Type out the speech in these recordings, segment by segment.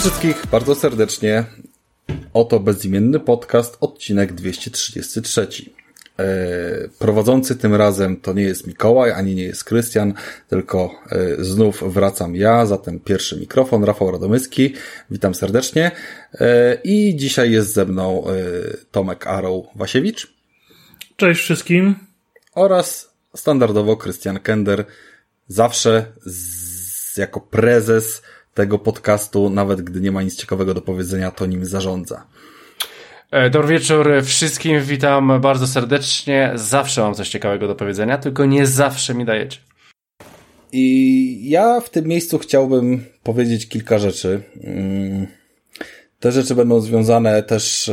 Wszystkich bardzo serdecznie. Oto bezimienny podcast, odcinek 233. E, prowadzący tym razem to nie jest Mikołaj, ani nie jest Krystian, tylko e, znów wracam ja, zatem pierwszy mikrofon, Rafał Radomyski. Witam serdecznie. E, I dzisiaj jest ze mną Tomek Arrow Wasiewicz. Cześć wszystkim. Oraz standardowo Krystian Kender, zawsze z, jako prezes tego podcastu, nawet gdy nie ma nic ciekawego do powiedzenia, to nim zarządza. E, dobry wieczór wszystkim, witam bardzo serdecznie. Zawsze mam coś ciekawego do powiedzenia, tylko nie zawsze mi dajecie. I ja w tym miejscu chciałbym powiedzieć kilka rzeczy. Mm, te rzeczy będą związane też e,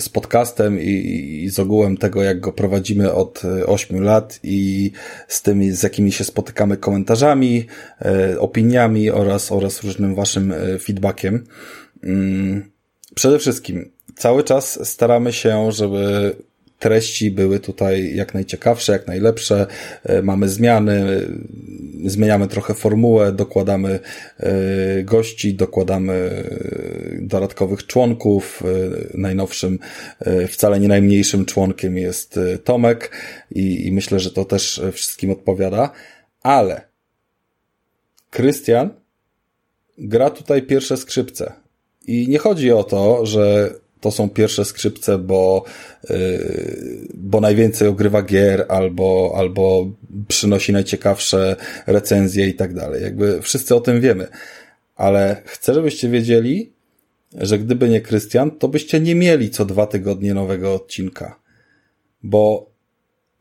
z podcastem i, z ogółem tego, jak go prowadzimy od 8 e, lat i z tymi, z jakimi się spotykamy komentarzami, e, opiniami oraz, oraz różnym waszym feedbackiem. Mm, przede wszystkim cały czas staramy się, żeby treści były tutaj jak najciekawsze, jak najlepsze. E, mamy zmiany, zmieniamy trochę formułę, dokładamy e, gości, dokładamy e, dodatkowych członków. Najnowszym, wcale nie najmniejszym członkiem jest Tomek i, i myślę, że to też wszystkim odpowiada. Ale Krystian gra tutaj pierwsze skrzypce. I nie chodzi o to, że to są pierwsze skrzypce, bo, yy, bo najwięcej ogrywa gier albo, albo przynosi najciekawsze recenzje i tak dalej. Jakby wszyscy o tym wiemy. Ale chcę, żebyście wiedzieli, że gdyby nie Krystian, to byście nie mieli co dwa tygodnie nowego odcinka. Bo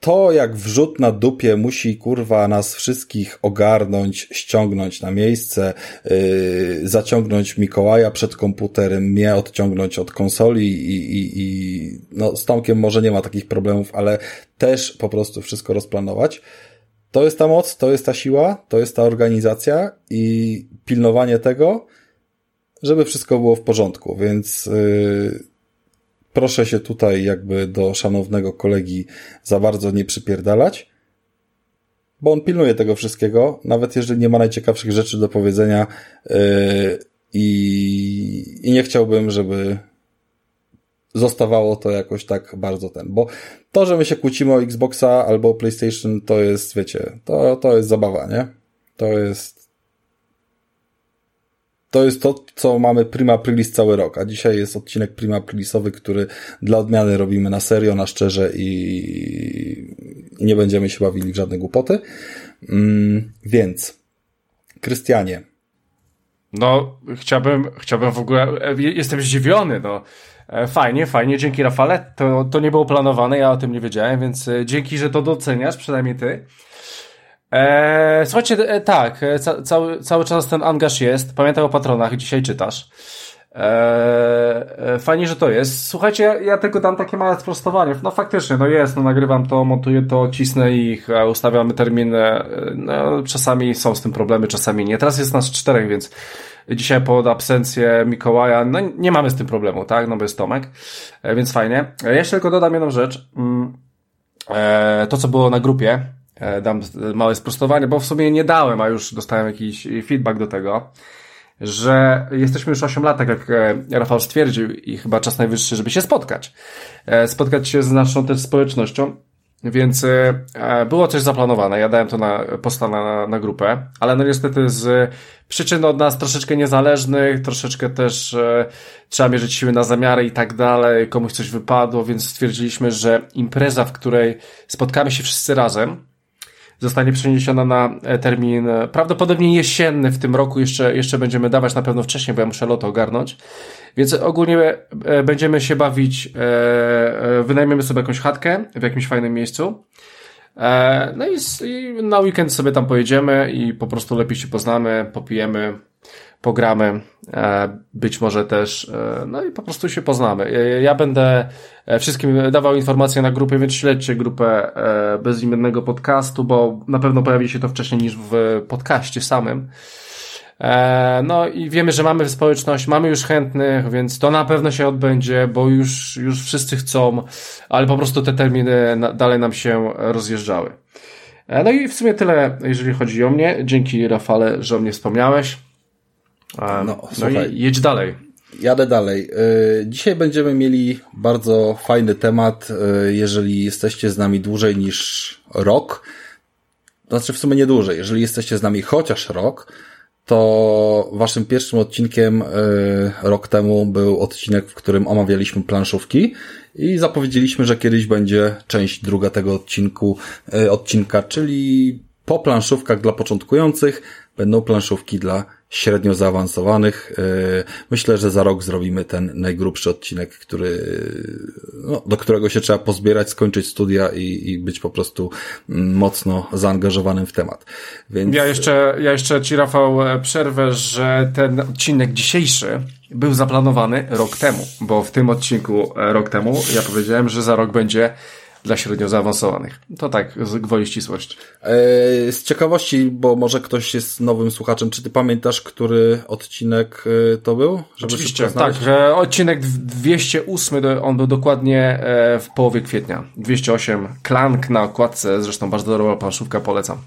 to jak wrzut na dupie musi kurwa nas wszystkich ogarnąć, ściągnąć na miejsce, yy, zaciągnąć Mikołaja przed komputerem, mnie odciągnąć od konsoli i, i, i no z Tomkiem może nie ma takich problemów, ale też po prostu wszystko rozplanować. To jest ta moc, to jest ta siła, to jest ta organizacja i pilnowanie tego, żeby wszystko było w porządku, więc yy, proszę się tutaj jakby do szanownego kolegi za bardzo nie przypierdalać, bo on pilnuje tego wszystkiego, nawet jeżeli nie ma najciekawszych rzeczy do powiedzenia yy, i, i nie chciałbym, żeby zostawało to jakoś tak bardzo ten, bo to, że my się kłócimy o Xboxa albo o PlayStation, to jest, wiecie, to, to jest zabawa, nie? To jest to jest to, co mamy prima aprilis cały rok, a dzisiaj jest odcinek prima aprilisowy, który dla odmiany robimy na serio, na szczerze i, i nie będziemy się bawili w żadne głupoty. Mm, więc, Krystianie. No, chciałbym, chciałbym w ogóle, e, jestem zdziwiony, no. E, fajnie, fajnie, dzięki Rafale. To, to nie było planowane, ja o tym nie wiedziałem, więc e, dzięki, że to doceniasz, przynajmniej ty. Eee, słuchajcie, e, tak, e, ca cały, cały czas ten angaż jest. Pamiętaj o patronach, dzisiaj czytasz. Eee, fajnie, że to jest. Słuchajcie, ja, ja tylko dam takie małe sprostowanie. No faktycznie, no jest, no nagrywam to, montuję to, cisnę ich, ustawiamy terminy. No, czasami są z tym problemy, czasami nie. Teraz jest nas czterech, więc dzisiaj pod absencję Mikołaja, no nie mamy z tym problemu, tak? No bo jest Tomek, e, więc fajnie. Ja jeszcze tylko dodam jedną rzecz. Mm, eee, to, co było na grupie, E, dam małe sprostowanie, bo w sumie nie dałem, a już dostałem jakiś feedback do tego, że jesteśmy już 8 lat, tak jak e, Rafał stwierdził i chyba czas najwyższy, żeby się spotkać. E, spotkać się z naszą też społecznością, więc było coś zaplanowane. Ja dałem to na posta na, na grupę, ale no niestety z przyczyn od nas troszeczkę niezależnych, troszeczkę też e, trzeba mierzyć siły na zamiary i tak dalej, komuś coś wypadło, więc stwierdziliśmy, że impreza, w której spotkamy się wszyscy razem, zostanie przeniesiona na e, termin e, prawdopodobnie jesienny w tym roku. Jeszcze, jeszcze będziemy dawać na pewno wcześniej, bo ja muszę loto ogarnąć. Więc ogólnie e, będziemy się bawić, wynajmiemy sobie jakąś chatkę w jakimś fajnym miejscu. No i na weekend sobie tam pojedziemy i po prostu lepiej się poznamy, popijemy, pogramy, e, być może też, e, no i po prostu się poznamy. E, ja będę wszystkim dawał informacje na grupie, więc śledźcie grupę bezimiennego podcastu, bo na pewno pojawi się to wcześniej niż w podcaście samym. No i wiemy, że mamy społeczność, mamy już chętnych, więc to na pewno się odbędzie, bo już, już wszyscy chcą, ale po prostu te terminy dalej nam się rozjeżdżały. No i w sumie tyle, jeżeli chodzi o mnie. Dzięki Rafale, że o mnie wspomniałeś. No, no słuchaj. i jedź dalej. Jadę dalej. E, dzisiaj będziemy mieli bardzo fajny temat. E, jeżeli jesteście z nami dłużej niż rok, znaczy w sumie nie dłużej, jeżeli jesteście z nami chociaż rok, to waszym pierwszym odcinkiem y, rok temu był odcinek, w którym omawialiśmy planszówki i zapowiedzieliśmy, że kiedyś będzie część druga tego odcinku, y, odcinka, czyli po planszówkach dla początkujących będą planszówki dla średnio zaawansowanych. E, myślę, że za rok zrobimy ten najgrubszy odcinek, który, no, do którego się trzeba pozbierać, skończyć studia i, i być po prostu mm, mocno zaangażowawanym w temat. Więc... Ja jeszcze, ja jeszcze Ci Rafał przerwę, że ten odcinek dzisiejszy był zaplanowany rok temu, bo w tym odcinku e, rok temu ja powiedziałem, że za rok będzie dla średnio zaawansowanych. To tak, z gwoli ścisłości. E, z ciekawości, bo może ktoś jest nowym słuchaczem, czy ty pamiętasz, który odcinek e, to był? Żeby Oczywiście, tak. Odcinek 208, on był dokładnie e, w połowie kwietnia. 208, Klank na okładce, zresztą bardzo dobra planszówka, polecam.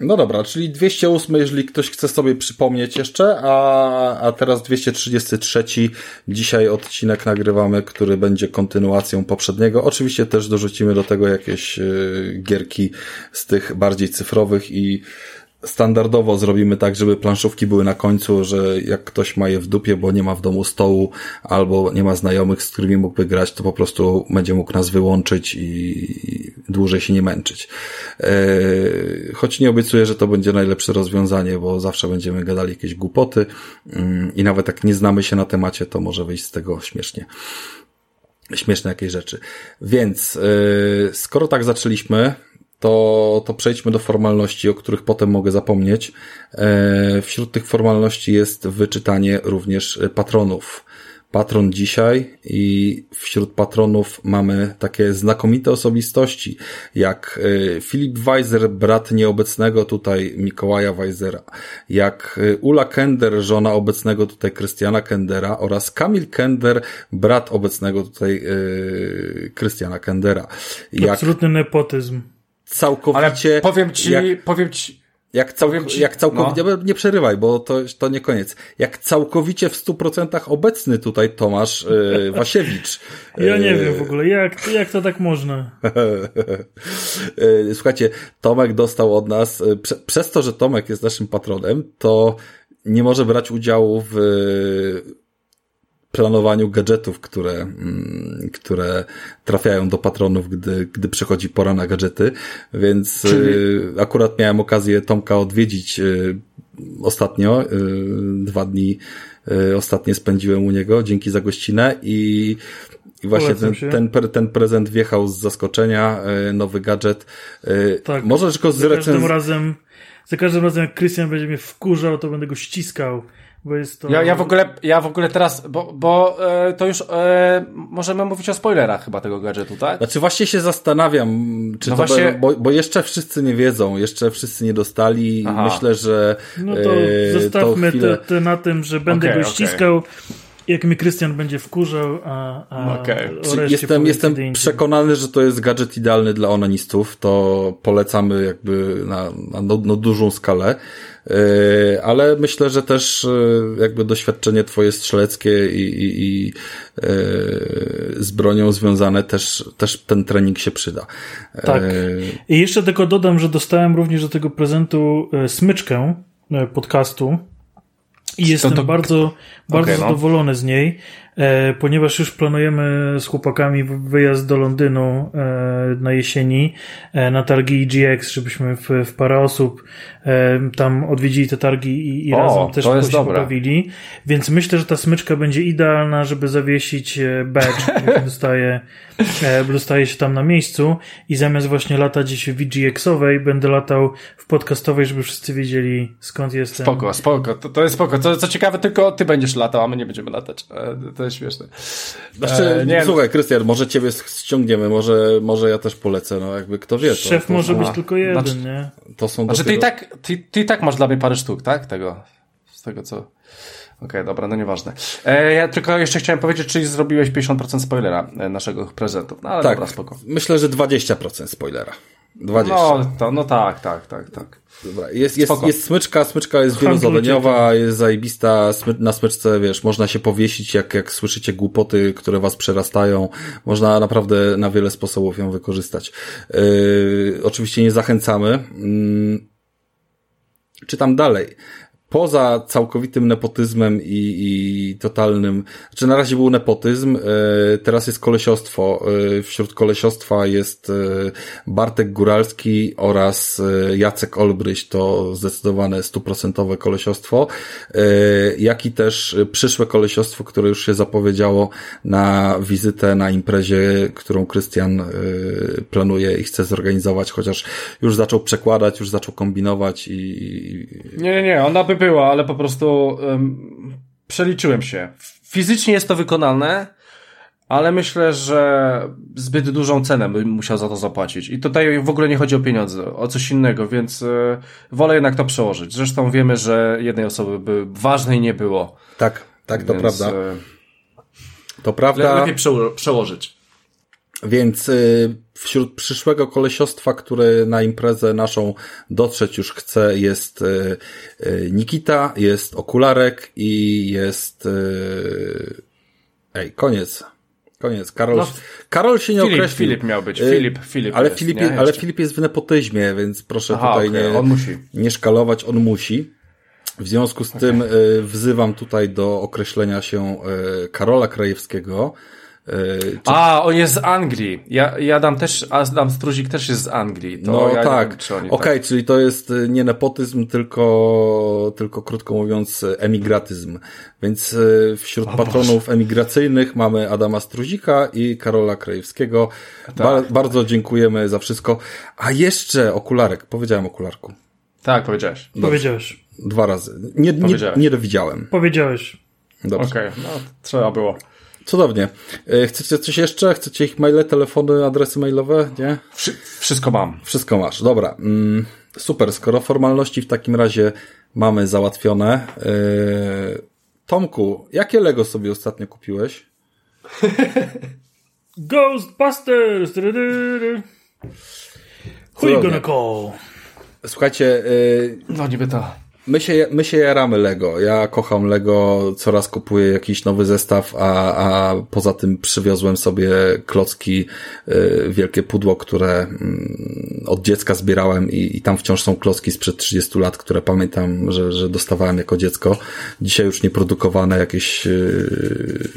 No dobra, czyli 208, jeżeli ktoś chce sobie przypomnieć jeszcze, a, a teraz 233. Dzisiaj odcinek nagrywamy, który będzie kontynuacją poprzedniego. Oczywiście też dorzucimy do tego jakieś y, gierki z tych bardziej cyfrowych i standardowo zrobimy tak, żeby planszówki były na końcu, że jak ktoś ma je w dupie, bo nie ma w domu stołu albo nie ma znajomych, z którymi mógłby grać, to po prostu będzie mógł nas wyłączyć i dłużej się nie męczyć. E, choć nie obiecuję, że to będzie najlepsze rozwiązanie, bo zawsze będziemy gadali jakieś głupoty mm, i nawet jak nie znamy się na temacie, to może wyjść z tego śmiesznie śmieszne jakieś rzeczy. Więc yy, skoro tak zaczęliśmy, to, to przejdźmy do formalności, o których potem mogę zapomnieć. E, wśród tych formalności jest wyczytanie również patronów. Patron dzisiaj i wśród patronów mamy takie znakomite osobistości, jak e, Filip Weiser, brat nieobecnego tutaj Mikołaja Weisera, jak e, Ula Kender, żona obecnego tutaj Krystiana Kendera oraz Kamil Kender, brat obecnego tutaj Krystiana Kendera. Jak... Absolutny nepotyzm całkowicie... Ale powiem ci, jak, powiem ci, jak, cał, ci, jak całkowicie, no. nie przerywaj, bo to, to nie koniec. Jak całkowicie w stu procentach obecny tutaj Tomasz yy, Wasiewicz. Ja nie wiem w ogóle, jak, jak to tak można? E, słuchajcie, Tomek dostał od nas, e, prze, przez to, że Tomek jest naszym patronem, to nie może brać udziału w planowaniu gadżetów, które, mm, które trafiają do patronów, gdy, gdy przychodzi pora na gadżety, więc Czyli... Y, akurat miałem okazję Tomka odwiedzić y, ostatnio, y, dwa dni ostatnie spędziłem u niego, dzięki za gościnę i i właśnie ten, ten, ten prezent wjechał z zaskoczenia, nowy gadżet. Tak, Może tylko z za każdym razem, za każdym razem jak Christian będzie mnie wkurzał, to będę go ściskał. Bo jest to... ja, ja, w ogóle, ja w ogóle teraz, bo, bo e, to już e, możemy mówić o spoilerach chyba tego gadżetu, tak? Znaczy właśnie się zastanawiam, czy no to właśnie... bo, bo jeszcze wszyscy nie wiedzą, jeszcze wszyscy nie dostali Aha. myślę, że No to e, zostawmy to, chwilę... to, to, na tym, że będę okay, go ściskał okay jak mi Krystian będzie wkurzał, a, a okay. Jestem, jestem przekonany, że to jest gadżet idealny dla onanistów, to polecamy jakby na, na, na dużą skalę. E, ale myślę, że też e, jakby doświadczenie twoje strzeleckie i, i, i e, z bronią związane też, też ten trening się przyda. Tak. I jeszcze tylko dodam, że dostałem również do tego prezentu smyczkę podcastu i jestem to, to... bardzo, bardzo okay, no. zadowolony z niej. E, ponieważ już planujemy z chłopakami wyjazd do Londynu e, na jesieni e, na targi GX, żebyśmy w, w parę osób tam odwiedzili te targi i, i o, razem też się pobawili. Więc myślę, że ta smyczka będzie idealna, żeby zawiesić badge, który dostaje, dostaje się tam na miejscu i zamiast właśnie latać gdzieś w VGX-owej, będę latał w podcastowej, żeby wszyscy wiedzieli skąd jestem. Spoko, spoko, to, to jest spoko. Co, co ciekawe, tylko ty będziesz latał, a my nie będziemy latać. To jest śmieszne. Znaczy, e, nie, słuchaj, Krystian, może ciebie ściągniemy, może, może ja też polecę, no jakby kto wie. To, Szef to, może być tylko jeden, znaczy, nie? To są znaczy, dopiero... ty, i tak, ty, ty tak masz dla mnie parę sztuk, tak? Tego, z tego co... Okej, okay, dobra, no nieważne. E, ja tylko jeszcze chciałem powiedzieć, czy zrobiłeś 50% spoilera e, naszego prezentu. No ale tak, dobra, spoko. Myślę, że 20% spoilera. 20. No, to, no tak, tak, tak, tak. Dobra, jest, jest, jest smyczka, smyczka jest wielozadaniowa, jest zajebista, na smyczce, wiesz, można się powiesić, jak, jak słyszycie głupoty, które was przerastają, można naprawdę na wiele sposobów ją wykorzystać. Yy, oczywiście nie zachęcamy. Yy, czytam dalej poza całkowitym nepotyzmem i, i totalnym, znaczy na razie był nepotyzm, e, teraz jest kolesiostwo. E, wśród kolesiostwa jest e, Bartek Góralski oraz Jacek Olbryś, to zdecydowane stuprocentowe kolesiostwo, jak i też przyszłe kolesiostwo, które już się zapowiedziało na wizytę na imprezie, którą Krystian planuje i chce zorganizować, chociaż już zaczął przekładać, już zaczął kombinować i... Nie, nie, nie, ona by była, ale po prostu um, przeliczyłem się. Fizycznie jest to wykonalne, ale myślę, że zbyt dużą cenę bym musiał za to zapłacić. I tutaj w ogóle nie chodzi o pieniądze, o coś innego, więc y, wolę jednak to przełożyć. Zresztą wiemy, że jednej osoby by ważnej nie było. Tak, tak, to więc, prawda. Y, to prawda. lepiej przełożyć. Więc y, wśród przyszłego kolesiostwa, który na imprezę naszą dotrzeć już chce, jest y, y, Nikita, jest Okularek i jest... Ej, koniec. Koniec. Karol, no, Karol się nie Filip, określił. Filip miał być. Filip, Filip ale, jest, Filip, nie? ale Filip jest w nepotyzmie, więc proszę Aha, tutaj okay, nie, on musi. nie szkalować, on musi. W związku z okay. tym wzywam tutaj do określenia się Karola Krajewskiego, E, czy... A, on jest z Anglii. Ja, ja dam też, Adam Struzik też jest z Anglii. To no ja tak. Okej, okay, tak. czyli to jest e, nie nepotyzm, tylko, tylko krótko mówiąc emigratyzm. Więc e, wśród o patronów Boże. emigracyjnych mamy Adama Struzika i Karola Krajewskiego. Tak. Ba bardzo dziękujemy za wszystko. A jeszcze okularek. Powiedziałem okularku. Tak, powiedziałeś. Dobrze. Powiedziałeś. Dwa razy. Nie, nie, nie dowidziałem. Powiedziałeś. Dobrze. Okej, okay. no trzeba było. Cudownie. E, chcecie coś jeszcze? Chcecie ich maile, telefony, adresy mailowe? Nie? wszystko mam. Wszystko masz. Dobra. Mm, super. Skoro formalności w takim razie mamy załatwione. Yy... Tomku, jakie Lego sobie ostatnio kupiłeś? Ghostbusters! Who you gonna call? Słuchajcie. Yy... No niby to. My się, my się jaramy Lego. Ja kocham Lego, coraz kupuję jakiś nowy zestaw, a, a poza tym przywiozłem sobie klocki, y, wielkie pudło, które y, od dziecka zbierałem i, i tam wciąż są klocki sprzed 30 lat, które pamiętam, że, że dostawałem jako dziecko. Dzisiaj już nieprodukowane jakieś y,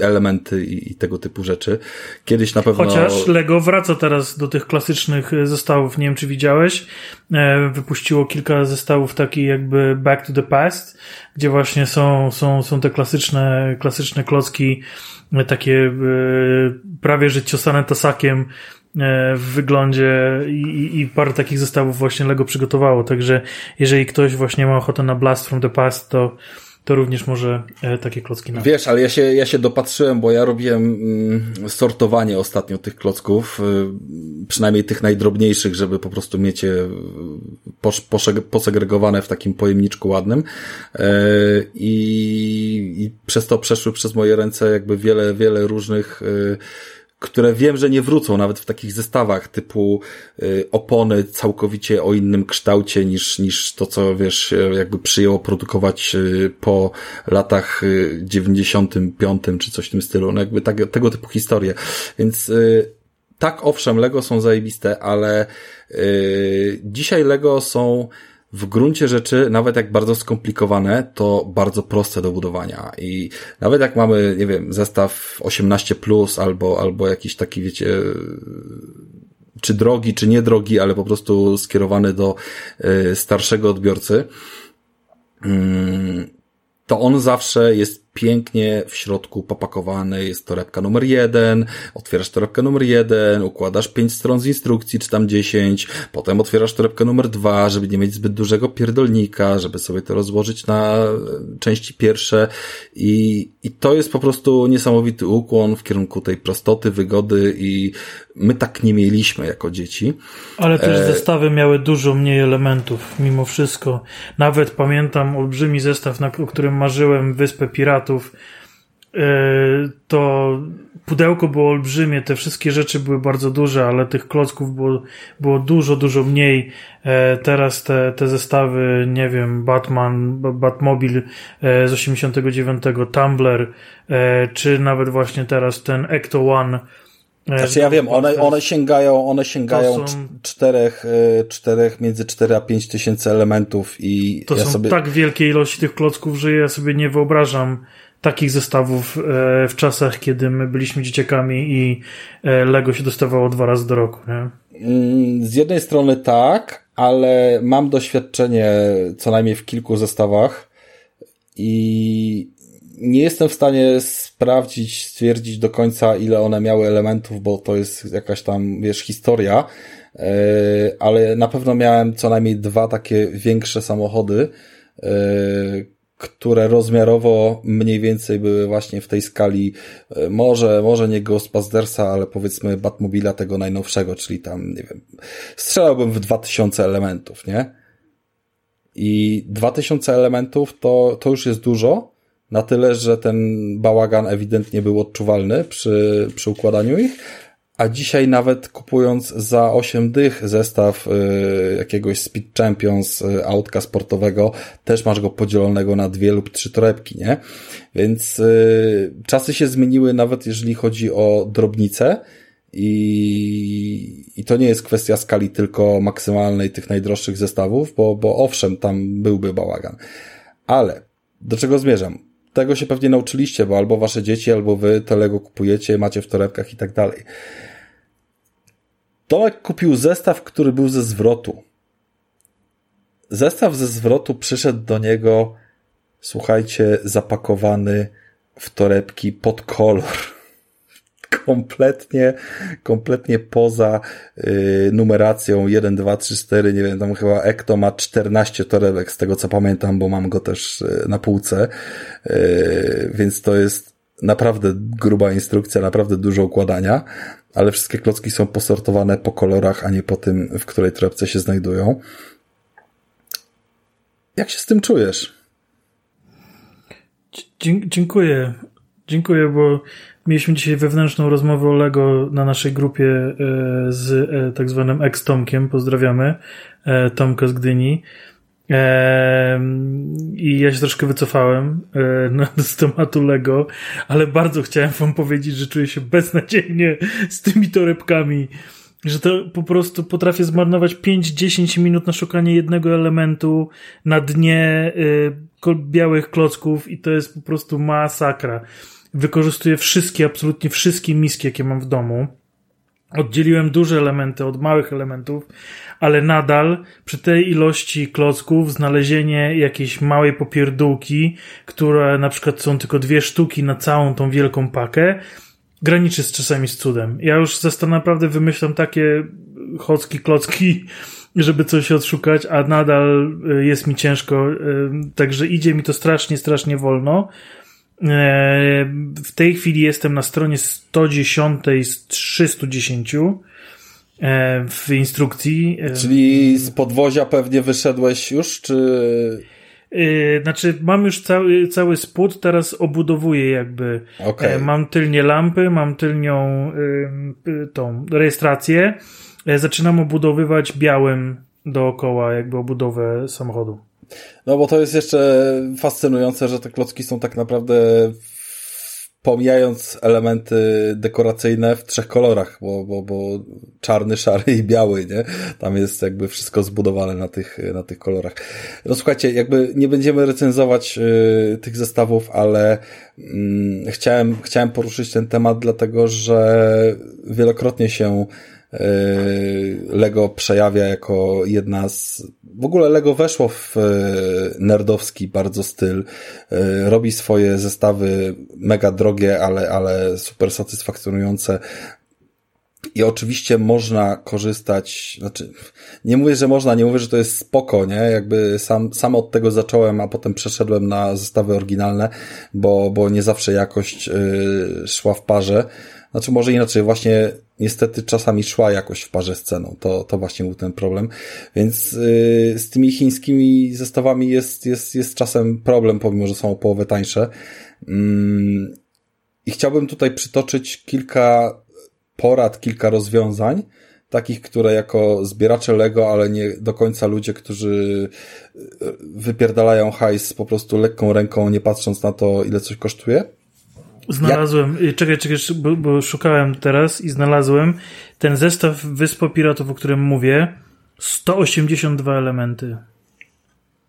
elementy i, i, tego typu rzeczy. Kiedyś na pewno... Chociaż Lego wraca teraz do tych klasycznych zestawów. Nie wiem, czy widziałeś. E, wypuściło kilka zestawów takich jakby Back to the Past, gdzie właśnie są, są, są te klasyczne, klasyczne klocki, e, takie e, prawie że ciosane tasakiem, w wyglądzie i, i parę takich zestawów właśnie Lego przygotowało. Także jeżeli ktoś właśnie ma ochotę na Blast from the Past, to to również może e, takie klocki na. Wiesz, ale ja się, ja się dopatrzyłem, bo ja robiłem mm, sortowanie ostatnio tych klocków, y, przynajmniej tych najdrobniejszych, żeby po prostu mieć je posegregowane w takim pojemniczku ładnym. E, I, I przez to przeszły przez moje ręce jakby wiele, wiele różnych y, które wiem, że nie wrócą nawet w takich zestawach typu y, opony całkowicie o innym kształcie niż, niż to, co wiesz, jakby przyjęło produkować y, po latach 95 y, czy coś w tym stylu. No jakby tak, tego typu historie. Więc tak, owszem, Lego są zajebiste, ale dzisiaj Lego są w gruncie rzeczy, nawet jak bardzo skomplikowane, to bardzo proste do budowania. I nawet jak mamy, nie wiem, zestaw 18 plus albo, albo jakiś taki, wiecie, czy drogi, czy niedrogi, ale po prostu skierowany do y, starszego odbiorcy, mm, to on zawsze jest pięknie w środku popakowany, jest torebka numer jeden, otwierasz torebkę numer jeden, układasz pięć stron z instrukcji, czy tam dziesięć, potem otwierasz torebkę numer dwa, żeby nie mieć zbyt dużego pierdolnika, żeby sobie to rozłożyć na części pierwsze i, i to jest po prostu niesamowity ukłon w kierunku tej prostoty, wygody i my tak nie mieliśmy jako dzieci. Ale też e... zestawy miały dużo mniej elementów, mimo wszystko. Nawet pamiętam olbrzymi zestaw, na, o którym marzyłem, Wyspę Piratów, E, to pudełko było olbrzymie, te wszystkie rzeczy były bardzo duże, ale tych klocków było, było dużo, dużo mniej. E, teraz te, te zestawy, nie wiem, Batman, Batmobile e, z 89, Tumblr, czy nawet właśnie teraz ten Ecto One, znaczy ja wiem, one, one sięgają, one sięgają są... czterech, e, czterech, między 4 a 5 tysięcy elementów i to ja są sobie... tak wielkie ilości tych klocków, że ja sobie nie wyobrażam takich zestawów e, w czasach, kiedy my byliśmy dzieciakami i e, Lego się dostawało dwa razy do roku. Nie? Mm, z jednej strony tak, ale mam doświadczenie co najmniej w kilku zestawach i nie jestem w stanie sprawdzić, stwierdzić do końca, ile one miały elementów, bo to jest jakaś tam, wiesz, historia, e, ale na pewno miałem co najmniej dwa takie większe samochody, które rozmiarowo mniej więcej były właśnie w tej skali, e, może, może nie Ghostbustersa, ale powiedzmy Batmobila tego najnowszego, czyli tam, nie wiem, strzelałbym w 2000 elementów, nie? I 2000 elementów to, to już jest dużo, na tyle, że ten bałagan ewidentnie był odczuwalny przy, przy układaniu ich, a dzisiaj nawet kupując za 8 dych zestaw y, jakiegoś Speed Champions y, autka sportowego, też masz go podzielonego na dwie lub trzy torebki, nie? Więc y, czasy się zmieniły nawet jeżeli chodzi o drobnice i, i to nie jest kwestia skali tylko maksymalnej tych najdroższych zestawów, bo, bo owszem, tam byłby bałagan. Ale do czego zmierzam? Tego się pewnie nauczyliście, bo albo wasze dzieci, albo wy Lego kupujecie, macie w torebkach i tak dalej. Tomek kupił zestaw, który był ze zwrotu. Zestaw ze zwrotu przyszedł do niego, słuchajcie, zapakowany w torebki pod kolor. Kompletnie, kompletnie poza y, numeracją 1, 2, 3, 4, nie wiem, tam chyba Ekto ma 14 torebek, z tego co pamiętam, bo mam go też y, na półce, y, więc to jest naprawdę gruba instrukcja, naprawdę dużo układania, ale wszystkie klocki są posortowane po kolorach, a nie po tym, w której torebce się znajdują. Jak się z tym czujesz? Dziękuję. Dziękuję, bo mieliśmy dzisiaj wewnętrzną rozmowę o Lego na naszej grupie e, z e, tak zwanym ex-Tomkiem. Pozdrawiamy. E, Tomka z Gdyni. I ja się troszkę wycofałem z tematu Lego, ale bardzo chciałem wam powiedzieć, że czuję się beznadziejnie z tymi torebkami, że to po prostu potrafię zmarnować 5-10 minut na szukanie jednego elementu na dnie białych klocków i to jest po prostu masakra wykorzystuję wszystkie, absolutnie wszystkie miski, jakie mam w domu. Oddzieliłem duże elementy od małych elementów, ale nadal przy tej ilości klocków znalezienie jakiejś małej popierdółki, które na przykład są tylko dwie sztuki na całą tą wielką pakę, graniczy z czasami z cudem. Ja już zresztą naprawdę wymyślam takie chocki, klocki, żeby coś odszukać, a nadal y, jest mi ciężko, y, także idzie mi to strasznie, strasznie wolno. E, w tej chwili jestem na stronie 110 z 310 e, w instrukcji. E, Czyli z podwozia pewnie wyszedłeś już, czy... Znaczy, mam już cały, cały spód, teraz obudowuję jakby. Okay. Mam tylnie lampy, mam tylnią tą rejestrację. Zaczynam obudowywać białym dookoła jakby obudowę samochodu. No bo to jest jeszcze fascynujące, że te klocki są tak naprawdę pomijając elementy dekoracyjne w trzech kolorach, bo, bo, bo czarny, szary i biały, nie? Tam jest jakby wszystko zbudowane na tych, na tych kolorach. No słuchajcie, jakby nie będziemy recenzować y, tych zestawów, ale y, chciałem, chciałem poruszyć ten temat, dlatego że wielokrotnie się Lego przejawia jako jedna z w ogóle Lego weszło w e, nerdowski bardzo styl. E, robi swoje zestawy mega drogie, ale, ale super satysfakcjonujące. I oczywiście można korzystać, znaczy, nie mówię, że można, nie mówię, że to jest spoko, nie? Jakby sam, sam od tego zacząłem, a potem przeszedłem na zestawy oryginalne, bo, bo nie zawsze jakość yy, szła w parze. Znaczy może inaczej, właśnie niestety czasami szła jakoś w parze z ceną. To, to właśnie był ten problem. Więc yy, z tymi chińskimi zestawami jest, jest, jest czasem problem, pomimo, że są o połowę tańsze. Yy, I chciałbym tutaj przytoczyć kilka porad, kilka rozwiązań, takich, które jako zbieracze Lego, ale nie do końca ludzie, którzy e, wypierdalają hajs po prostu lekką ręką, nie patrząc na to, ile coś kosztuje. Znalazłem, Jak... czekaj, czekaj, bo, bo, szukałem teraz i znalazłem ten zestaw Wyspo Piratów, o którym mówię. 182 elementy.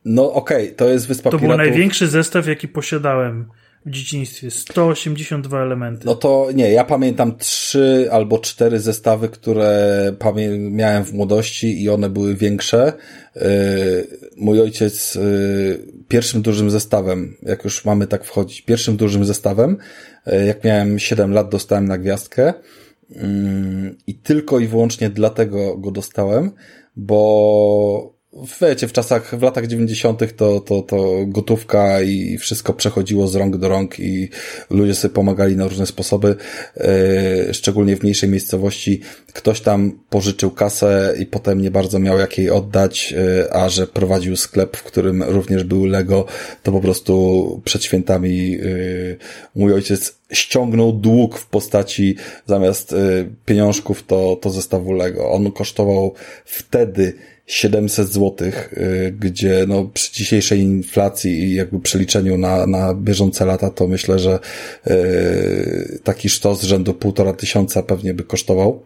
No okej, okay, to jest Wyspa to Piratów. To był największy zestaw, jaki posiadałem w dzieciństwie. 182 elementy. No to nie, ja pamiętam trzy albo cztery zestawy, które miałem w młodości i one były większe. Yy, mój ojciec yy, pierwszym dużym zestawem, jak już mamy tak wchodzić, pierwszym dużym zestawem, yy, jak miałem 7 lat, dostałem na gwiazdkę i tylko i wyłącznie dlatego go dostałem, bo wiecie, w czasach, w latach 90. to, to, to gotówka i wszystko przechodziło z rąk do rąk i ludzie sobie pomagali na różne sposoby, yy, szczególnie w mniejszej miejscowości. Ktoś tam pożyczył kasę i potem nie bardzo miał jak jej oddać, yy, a że prowadził sklep, w którym również był Lego, to po prostu przed świętami yy, mój ojciec ściągnął dług w postaci zamiast pieniążków to, to zestawu Lego. On kosztował wtedy 700 zł, y, gdzie no przy dzisiejszej inflacji i jakby przeliczeniu na, na bieżące lata, to myślę, że yy, taki sztos rzędu półtora tysiąca pewnie by kosztował.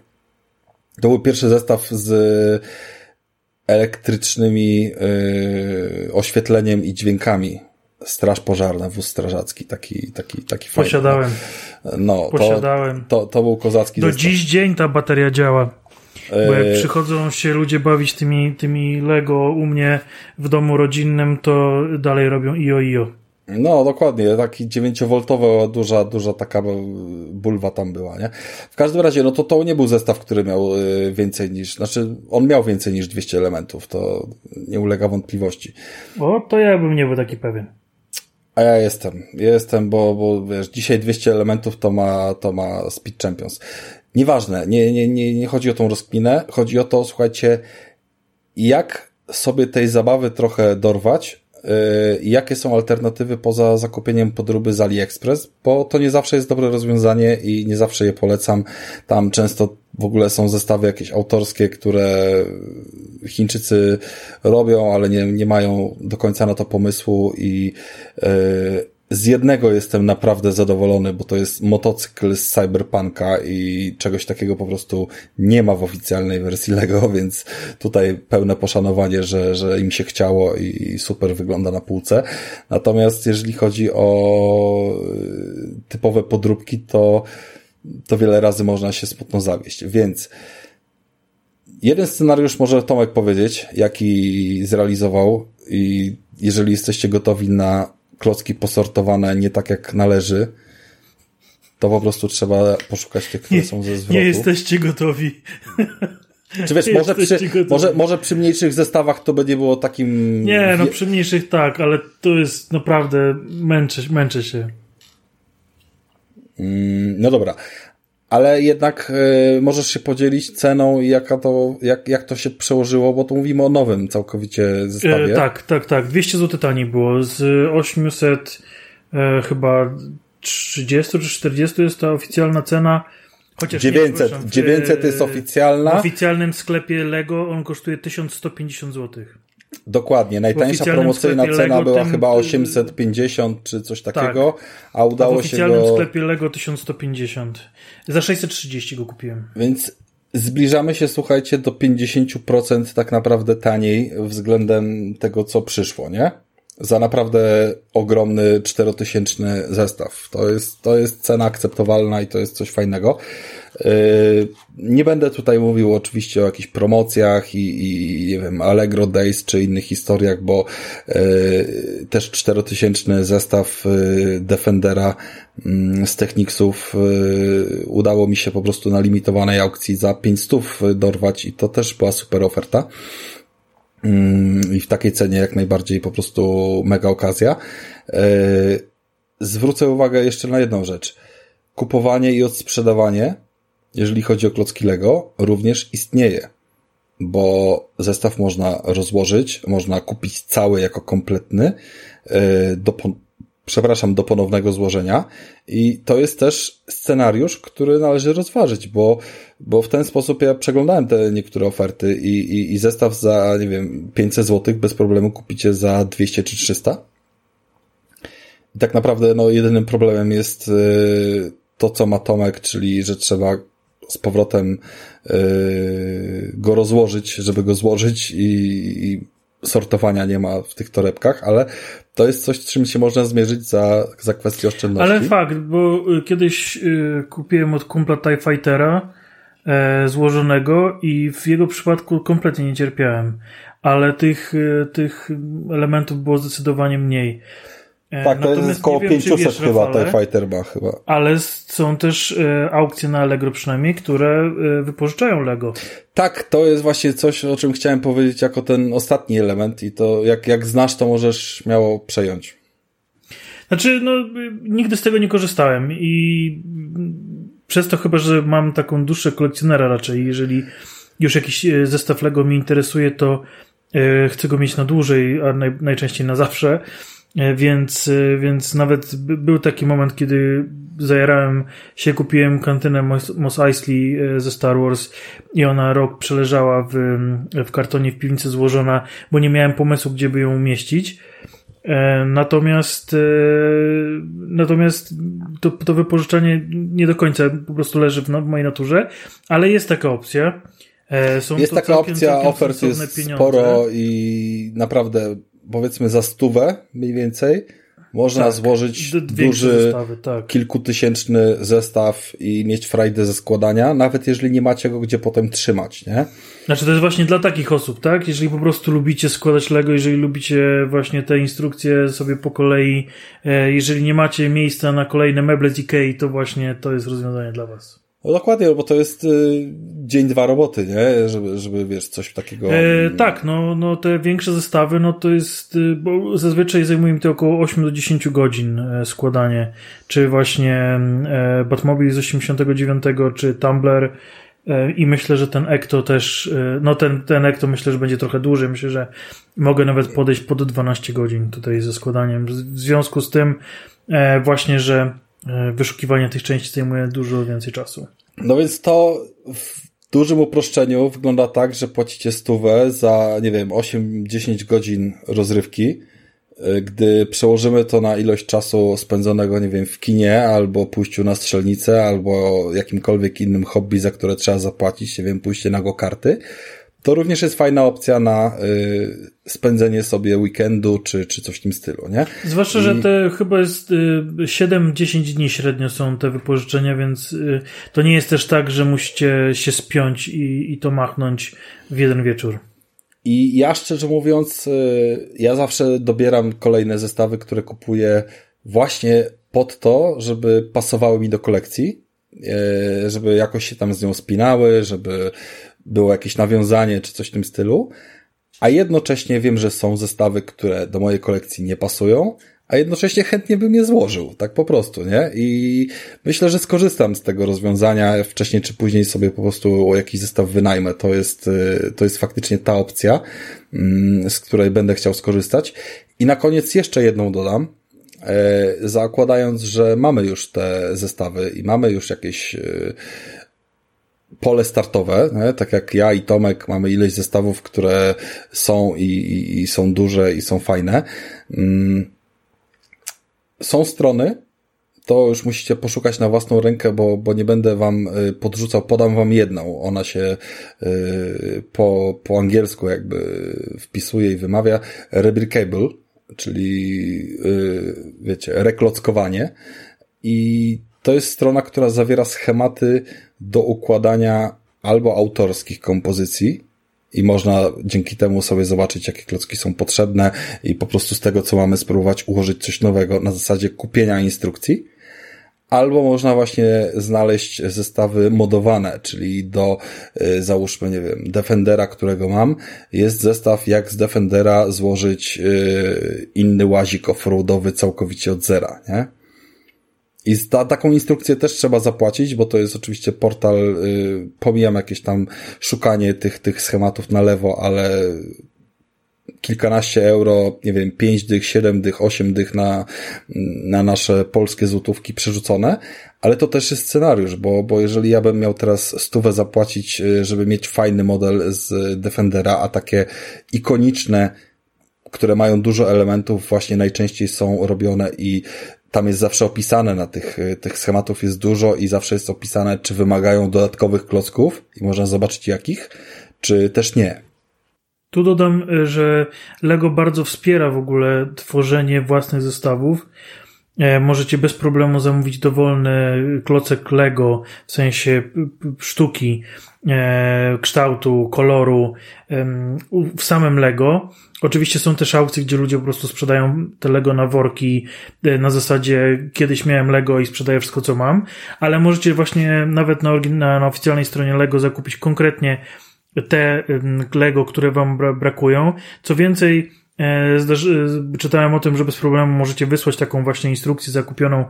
To był pierwszy zestaw z elektrycznymi yy, oświetleniem i dźwiękami. Straż pożarna, wóz strażacki, taki, taki, taki fajny. Posiadałem. No, Posiadałem. To, to, to był kozacki Do zestaw. dziś dzień ta bateria działa. Bo jak e, przychodzą się ludzie bawić tymi, tymi Lego u mnie w domu rodzinnym, to dalej robią io io. No, dokładnie. Taki 9V duża, duża taka bulwa tam była, nie? W każdym razie, no to to nie był zestaw, który miał e, więcej niż, znaczy on miał więcej niż 200 elementów, to nie ulega wątpliwości. O, to ja bym nie był taki pewien. A ja jestem, jestem, bo, bo wiesz, dzisiaj 200 elementów to ma, to ma Speed Champions. Nieważne, nie, nie, nie, nie chodzi o tą rozkminę, chodzi o to, słuchajcie, jak sobie tej zabawy trochę dorwać, yy, jakie są alternatywy poza zakupieniem podróby z AliExpress, bo to nie zawsze jest dobre rozwiązanie i nie zawsze je polecam. Tam często w ogóle są zestawy jakieś autorskie, które Chińczycy robią, ale nie, nie mają do końca na to pomysłu i yy, z jednego jestem naprawdę zadowolony, bo to jest motocykl z Cyberpunka i czegoś takiego po prostu nie ma w oficjalnej wersji Lego, więc tutaj pełne poszanowanie, że, że im się chciało i super wygląda na półce. Natomiast jeżeli chodzi o y, typowe podróbki, to, to wiele razy można się smutno zawieść, więc jeden scenariusz może Tomek powiedzieć, jaki zrealizował i jeżeli jesteście gotowi na klocki posortowane nie tak jak należy, to po prostu trzeba poszukać tych, które są ze zwrotu. Nie jesteście gotowi. Czy wiesz, może przy, może, może przy mniejszych zestawach to będzie było takim... Nie, no przy mniejszych tak, ale to jest naprawdę, męczę, męczę się. Mm, no dobra, ale jednak y, możesz się podzielić ceną i jaka to, jak, jak to się przełożyło, bo tu mówimy o nowym całkowicie zestawie. E, tak, tak, tak. 200 zł taniej było. Z 800 e, chyba 30 czy 40 jest ta oficjalna cena. Chociaż 900, nie, 900 jest oficjalna. W oficjalnym sklepie Lego on kosztuje 1150 zł. Dokładnie, najtańsza promocyjna cena była chyba 850 czy coś takiego, tak. a udało się go... W oficjalnym sklepie Lego 1150. Za 630 go kupiłem. Więc zbliżamy się, słuchajcie, do 50% tak naprawdę taniej względem tego, co przyszło, nie? Za naprawdę ogromny czterotysięczny zestaw. To jest, to jest cena akceptowalna i to jest coś fajnego. Yy, nie będę tutaj mówił oczywiście o jakichś promocjach i, i nie wiem, Allegro Days czy innych historiach, bo yy, też czterotysięczny zestaw yy, Defendera mm, z Technicsów udało mi się po prostu na limitowanej aukcji za 500 dorwać i to też była super oferta. Mm, I w takiej cenie jak najbardziej po prostu mega okazja. Zwrócę uwagę jeszcze na jedną rzecz. Kupowanie i odsprzedawanie jeżeli chodzi o klocki Lego, również istnieje, bo zestaw można rozłożyć, można kupić cały jako kompletny, e, do, przepraszam, do ponownego złożenia. I to jest też scenariusz, który należy rozważyć, bo, bo w ten sposób ja przeglądałem te niektóre oferty i, i, i zestaw za, nie wiem, 500 zł bez problemu kupicie za 200 czy 300. I tak naprawdę, no, jedynym problemem jest yy, to, co ma Tomek, czyli, że trzeba z powrotem yy, go rozłożyć, żeby go złożyć i, i sortowania nie ma w tych torebkach, ale to jest coś, czym się można zmierzyć za, za kwestię oszczędności. Ale fakt, bo y, kiedyś y, kupiłem od kumpla TIE Fightera e, złożonego i w jego przypadku kompletnie nie cierpiałem, ale tych, y, tych elementów było zdecydowanie mniej. E, tak, to jest około 500 wiesz, chyba Rafale, Fighter ma chyba. Ale są też e, aukcje na Allegro przynajmniej, które e, wypożyczają Lego. Tak, to jest właśnie coś, o czym chciałem powiedzieć jako ten ostatni element i to jak, jak znasz, to możesz śmiało przejąć. Znaczy, no, nigdy z tego nie korzystałem i przez to chyba, że mam taką duszę kolekcjonera raczej, jeżeli już jakiś zestaw Lego mnie interesuje, to chcę go mieć na dłużej, a naj, najczęściej na zawsze więc, e, więc nawet był taki moment, kiedy zajarałem się, kupiłem kantynę Mos Eisley e, ze Star Wars i ona rok przeleżała w, w kartonie w piwnicy złożona, bo nie miałem pomysłu, gdzie by ją umieścić. Natomiast natomiast to, to wypożyczenie nie do końca po prostu leży w mojej naturze, ale jest taka opcja. Są jest taka całkiem, opcja, całkiem ofert jest pieniądze. sporo i naprawdę powiedzmy za stówę mniej więcej można tak, złożyć duży, zestawy, tak. kilkutysięczny zestaw i mieć frajdę ze składania, nawet jeżeli nie macie go gdzie potem trzymać, nie? Znaczy to jest właśnie dla takich osób, tak? Jeżeli po prostu lubicie składać Lego, jeżeli lubicie właśnie te instrukcje sobie po kolei, e, jeżeli nie macie miejsca na kolejne meble z Ikei, to właśnie to jest rozwiązanie dla was. No dokładnie, bo to jest y, dzień, dwa roboty, nie? Żeby, żeby wiesz, coś takiego. E, tak, no, no te większe zestawy, no to jest, y, bo zazwyczaj zajmuje mi to około 8 do 10 godzin e, składanie. Czy właśnie e, Batmobile z 89, czy Tumblr. E, I myślę, że ten Ekto też, e, no ten, ten Ekto myślę, że będzie trochę dłużej. Myślę, że mogę nawet podejść pod 12 godzin tutaj ze składaniem. W związku z tym, właśnie, że wyszukiwanie tych części zajmuje dużo więcej czasu. No więc to w dużym uproszczeniu wygląda tak, że płacicie stówę za, nie wiem, 8-10 godzin rozrywki. E, gdy przełożymy to na ilość czasu spędzonego, nie wiem, w kinie, albo pójściu na strzelnicę, albo jakimkolwiek innym hobby, za które trzeba zapłacić, nie wiem, pójście na go karty, to również jest fajna opcja na y, spędzenie sobie weekendu, czy, czy coś w tym stylu, nie? Zwłaszcza, I... że te chyba jest y, 7-10 dni średnio są te wypożyczenia, więc y, to nie jest też tak, że musicie się spiąć i, i to machnąć w jeden wieczór. I ja szczerze mówiąc, y, ja zawsze dobieram kolejne zestawy, które kupuję właśnie pod to, żeby pasowały mi do kolekcji, y, żeby jakoś się tam z nią spinały, żeby było jakieś nawiązanie czy coś w tym stylu, a jednocześnie wiem, że są zestawy, które do mojej kolekcji nie pasują, a jednocześnie chętnie bym je złożył, tak po prostu, nie? I myślę, że skorzystam z tego rozwiązania, wcześniej czy później sobie po prostu jakiś zestaw wynajmę. To jest, y, to jest faktycznie ta opcja, mm, z której będę chciał skorzystać. I na koniec jeszcze jedną dodam, e, zakładając, że mamy już te zestawy i mamy już jakieś y, pole startowe, nie? tak jak ja i Tomek mamy ileś zestawów, które są i, i, i są duże i są fajne. Mm. Są strony, to już musicie poszukać na własną rękę, bo, bo nie będę wam y, podrzucał, podam wam jedną. Ona się y, po, po angielsku jakby wpisuje i wymawia Rebricable, czyli y, wiecie, reklockowanie. I to jest strona, która zawiera schematy do układania albo autorskich kompozycji, i można dzięki temu sobie zobaczyć, jakie klocki są potrzebne i po prostu z tego, co mamy spróbować ułożyć coś nowego na zasadzie kupienia instrukcji. Albo można właśnie znaleźć zestawy modowane, czyli do, y, załóżmy, nie wiem, Defendera, którego mam, jest zestaw, jak z Defendera złożyć y, inny łazik offroadowy całkowicie od zera, nie? I za taką instrukcję też trzeba zapłacić, bo to jest oczywiście portal, y, pomijam jakieś tam szukanie tych, tych schematów na lewo, ale kilkanaście euro, nie wiem, pięć dych, siedem dych, osiem dych na, na nasze polskie złotówki przerzucone, ale to też jest scenariusz, bo, bo jeżeli ja bym miał teraz stówę zapłacić, y, żeby mieć fajny model z Defendera, a takie ikoniczne, które mają dużo elementów, właśnie najczęściej są robione i tam jest zawsze opisane na tych, y, tych schematów jest dużo i zawsze jest opisane, czy wymagają dodatkowych klocków i można zobaczyć jakich, czy też nie. Tu dodam, y, że Lego bardzo wspiera w ogóle tworzenie własnych zestawów. E, możecie bez problemu zamówić dowolny klocek Lego, w sensie sztuki, e, kształtu, koloru w samym Lego. Oczywiście są też aukcje, gdzie ludzie po prostu sprzedają te Lego na worki e, na zasadzie kiedyś miałem Lego i sprzedaję wszystko co mam, ale możecie właśnie nawet na, na, na oficjalnej stronie Lego zakupić konkretnie te Lego, które wam brakują. Co więcej, E, czytałem o tym, że bez problemu możecie wysłać taką właśnie instrukcję zakupioną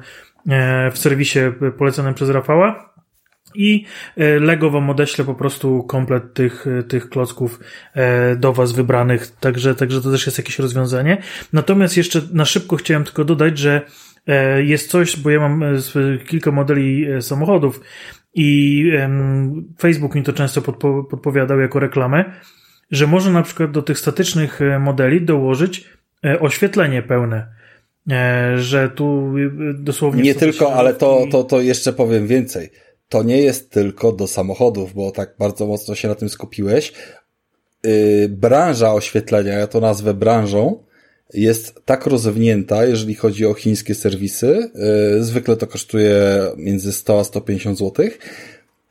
e, w serwisie poleconym przez Rafała. I e, Lego wam odeślę po prostu komplet tych, tych klocków do was wybranych, także, także to też jest jakieś rozwiązanie. Natomiast jeszcze na szybko chciałem tylko dodać, że jest coś, bo ja mam kilka modeli samochodów i Facebook mi to często podpo podpowiadał jako reklamę, że można na przykład do tych statycznych e, modeli dołożyć e, oświetlenie pełne. E, że tu dosłownie. Nie tylko, ale to, to, to jeszcze powiem więcej. To nie jest tylko do samochodów, bo tak bardzo mocno się na tym skupiłeś. Branża oświetlenia, ja to nazwę branżą, jest tak rozwinięta, jeżeli chodzi o chińskie serwisy. Zwykle to kosztuje między 100 a 150 złotych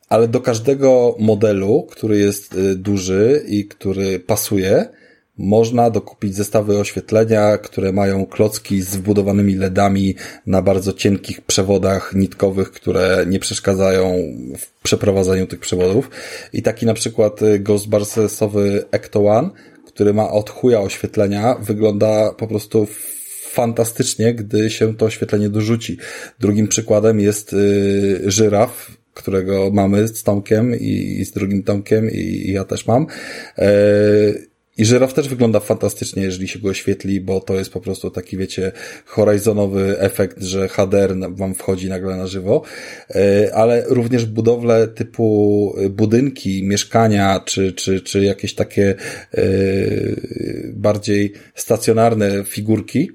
ale do każdego modelu, który jest y, duży i który pasuje, można dokupić zestawy oświetlenia, które mają klocki z wbudowanymi LEDami na bardzo cienkich przewodach nitkowych, które nie przeszkadzają w przeprowadzaniu tych przewodów. I taki na przykład y, Ghostbustersowy Ecto One, który ma od chuja oświetlenia, wygląda po prostu fantastycznie, gdy się to oświetlenie dorzuci. Drugim przykładem jest yy, żyraf którego mamy z Tomkiem i, z drugim Tomkiem i, i ja też mam. E, i żyraf też wygląda fantastycznie, jeżeli się go oświetli, bo to jest po prostu taki, wiecie, horizonowy efekt, że HDR wam wchodzi nagle na żywo, e, ale również budowle typu budynki, mieszkania, czy, czy, czy jakieś takie e, bardziej stacjonarne figurki,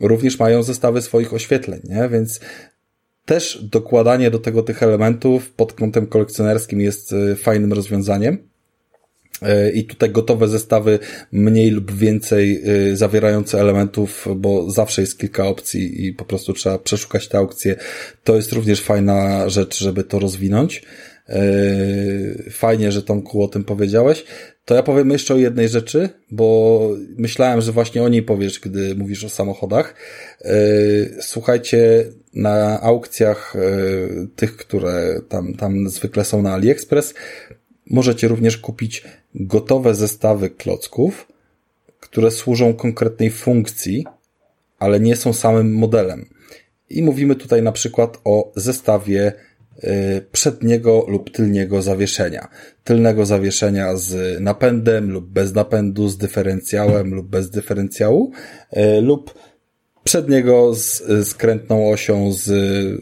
również mają zestawy swoich oświetleń, nie? Więc też dokładanie do tego tych elementów pod kątem kolekcjonerskim jest e, fajnym rozwiązaniem. E, I tutaj gotowe zestawy mniej lub więcej e, zawierające elementów, bo zawsze jest kilka opcji i po prostu trzeba przeszukać te aukcje. To jest również fajna rzecz, żeby to rozwinąć. Fajnie, że Tomku o tym powiedziałeś. To ja powiem jeszcze o jednej rzeczy, bo myślałem, że właśnie o niej powiesz, gdy mówisz o samochodach. Słuchajcie, na aukcjach e, tych, które tam, tam zwykle są na AliExpress, możecie również kupić gotowe zestawy klocków, które służą konkretnej funkcji, ale nie są samym modelem. I mówimy tutaj na przykład o zestawie e, przedniego lub tylniego zawieszenia. Tylnego zawieszenia z napędem lub bez napędu, z dyferencjałem lub bez dyferencjału, e, lub przedniego z skrętną osią, z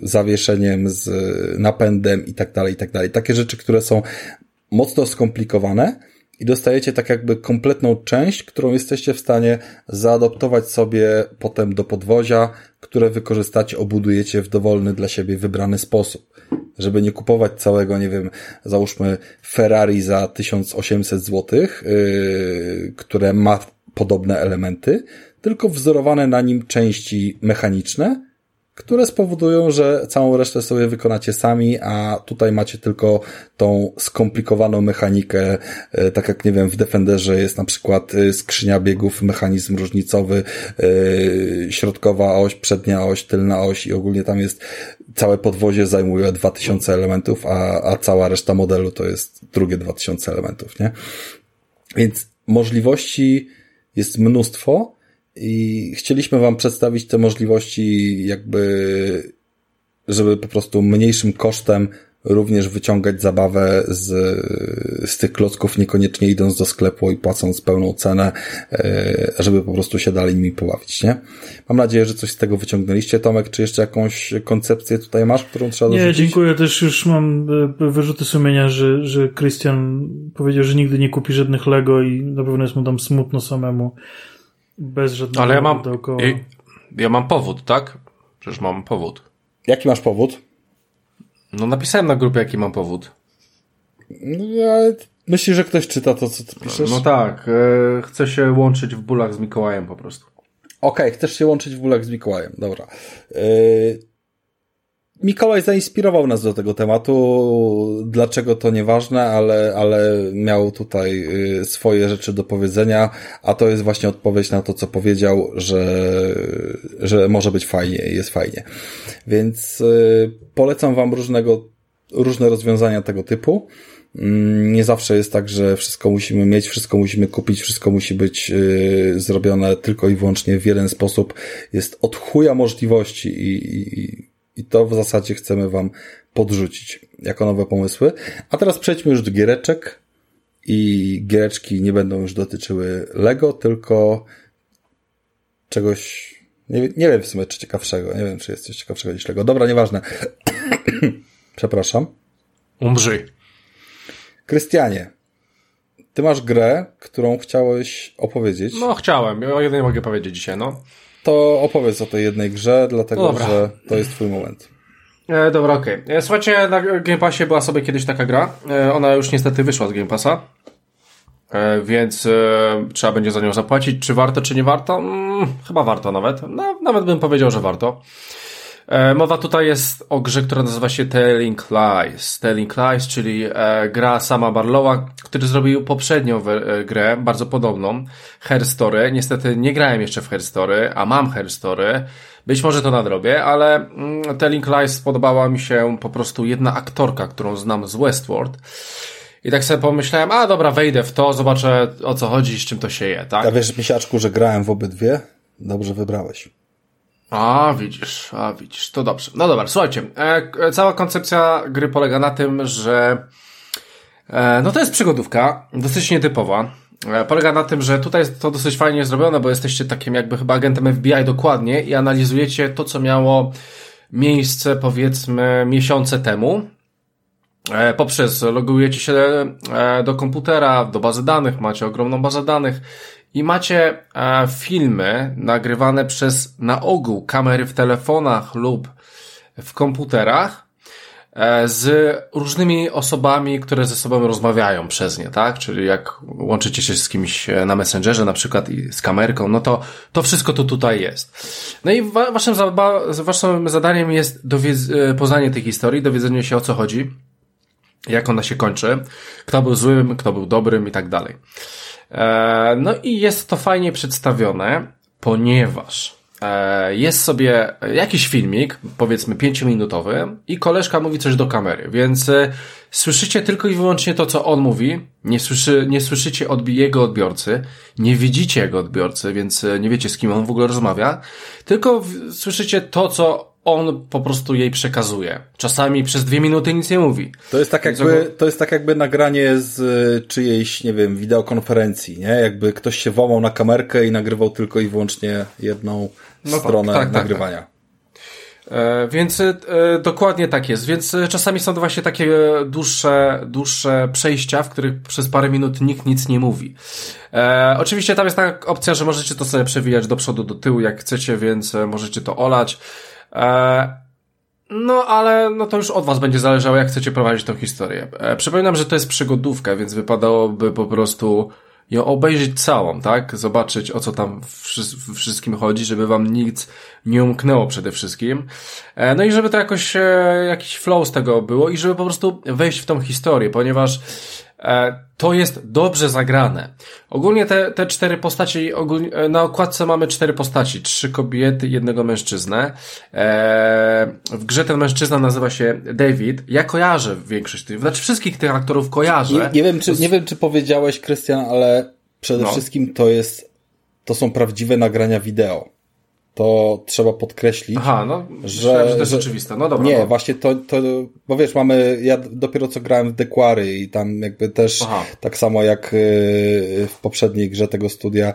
zawieszeniem, z napędem i tak dalej, i tak dalej. Takie rzeczy, które są mocno skomplikowane i dostajecie tak jakby kompletną część, którą jesteście w stanie zaadoptować sobie potem do podwozia, które wykorzystacie, obudujecie w dowolny dla siebie wybrany sposób. Żeby nie kupować całego, nie wiem, załóżmy Ferrari za 1800 zł, yy, które ma podobne elementy, tylko wzorowane na nim części mechaniczne, które spowodują, że całą resztę sobie wykonacie sami, a tutaj macie tylko tą skomplikowaną mechanikę, e, tak jak nie wiem, w Defenderze jest na przykład e, skrzynia biegów, mechanizm różnicowy, e, środkowa oś, przednia oś, tylna oś i ogólnie tam jest całe podwozie zajmuje 2000 elementów, a, a cała reszta modelu to jest drugie 2000 elementów, nie? Więc możliwości jest mnóstwo, i chcieliśmy Wam przedstawić te możliwości, jakby, żeby po prostu mniejszym kosztem również wyciągać zabawę z, z tych klocków, niekoniecznie idąc do sklepu i płacąc pełną cenę, e, żeby po prostu się dalej nimi pobawić, nie? Mam nadzieję, że coś z tego wyciągnęliście. Tomek, czy jeszcze jakąś koncepcję tutaj masz, którą trzeba dorzucić? Nie, dziękuję. Też już mam e, wyrzuty sumienia, że, że Christian powiedział, że nigdy nie kupi żadnych Lego i na pewno jest mu tam smutno samemu. Bez żadnego Ale ja mam, dookoła. Ja, ja mam powód, tak? Przecież mam powód. Jaki masz powód? No napisałem na grupie, jaki mam powód. No, ale myślisz, że ktoś czyta to, co ty piszesz? No, no tak. E, chcę się łączyć w bólach z Mikołajem po prostu. Okej, okay, chcesz się łączyć w bólach z Mikołajem. Dobra. E, Mikołaj zainspirował nas do tego tematu. Dlaczego to nieważne, ale, ale miał tutaj y, swoje rzeczy do powiedzenia, a to jest właśnie odpowiedź na to, co powiedział, że, że może być fajnie, jest fajnie. Więc y, polecam Wam różnego, różne rozwiązania tego typu. Mm, nie zawsze jest tak, że wszystko musimy mieć, wszystko musimy kupić, wszystko musi być yy, zrobione tylko i wyłącznie w jeden sposób. Jest od chuja możliwości i, i, i to w zasadzie chcemy Wam podrzucić jako nowe pomysły. A teraz przejdźmy już do giereczek i giereczki nie będą już dotyczyły Lego, tylko czegoś, nie, nie wiem w sumie czy ciekawszego, nie wiem czy jest coś ciekawszego niż Lego. Dobra, nieważne. Przepraszam. Umrzyj. Krystianie, ty masz grę, którą chciałeś opowiedzieć. No, chciałem. O jednej mogę powiedzieć dzisiaj, no to opowiedz o tej jednej grze, dlatego no że to jest twój moment. E, dobra, okej. Okay. E, słuchajcie, na Game Passie była sobie kiedyś taka gra. E, ona już niestety wyszła z Game Passa. E, więc e, trzeba będzie za nią zapłacić. Czy warto, czy nie warto? Mm, chyba warto nawet. No, nawet bym powiedział, że warto. E, mowa tutaj jest o grze, która nazywa się Telling Lies. Telling Lies, czyli e, gra sama Barlowa, który zrobił poprzednią e, grę, bardzo podobną, Her Story. Niestety nie grałem jeszcze w Her Story, a mam Her Story. Być może to nadrobię, ale mm, Telling Lies spodobała mi się po prostu jedna aktorka, którą znam z Westworld. I tak sobie pomyślałem, a dobra, wejdę w to, zobaczę o co chodzi, z czym to się je, tak? A wiesz, Misiaczku, że grałem w obydwie? Dobrze wybrałeś. A, widzisz, a widzisz, to dobrze. No dobra, słuchajcie, e, e, cała koncepcja gry polega na tym, że e, no to jest przygodówka, dosyć nietypowa. E, polega na tym, że tutaj jest to dosyć fajnie zrobione, bo jesteście takim jakby chyba agentem FBI dokładnie i analizujecie to, co miało miejsce powiedzmy miesiące temu. E, poprzez logujecie się e, do komputera, do bazy danych, macie ogromną bazę danych i macie e, filmy nagrywane przez na ogół kamery w telefonach lub w komputerach e, z różnymi osobami, które ze sobą rozmawiają przez nie, tak? Czyli jak łączycie się z kimś e, na Messengerze na przykład i z kamerką, no to to wszystko to tutaj jest. No i waszym, waszym zadaniem jest dowiedz- poznanie tej historii, dowiedzenie się o co chodzi, jak ona się kończy, kto był złym, kto był dobrym i tak dalej. E, no i jest to fajnie przedstawione, ponieważ e, jest sobie jakiś filmik, powiedzmy pięciominutowy i koleżka mówi coś do kamery, więc e, słyszycie tylko i wyłącznie to, co on mówi, nie, słyszy, nie słyszycie od jego odbiorcy, nie widzicie jego odbiorcy, więc nie wiecie z kim on w ogóle rozmawia, tylko słyszycie to, co on po prostu jej przekazuje. Czasami przez dwie minuty nic nie mówi. To jest tak jakby, to jest tak jakby nagranie z y, czyjejś, nie wiem, wideokonferencji, nie? Jakby ktoś się włamał na kamerkę i nagrywał tylko i wyłącznie jedną no tak, stronę tak, tak, nagrywania. Tak. E, więc e, dokładnie tak jest. Więc e, czasami są właśnie takie dłuższe, dłuższe przejścia, w których przez parę minut nikt nic nie mówi. E, oczywiście tam jest taka opcja, że możecie to sobie przewijać do przodu, do tyłu, jak chcecie, więc możecie to olać. E, no, ale no to już od was będzie zależało, jak chcecie prowadzić tą historię. E, przypominam, że to jest przygodówka, więc wypadałoby po prostu ją obejrzeć całą, tak? Zobaczyć, o co tam wszystkim chodzi, żeby wam nic nie umknęło przede wszystkim. E, no i żeby to jakoś, jakiś flow z tego było i żeby po prostu wejść w tą historię, ponieważ to jest dobrze zagrane. Ogólnie te, te cztery postaci, ogólnie, e, na okładce mamy cztery postaci, trzy kobiety, jednego mężczyznę. E, w grze ten mężczyzna nazywa się David. Ja kojarzę większość tych, znaczy wszystkich tych aktorów kojarzę. Nie, nie wiem, czy, nie wiem, czy powiedziałeś, Krystian, ale przede no. wszystkim to jest, to są prawdziwe nagrania wideo. To trzeba podkreślić, Aha, no, że, że to jest że, oczywiste. No dobra. Nie, no. właśnie to, to, bo wiesz, mamy, ja dopiero co grałem w Dequary i tam jakby też, Aha. tak samo jak y, w poprzedniej grze tego studia,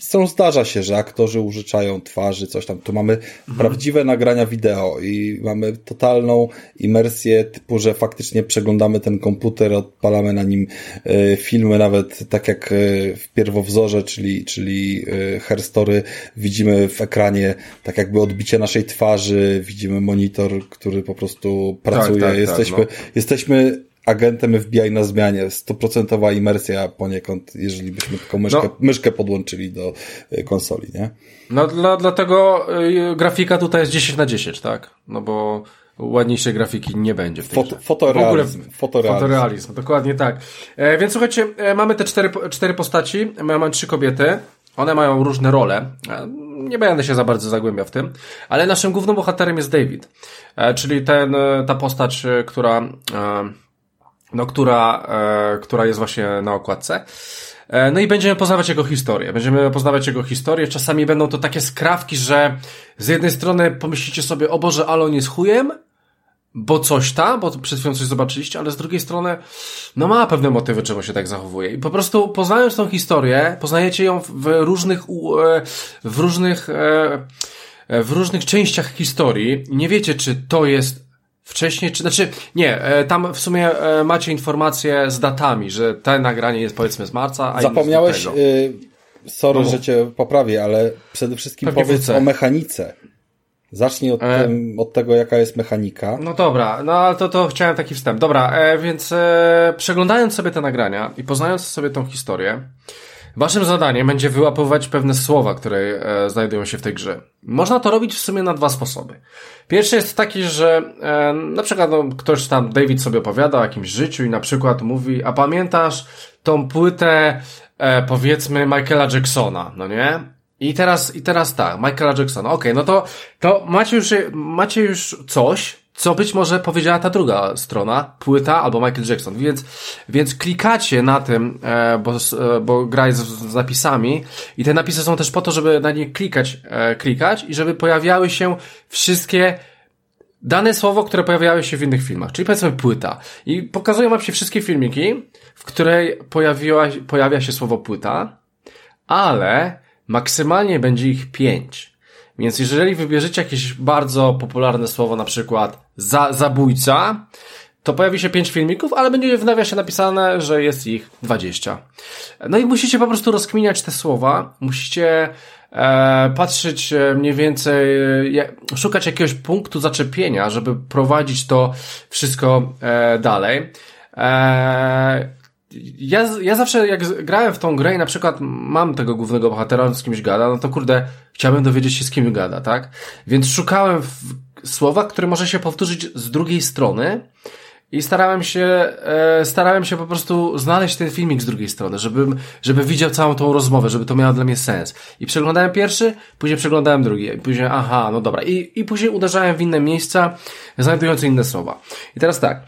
Zresztą zdarza się, że aktorzy użyczają twarzy, coś tam. Tu mamy mhm. prawdziwe nagrania wideo i mamy totalną imersję typu, że faktycznie przeglądamy ten komputer, odpalamy na nim y, filmy, nawet tak jak y, w pierwowzorze, czyli, czyli y, herstory, widzimy w ekranie tak jakby odbicie naszej twarzy, widzimy monitor, który po prostu pracuje. Tak, tak, jesteśmy, tak, no. jesteśmy agentem FBI na zmianie. Stuprocentowa imersja poniekąd, jeżeli byśmy tylko myszkę, no. myszkę podłączyli do y, konsoli, nie? No dla, dlatego y, grafika tutaj jest 10 na 10, tak? No bo ładniejszej grafiki nie będzie w tej Fot, fotorealizm, fotorealizm. Fotorealizm, dokładnie tak. E, więc słuchajcie, e, mamy te cztery, cztery postaci, mamy trzy kobiety, one mają różne role. E, nie będę się za bardzo zagłębiał w tym, ale naszym głównym bohaterem jest David, e, czyli ten, e, ta postać, która no, która, e, która jest właśnie na okładce. E, no i będziemy poznawać jego historię. Będziemy poznawać jego historię. Czasami będą to takie skrawki, że z jednej strony pomyślicie sobie, o Boże, ale on jest chujem, bo coś tam, bo przed chwilą coś zobaczyliście, ale z drugiej strony, no ma pewne motywy, czemu się tak zachowuje. I po prostu poznając tą historię, poznajecie ją w różnych, e, w różnych, e, w różnych częściach historii. Nie wiecie, czy to jest wcześniej, czy znaczy nie, e, tam w sumie e, macie informacje z datami, że to nagranie jest powiedzmy z marca, a Zapomniałeś, y, sorry, no. że cię poprawię, ale przede wszystkim Pewnie powiedz wrócę. o mechanice. Zacznij od, e... tym, od tego, jaka jest mechanika. No dobra, no ale to, to chciałem taki wstęp. Dobra, e, więc e, przeglądając sobie te nagrania i poznając sobie tą historię, Waszym zadaniem będzie wyłapywać pewne słowa, które e, znajdują się w tej grze. Można to robić w sumie na dwa sposoby. Pierwszy jest taki, że e, na przykład no, ktoś tam, David sobie opowiada o jakimś życiu i na przykład mówi, a pamiętasz tą płytę e, powiedzmy Michaela Jacksona, no nie? I teraz, i teraz tak, Michaela Jacksona, okej, okay, no to, to macie już, macie już coś, co być może powiedziała ta druga strona, płyta albo Michael Jackson. Więc, więc klikacie na tym, e, bo, e, bo gra jest z, z napisami i te napisy są też po to, żeby na nie klikać, e, klikać i żeby pojawiały się wszystkie dane słowo, które pojawiały się w innych filmach, czyli powiedzmy płyta. I pokazują wam się wszystkie filmiki, w której pojawiła, pojawia się słowo płyta, ale maksymalnie będzie ich pięć. Więc jeżeli wybierzecie jakieś bardzo popularne słowo, na przykład za, zabójca, to pojawi się pięć filmików, ale będzie w nawiasie napisane, że jest ich 20. No i musicie po prostu rozkminiać te słowa, musicie e, patrzeć e, mniej więcej, e, szukać jakiegoś punktu zaczepienia, żeby prowadzić to wszystko e, dalej. E, ja, ja zawsze jak grałem w tą grę i na przykład mam tego głównego bohatera, on z kimś gada, no to kurde, chciałbym dowiedzieć się z kim gada, tak? Więc szukałem słowa, które może się powtórzyć z drugiej strony i starałem się, e, starałem się po prostu znaleźć ten filmik z drugiej strony, żebym, żeby widział całą tą rozmowę, żeby to miało dla mnie sens. I przeglądałem pierwszy, później przeglądałem drugi, i później, aha, no dobra. I, i później uderzałem w inne miejsca, znajdując inne słowa. I teraz tak,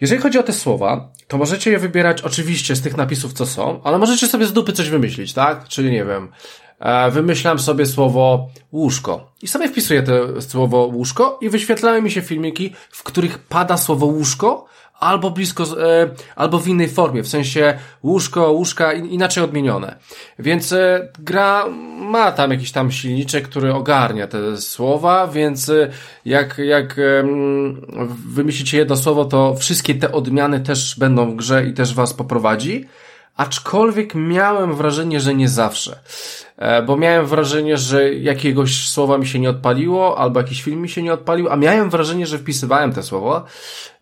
jeżeli chodzi o te słowa, to możecie je wybierać oczywiście z tych napisów, co są, ale możecie sobie z dupy coś wymyślić, tak? Czyli nie wiem, e, wymyślam sobie słowo łóżko i sobie wpisuję to słowo łóżko i wyświetlają mi się filmiki, w których pada słowo łóżko, albo blisko, e, albo w innej formie, w sensie łóżko, łóżka inaczej odmienione. Więc e, gra ma tam jakiś tam silniczek, który ogarnia te słowa, więc e, jak, jak wymyślicie jedno słowo, to wszystkie te odmiany też będą w grze i też was poprowadzi. Aczkolwiek miałem wrażenie, że nie zawsze. E, bo miałem wrażenie, że jakiegoś słowa mi się nie odpaliło, albo jakiś film mi się nie odpalił, a miałem wrażenie, że wpisywałem te słowo.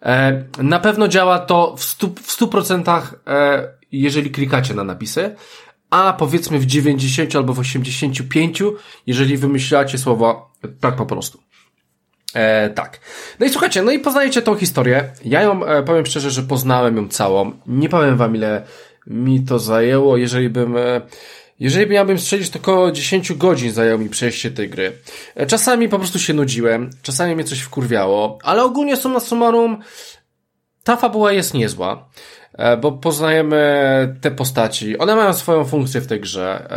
E, na pewno działa to w stu, w stu procentach, e, jeżeli klikacie na napisy, a powiedzmy w 90 albo w 85, jeżeli wymyślacie słowa tak po prostu. E, tak. No i słuchajcie, no i poznajecie tą historię. Ja ją, e, powiem szczerze, że poznałem ją całą. Nie powiem wam, ile mi to zajęło, jeżeli bym... E, jeżeli miałbym strzelić, to około 10 godzin zajęło mi przejście tej gry. E, czasami po prostu się nudziłem, czasami mnie coś wkurwiało, ale ogólnie summa summarum ta fabuła jest niezła, e, bo poznajemy te postaci. One mają swoją funkcję w tej grze.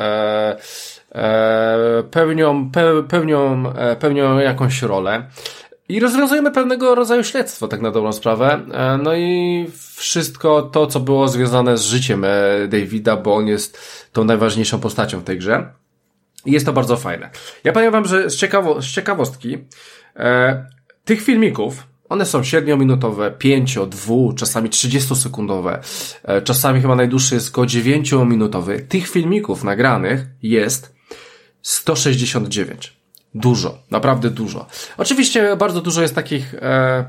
pełnią, pe, pełnią, pełnią jakąś rolę. I rozwiązujemy pewnego rodzaju śledztwo, tak na dobrą sprawę. No i wszystko to, co było związane z życiem e, Davida, bo on jest tą najważniejszą postacią w tej grze. I jest to bardzo fajne. Ja powiem wam, że z, ciekawo, z ciekawostki, e, tych filmików, one są 7-minutowe, 5, 2, czasami 30-sekundowe, e, czasami chyba najdłuższy jest około 9-minutowy. Tych filmików nagranych jest 169. Dużo, naprawdę dużo. Oczywiście bardzo dużo jest takich e,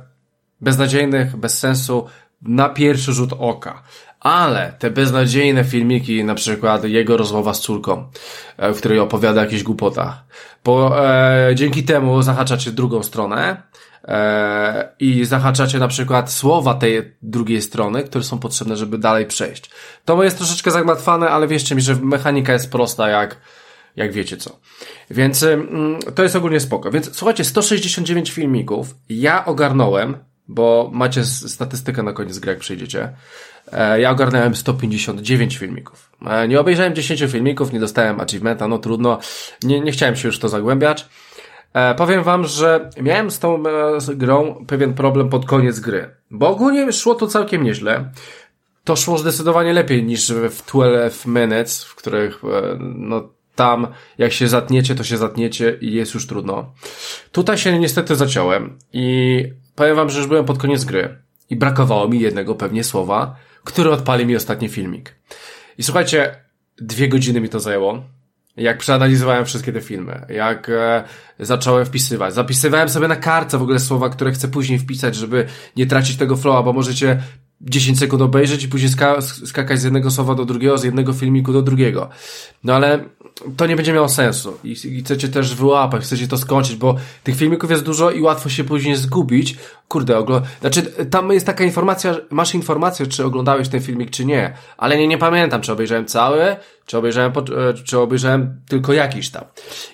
beznadziejnych, bez sensu, na pierwszy rzut oka. Ale te beznadziejne filmiki, na przykład jego rozmowa z córką, e, w której opowiada jakieś głupota, bo e, dzięki temu zahaczacie drugą stronę e, i zahaczacie na przykład słowa tej drugiej strony, które są potrzebne, żeby dalej przejść. To jest troszeczkę zagmatwane, ale wierzcie mi, że mechanika jest prosta jak jak wiecie co. Więc mm, to jest ogólnie spoko. Więc słuchajcie, 169 filmików ja ogarnąłem, bo macie statystykę na koniec gry, jak przyjdziecie. E, ja ogarnąłem 159 filmików. E, nie obejrzałem 10 filmików, nie dostałem achievementa, no trudno. Nie, nie chciałem się już to zagłębiać. E, powiem wam, że miałem z tą grą pewien problem pod koniec gry. Bo ogólnie szło to całkiem nieźle. To szło zdecydowanie lepiej niż w 12 minutes, w których no tam jak się zatniecie, to się zatniecie i jest już trudno. Tutaj się niestety zaciąłem i powiem wam, że już byłem pod koniec gry i brakowało mi jednego pewnie słowa, który odpali mi ostatni filmik. I słuchajcie, dwie godziny mi to zajęło. Jak przeanalizowałem wszystkie te filmy, jak e, zacząłem wpisywać. Zapisywałem sobie na kartce w ogóle słowa, które chcę później wpisać, żeby nie tracić tego flowa, bo możecie 10 sekund obejrzeć i później ska skakać z jednego słowa do drugiego, z jednego filmiku do drugiego. No ale to nie będzie miało sensu. I, I, chcecie też wyłapać, chcecie to skończyć, bo tych filmików jest dużo i łatwo się później zgubić. Kurde, ogl- znaczy tam jest taka informacja, masz informację, czy oglądałeś ten filmik, czy nie. Ale nie, nie pamiętam, czy obejrzałem cały, czy obejrzałem, e, czy obejrzałem tylko jakiś tam.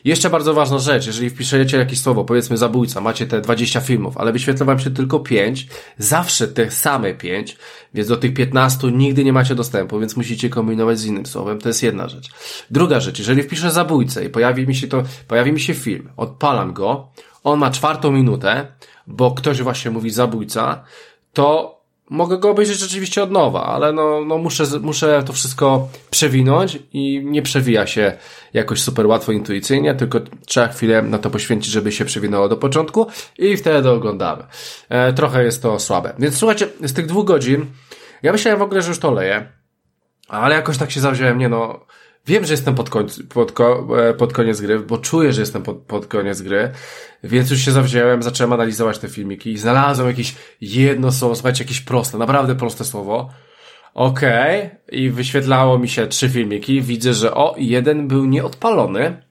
Jeszcze bardzo ważna rzecz, jeżeli wpiszecie jakieś słowo, powiedzmy zabójca, macie te 20 filmów, ale wyświetla wam się tylko 5, zawsze te same 5, więc do tych 15 nigdy nie macie dostępu, więc musicie kombinować z innym słowem. To jest jedna rzecz. Druga rzecz, jeżeli wpiszę zabójcę i pojawi mi się to, pojawi mi się film, odpalam go, on ma czwartą minutę, bo ktoś właśnie mówi zabójca, to mogę go obejrzeć rzeczywiście od nowa, ale no, no muszę, muszę to wszystko przewinąć i nie przewija się jakoś super łatwo, intuicyjnie, tylko trzeba chwilę na to poświęcić, żeby się przewinęło do początku i wtedy oglądamy. E, trochę jest to słabe. Więc słuchajcie, z tych dwóch godzin, ja myślałem w ogóle, że już to leję, ale jakoś tak się zawziąłem, nie no, Wiem, że jestem pod, końc, pod, e, pod koniec gry, bo czuję, że jestem pod, pod koniec gry, więc już się zawziąłem, zacząłem analizować te filmiki i znalazłem jakieś jedno słowo, słuchajcie, jakieś proste, naprawdę proste słowo. Okej, okay. i wyświetlało mi się trzy filmiki, widzę, że o, jeden był nieodpalony,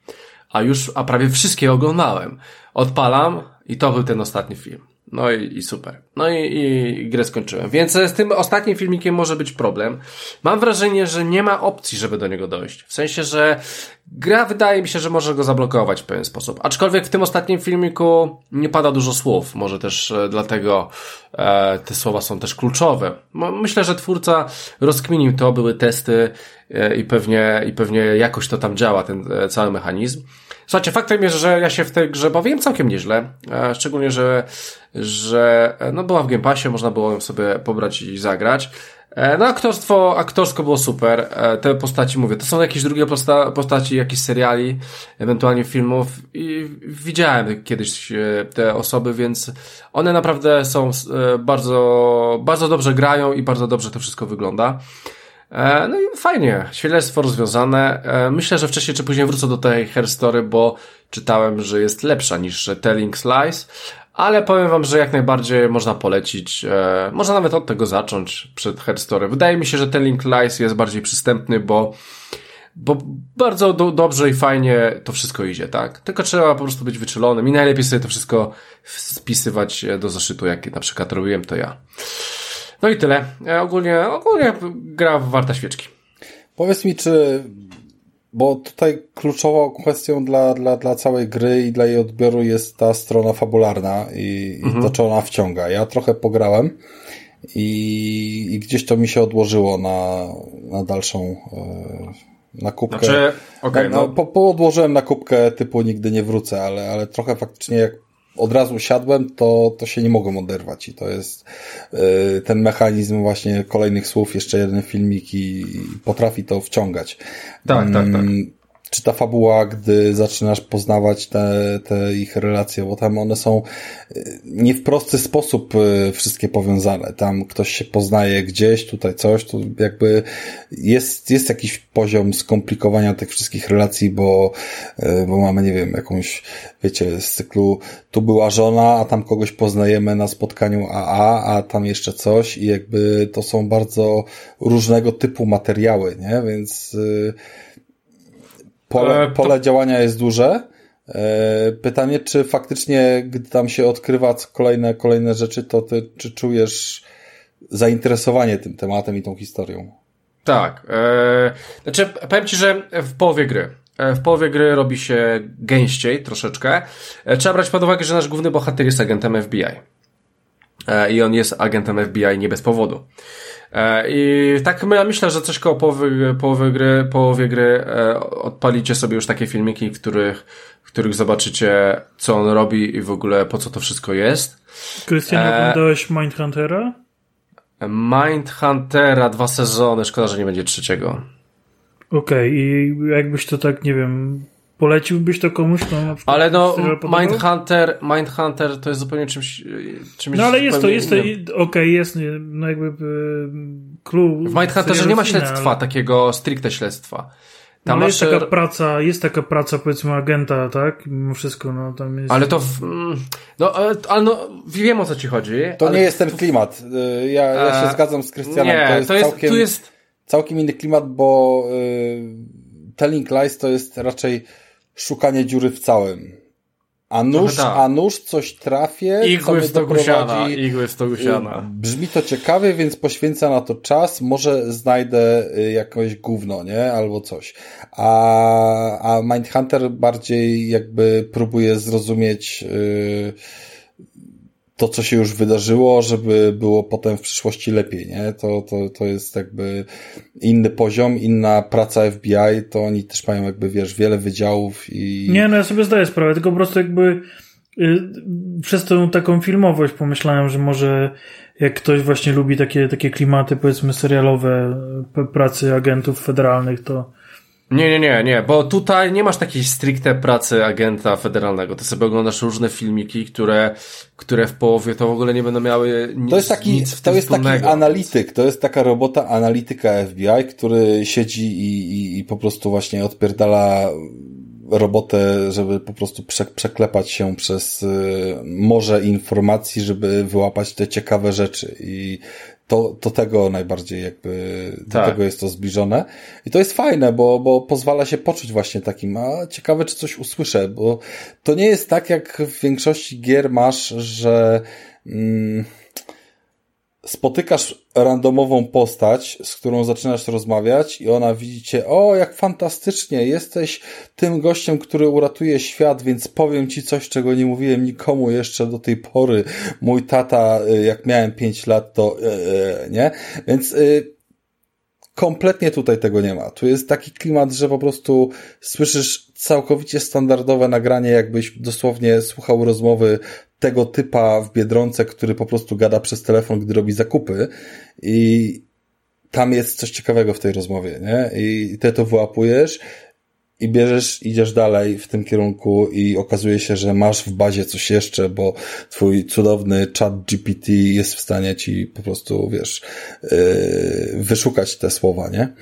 a już, a prawie wszystkie oglądałem. Odpalam i to był ten ostatni film. No i, i super. No i, i grę skończyłem. Więc z tym ostatnim filmikiem może być problem. Mam wrażenie, że nie ma opcji, żeby do niego dojść. W sensie, że gra wydaje mi się, że może go zablokować w pewien sposób. Aczkolwiek w tym ostatnim filmiku nie pada dużo słów. Może też e, dlatego e, te słowa są też kluczowe. Myślę, że twórca rozkminił to, były testy e, i pewnie, i pewnie jakoś to tam działa, ten e, cały mechanizm. Słuchajcie, faktem jest, że ja się w tej grze bawiłem całkiem nieźle. E, szczególnie, że, że e, no była w Game Passie, można było ją sobie pobrać i zagrać. E, no aktorstwo, aktorsko było super. Te postaci, mówię, to są jakieś drugie posta postaci, jakieś seriali, ewentualnie filmów i widziałem kiedyś te osoby, więc one naprawdę są bardzo, bardzo dobrze grają i bardzo dobrze to wszystko wygląda. E, no i fajnie, świadectwo rozwiązane. E, myślę, że wcześniej czy później wrócę do tej Herstory, bo czytałem, że jest lepsza niż Telling Slice, ale powiem wam, że jak najbardziej można polecić, e, można nawet od tego zacząć przed Herstory. Wydaje mi się, że Telling Lies jest bardziej przystępny, bo bo bardzo do, dobrze i fajnie to wszystko idzie, tak? Tylko trzeba po prostu być wyczulonym i najlepiej sobie to wszystko spisywać do zeszytu, jak na przykład robiłem to ja. No i tyle. E, ogólnie, ogólnie gra warta świeczki. Powiedz mi, czy bo tutaj kluczową kwestią dla, dla, dla całej gry i dla jej odbioru jest ta strona fabularna i, mhm. i to, czy ona wciąga. Ja trochę pograłem i, i gdzieś to mi się odłożyło na, na dalszą, e, Na kubkę. Znaczy, okay, no, no. Po, po odłożyłem na kubkę typu nigdy nie wrócę, ale, ale trochę faktycznie jak od razu siadłem, to, to się nie mogłem oderwać i to jest yy, ten mechanizm właśnie kolejnych słów, jeszcze jeden filmik i, i potrafi to wciągać. Tak, tak, tak. Czy ta fabuła, gdy zaczynasz poznawać te, te ich relacje, bo tam one są y, nie w prosty sposób y, wszystkie powiązane. Tam ktoś się poznaje gdzieś, tutaj coś, tu jakby jest, jest jakiś poziom skomplikowania tych wszystkich relacji, bo, y, bo mamy, nie wiem, jakąś, wiecie, z cyklu tu była żona, a tam kogoś poznajemy na spotkaniu AA, a tam jeszcze coś i jakby to są bardzo różnego typu materiały, nie? Więc, Pole, e, pole działania jest duże. E, pytanie, czy faktycznie, gdy tam się odkrywa kolejne, kolejne rzeczy, to ty, czy czujesz zainteresowanie tym tematem i tą historią? Tak. E, znaczy, powiem Ci, że w połowie gry. W połowie gry robi się gęściej troszeczkę. Trzeba brać pod uwagę, że nasz główny bohater jest agentem FBI. I on jest agentem FBI nie bez powodu. E, I tak ja myślę, że coś koło połowy, połowy gry, połowie gry e, odpalicie sobie już takie filmiki, w których, w których zobaczycie, co on robi i w ogóle po co to wszystko jest. Krystian, e... oglądałeś Mindhuntera? Mindhuntera, dwa sezony, szkoda, że nie będzie trzeciego. Okej, okay, i jakbyś to tak, nie wiem, Poleciłbyś to komuś? No, ale no, Mindhunter, Mindhunter to jest zupełnie czymś. czymś no ale jest to, jest to, okej, okay, jest, no jakby e, clue. W Mindhunterze nie ma śledztwa, ale... takiego stricte śledztwa. Tam no, ale jest taka praca, jest taka praca powiedzmy agenta, tak? Mimo wszystko, no tam jest... Ale to, w, mm, no, ale no, wiem o co ci chodzi. To nie jest ten klimat. Y, ja, ja się e... zgadzam z Krystianem. Nie, to jest, to jest, całkiem, tu jest... całkiem inny klimat, bo y, Telling Lies to jest raczej szukanie dziury w całym. A nóż, tak. a nóż coś trafię, igły w to siana, igły w to siana. Brzmi to ciekawie, więc poświęcę na to czas, może znajdę y, jakieś gówno, nie? Albo coś. A, a Mindhunter bardziej jakby próbuje zrozumieć yy, to, co się już wydarzyło, żeby było potem w przyszłości lepiej, nie? To, to, to jest jakby inny poziom, inna praca FBI, to oni też mają jakby, wiesz, wiele wydziałów i... Nie, no ja sobie zdaję sprawę, tylko po prostu jakby y, przez tą taką filmowość pomyślałem, że może jak ktoś właśnie lubi takie, takie klimaty, powiedzmy, serialowe pracy agentów federalnych, to nie, nie, nie, nie, bo tutaj nie masz takiej stricte pracy agenta federalnego. Ty sobie oglądasz różne filmiki, które, które w połowie to w ogóle nie będą miały nic To jest taki, nic to jest taki analityk, to jest taka robota analityka FBI, który siedzi i, i, i po prostu właśnie odpierdala robotę, żeby po prostu przeklepać się przez y, morze informacji, żeby wyłapać te ciekawe rzeczy i to, to tego najbardziej jakby, tak. do tego jest to zbliżone. I to jest fajne, bo, bo pozwala się poczuć właśnie takim, a ciekawe czy coś usłyszę, bo to nie jest tak jak w większości gier masz, że mm, spotykasz randomową postać, z którą zaczynasz rozmawiać i ona widzi cię, o jak fantastycznie, jesteś tym gościem, który uratuje świat, więc powiem ci coś, czego nie mówiłem nikomu jeszcze do tej pory. Mój tata, y, jak miałem pięć lat, to yy, nie? Więc kompletnie tutaj tego nie ma. Tu jest taki klimat, że po prostu słyszysz całkowicie standardowe nagranie, jakbyś dosłownie słuchał rozmowy tego typa w Biedronce, który po prostu gada przez telefon, gdy robi zakupy i tam jest coś ciekawego w tej rozmowie, nie? I ty to wyłapujesz i bierzesz, idziesz dalej w tym kierunku i okazuje się, że masz w bazie coś jeszcze, bo twój cudowny chat GPT jest w stanie ci po prostu, wiesz, yy, wyszukać te słowa, nie?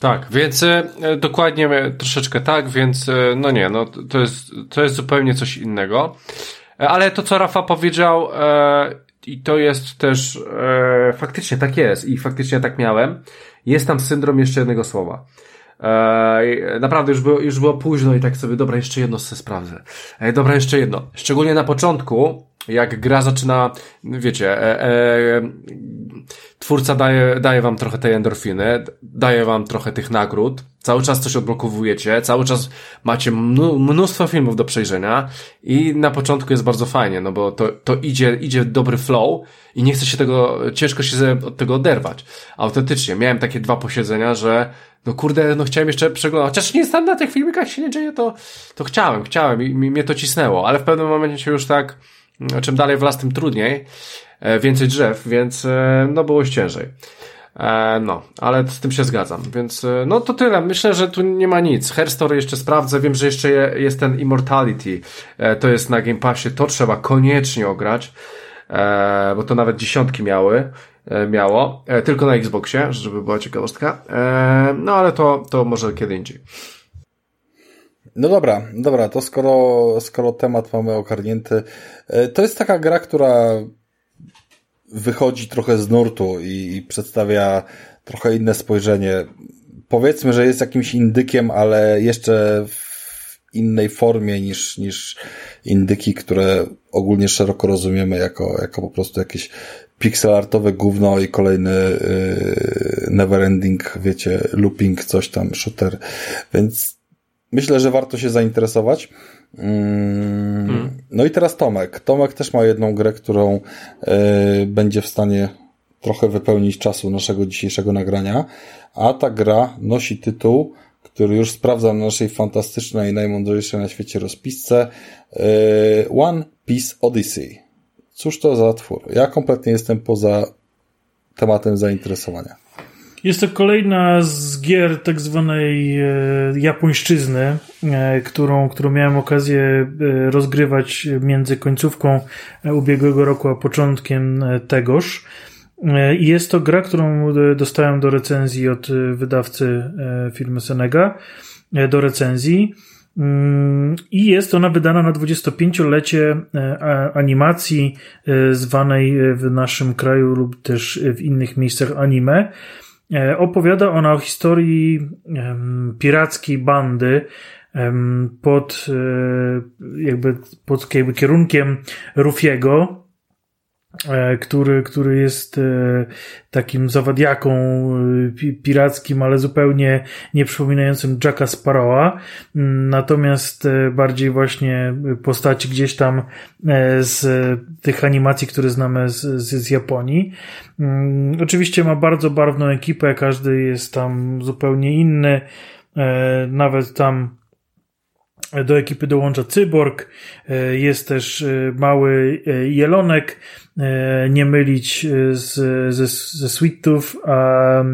Tak, więc e, dokładnie e, troszeczkę tak, więc e, no nie, no to jest, to jest zupełnie coś innego. Ale to, co Rafa powiedział, i to jest też faktycznie tak jest i faktycznie tak miałem, jest tam syndrom jeszcze jednego słowa. Naprawdę już było, już było późno i tak sobie, dobra, jeszcze jedno sobie sprawdzę. dobra, jeszcze jedno. Szczególnie na początku, jak gra zaczyna, wiecie, e, e, twórca daje, daje wam trochę tej endorfiny, daje wam trochę tych nagród, cały czas coś odblokowujecie, cały czas macie mnóstwo filmów do przejrzenia i na początku jest bardzo fajnie, no bo to, to idzie, idzie dobry flow i nie chce się tego, ciężko się od tego oderwać. Autentycznie, miałem takie dwa posiedzenia, że no kurde, no chciałem jeszcze przeglądać, chociaż nie tam na tych filmikach się nie dzieje, to, to chciałem, chciałem i mnie to cisnęło, ale w pewnym momencie już tak, czym dalej w las, tym trudniej, e, więcej drzew, więc e, no było ciężej. E, no, ale z tym się zgadzam, więc no to tyle. Myślę, że tu nie ma nic. Herstory jeszcze sprawdzę, wiem, że jeszcze jest ten Immortality, to jest na Game Passie, to trzeba koniecznie ograć, bo to nawet dziesiątki miały, miało, tylko na Xboxie, żeby była ciekawostka, no ale to, to może kiedy indziej. No dobra, dobra, to skoro, skoro temat mamy ogarnięty, e, to jest taka gra, która wychodzi trochę z nurtu i, i przedstawia trochę inne spojrzenie. Powiedzmy, że jest jakimś indykiem, ale jeszcze w innej formie niż, niż indyki, które ogólnie szeroko rozumiemy jako, jako po prostu jakieś pixelartowe gówno i kolejny yy, neverending, wiecie, looping, coś tam, shooter. Więc myślę, że warto się zainteresować. Mm, hmm. No i teraz Tomek. Tomek też ma jedną grę, którą y, będzie w stanie trochę wypełnić czasu naszego dzisiejszego nagrania, a ta gra nosi tytuł, który już sprawdzam na naszej fantastycznej, najmądrzejszej na świecie rozpisce y, One Piece Odyssey. Cóż to za twór? Ja kompletnie jestem poza tematem zainteresowania. Jest to kolejna z gier tak zwanej e, japońszczyzny, e, którą, którą miałem okazję e, rozgrywać między końcówką ubiegłego roku a początkiem tegoż. Jest to gra, którą dostałem do recenzji od wydawcy firmy Senega, do recenzji. Mm, I jest ona wydana na 25-lecie animacji zwanej w naszym kraju lub też w innych miejscach anime. E, opowiada ona o historii pirackiej bandy pod e, jakby pod jakby kierunkiem Rufiego, który, który jest e, takim zawadiaką e, pirackim, ale zupełnie nie przypominającym Jacka Sparrowa, natomiast bardziej właśnie postaci gdzieś tam z tych animacji, które znamy z, z, Japonii. Mm, oczywiście ma bardzo barwną ekipę, każdy jest tam zupełnie inny, nawet tam do ekipy dołącza Cyborg, jest też mały Jelonek, E, nie mylić e, z, ze, ze Sweet Tooth, a,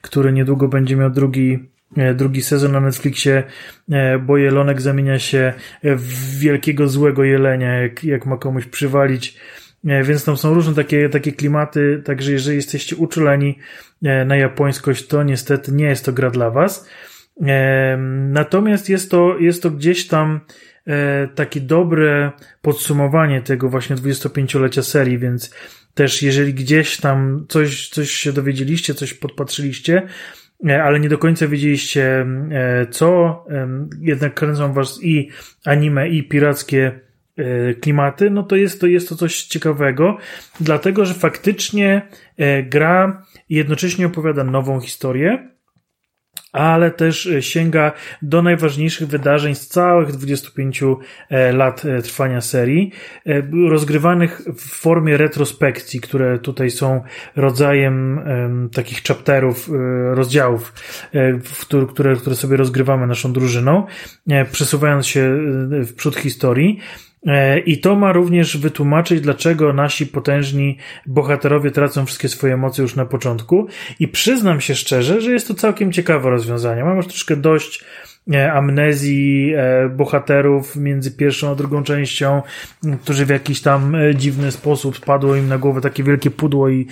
który niedługo będzie miał drugi, e, drugi sezon na Netflixie, bo jelonek zamienia się w wielkiego złego jelenia, jak, jak ma komuś przywalić. Więc tam są różne takie, takie klimaty, także jeżeli jesteście uczuleni na japońskość, to niestety nie jest to gra dla was. Natomiast jest to, jest to gdzieś tam E, takie dobre podsumowanie tego właśnie 25-lecia serii, więc też jeżeli gdzieś tam coś, coś się dowiedzieliście, coś podpatrzyliście, e, ale nie do końca wiedzieliście e, co, jednak kręcą was i anime, i pirackie klimaty, no to jest to, jest to coś ciekawego, dlatego że faktycznie gra jednocześnie opowiada nową historię, ale też e, sięga do najważniejszych wydarzeń z całych 25 e, lat e, trwania serii, rozgrywanych w formie retrospekcji, które tutaj są rodzajem takich chapterów, rozdziałów, które, które sobie rozgrywamy naszą drużyną, przesuwając się w przód historii. E, I to ma również wytłumaczyć, dlaczego nasi potężni bohaterowie tracą wszystkie swoje moce już na początku. I przyznam się szczerze, że jest to całkiem ciekawe rozwiązanie. Mam już troszkę dość e, amnezji e, bohaterów między pierwszą a drugą częścią, którzy w jakiś tam dziwny sposób spadło im na głowę takie wielkie pudło i,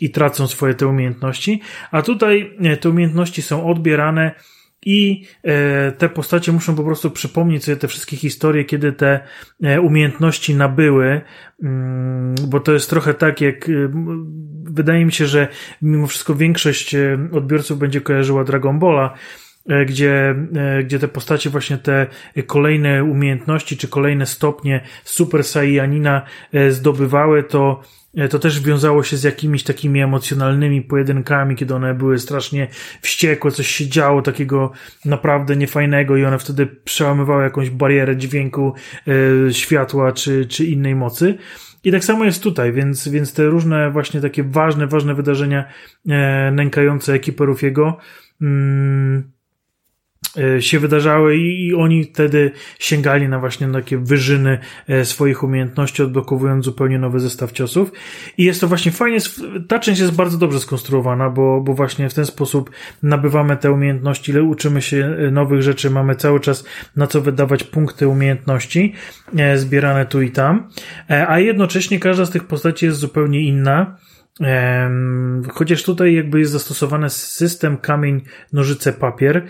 i tracą swoje te umiejętności. A tutaj te umiejętności są odbierane i e, te postacie muszą po prostu przypomnieć sobie te wszystkie historie, kiedy te e, umiejętności nabyły, mm, bo to jest trochę tak, jak e, wydaje mi się, że mimo wszystko większość odbiorców będzie kojarzyła Dragon Balla, gdzie, gdzie te postacie właśnie te kolejne umiejętności czy kolejne stopnie Super Saiyanina zdobywały, to to też wiązało się z jakimiś takimi emocjonalnymi pojedynkami, kiedy one były strasznie wściekłe, coś się działo takiego naprawdę niefajnego i one wtedy przełamywały jakąś barierę dźwięku, e, światła czy, czy innej mocy. I tak samo jest tutaj, więc, więc te różne właśnie takie ważne, ważne wydarzenia e, nękające ekipę Rufiego mm, E, się wydarzały i, oni wtedy sięgali na właśnie takie wyżyny e, swoich umiejętności, odblokowując zupełnie nowy zestaw ciosów. I jest to właśnie fajnie, ta część jest bardzo dobrze skonstruowana, bo, bo właśnie w ten sposób nabywamy te umiejętności, ile uczymy się e, nowych rzeczy, mamy cały czas na co wydawać punkty umiejętności, zbierane tu i tam, a jednocześnie każda z tych postaci jest zupełnie inna. Chociaż tutaj jakby jest zastosowany system kamień, nożyce, papier.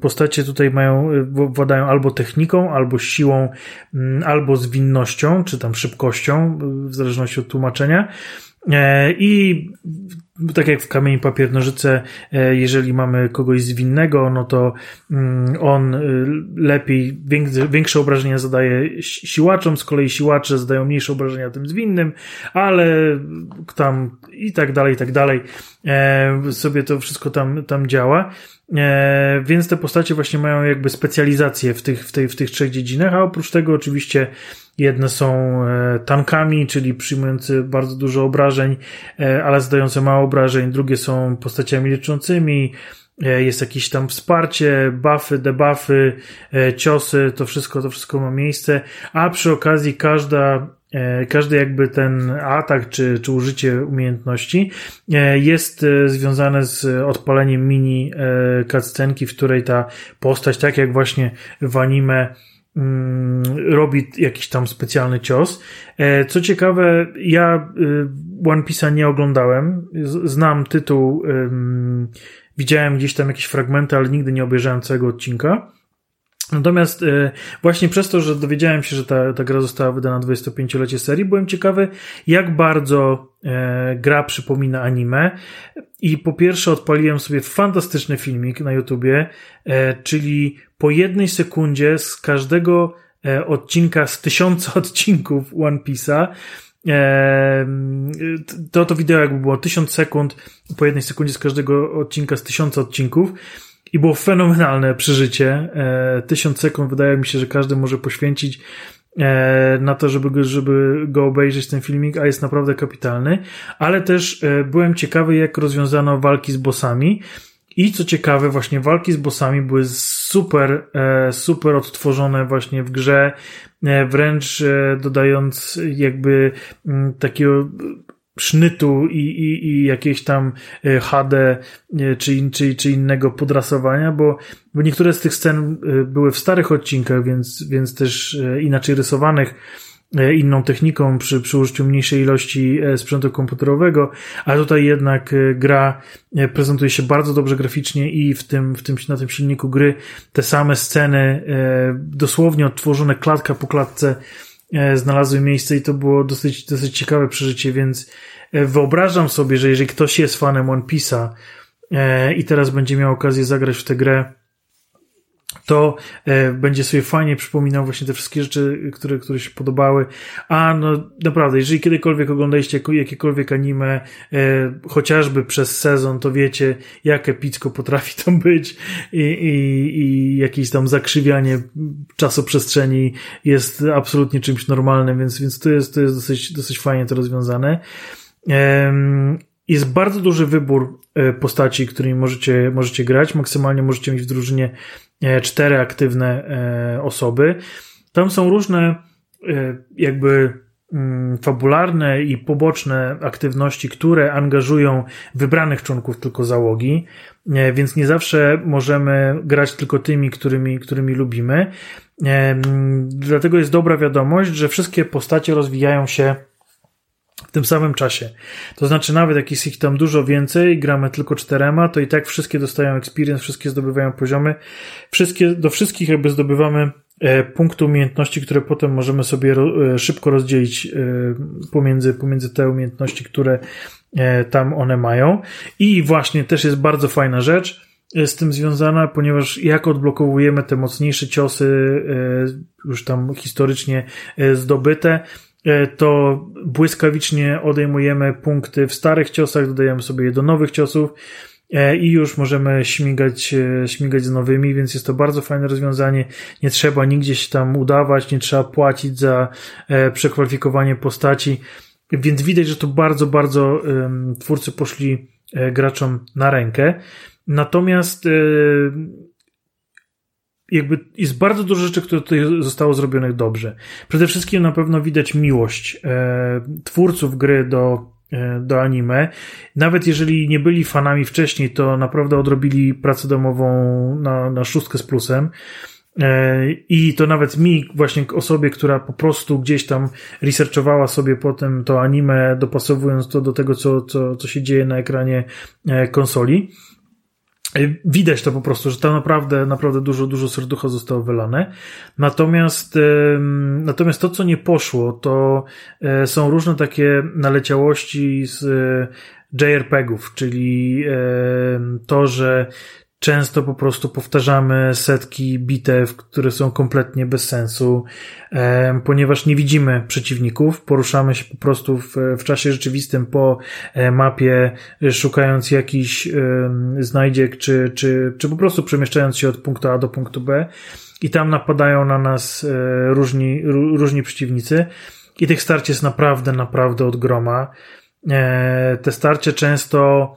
Postacie tutaj mają, władają albo techniką, albo siłą, mm, albo zwinnością, czy tam szybkością, w zależności od tłumaczenia. E, I tak jak w kamień, papier, nożyce, e, jeżeli mamy kogoś zwinnego, no to mm, on y, lepiej, większe obrażenia zadaje siłaczom, z kolei siłacze zadają mniejsze obrażenia tym zwinnym, ale tam i tak dalej, i tak dalej, e, sobie to wszystko tam, tam działa. Więc te postacie właśnie mają jakby specjalizację w tych, w, tej, w tych trzech dziedzinach, a oprócz tego oczywiście Jedne są e, tankami, czyli przyjmujące bardzo dużo obrażeń, e, ale zadające mało obrażeń. Drugie są postaciami leczącymi. E, jest jakieś tam wsparcie, buffy, debuffy, ciosy, to wszystko, to wszystko ma miejsce. A przy okazji każda każdy jakby ten atak czy, czy użycie umiejętności jest związane z odpaleniem mini cutscenki, w której ta postać, tak jak właśnie w anime, robi jakiś tam specjalny cios. E, co ciekawe, ja y, One Piece'a nie oglądałem. Znam tytuł, widziałem gdzieś tam jakieś fragmenty, ale nigdy nie obejrzałem całego odcinka. Natomiast e, właśnie przez to, że dowiedziałem się, że ta, ta gra została wydana 25-lecie serii, byłem ciekawy, jak bardzo e, gra przypomina anime. I po pierwsze odpaliłem sobie fantastyczny filmik na YouTubie, e, czyli po jednej sekundzie z każdego odcinka z tysiąca odcinków One Piece'a to to wideo jakby było tysiąc sekund po jednej sekundzie z każdego odcinka z tysiąca odcinków i było fenomenalne przeżycie. E, tysiąc sekund wydaje mi się, że każdy może poświęcić e, na to, żeby go, żeby go obejrzeć ten filmik, a jest naprawdę kapitalny. Ale też e, byłem ciekawy, jak rozwiązano walki z bossami. I co ciekawe, właśnie walki z bossami były super, super odtworzone właśnie w grze, wręcz dodając jakby mm, takiego sznytu i, i, i jakieś tam e, HD e, czy, czy, czy innego podrasowania, bo, bo niektóre z tych scen e, były w starych odcinkach, więc, więc też inaczej rysowanych, inną techniką przy, przy użyciu mniejszej ilości sprzętu komputerowego, a tutaj jednak gra prezentuje się bardzo dobrze graficznie i w tym, w tym, na tym silniku gry te same sceny dosłownie odtworzone klatka po klatce E, znalazły miejsce i to było dosyć, dosyć ciekawe przeżycie, więc e, wyobrażam sobie, że jeżeli ktoś jest fanem One Piece'a e, i teraz będzie miał okazję zagrać w tę grę, to e, będzie sobie fajnie przypominał właśnie te wszystkie rzeczy, które, które się podobały. A no naprawdę, jeżeli kiedykolwiek oglądaliście jakiekolwiek anime, e, chociażby przez sezon, to wiecie, jak epicko potrafi to być i, i, i jakieś tam zakrzywianie czasoprzestrzeni jest absolutnie czymś normalnym, więc, więc to jest, to jest dosyć, dosyć fajnie to rozwiązane. Jest bardzo duży wybór e, postaci, którymi możecie, możecie grać. Maksymalnie możecie mieć w drużynie E, cztery aktywne e, osoby. Tam są różne jakby mm, fabularne i poboczne aktywności, które angażują wybranych członków tylko załogi, więc nie zawsze możemy grać tylko tymi, którymi, którymi lubimy. Dlatego jest dobra wiadomość, że wszystkie postacie rozwijają się tym samym czasie. To znaczy, nawet jak jest ich tam dużo więcej, gramy tylko czterema, to i tak wszystkie dostają experience, wszystkie zdobywają poziomy. Wszystkie, do wszystkich jakby zdobywamy e, punkty umiejętności, które potem możemy sobie e, szybko rozdzielić e, pomiędzy, pomiędzy te umiejętności, które tam one mają. I właśnie też jest bardzo fajna rzecz. z tym związana, ponieważ jak odblokowujemy te mocniejsze ciosy, już tam historycznie zdobyte, to błyskawicznie odejmujemy punkty w starych ciosach, dodajemy sobie je do nowych ciosów E, i już możemy śmigać, e, śmigać z nowymi, więc jest to bardzo fajne rozwiązanie. Nie trzeba nigdzie się tam udawać, nie trzeba płacić za e, przekwalifikowanie postaci, więc widać, że to bardzo, bardzo twórcy poszli graczom na rękę. Natomiast jakby jest bardzo dużo rzeczy, które tutaj zostało zrobionych dobrze. Przede wszystkim na pewno widać miłość twórców gry do E, do anime. Nawet jeżeli nie byli fanami wcześniej, to naprawdę odrobili pracę domową na, na szóstkę z plusem. E, I to nawet mi, właśnie osobie, która po prostu gdzieś tam researchowała sobie potem to anime, dopasowując to do tego, co, co, co się dzieje na ekranie e, konsoli. Widać to po prostu, że tam naprawdę, naprawdę dużo, dużo serducha zostało wylane. Natomiast, natomiast to, co nie poszło, to e, są różne takie naleciałości z e, JRPG-ów, czyli to, że Często po prostu powtarzamy setki bitew, które są kompletnie bez sensu, ponieważ nie widzimy przeciwników, poruszamy się po prostu w, w czasie rzeczywistym po e, mapie, szukając jakichś znajdziek, czy, czy, czy po prostu przemieszczając się od punktu A do punktu B. I tam napadają na nas e, różni, różni przeciwnicy. I tych starć jest naprawdę, naprawdę od groma. E, te starcie często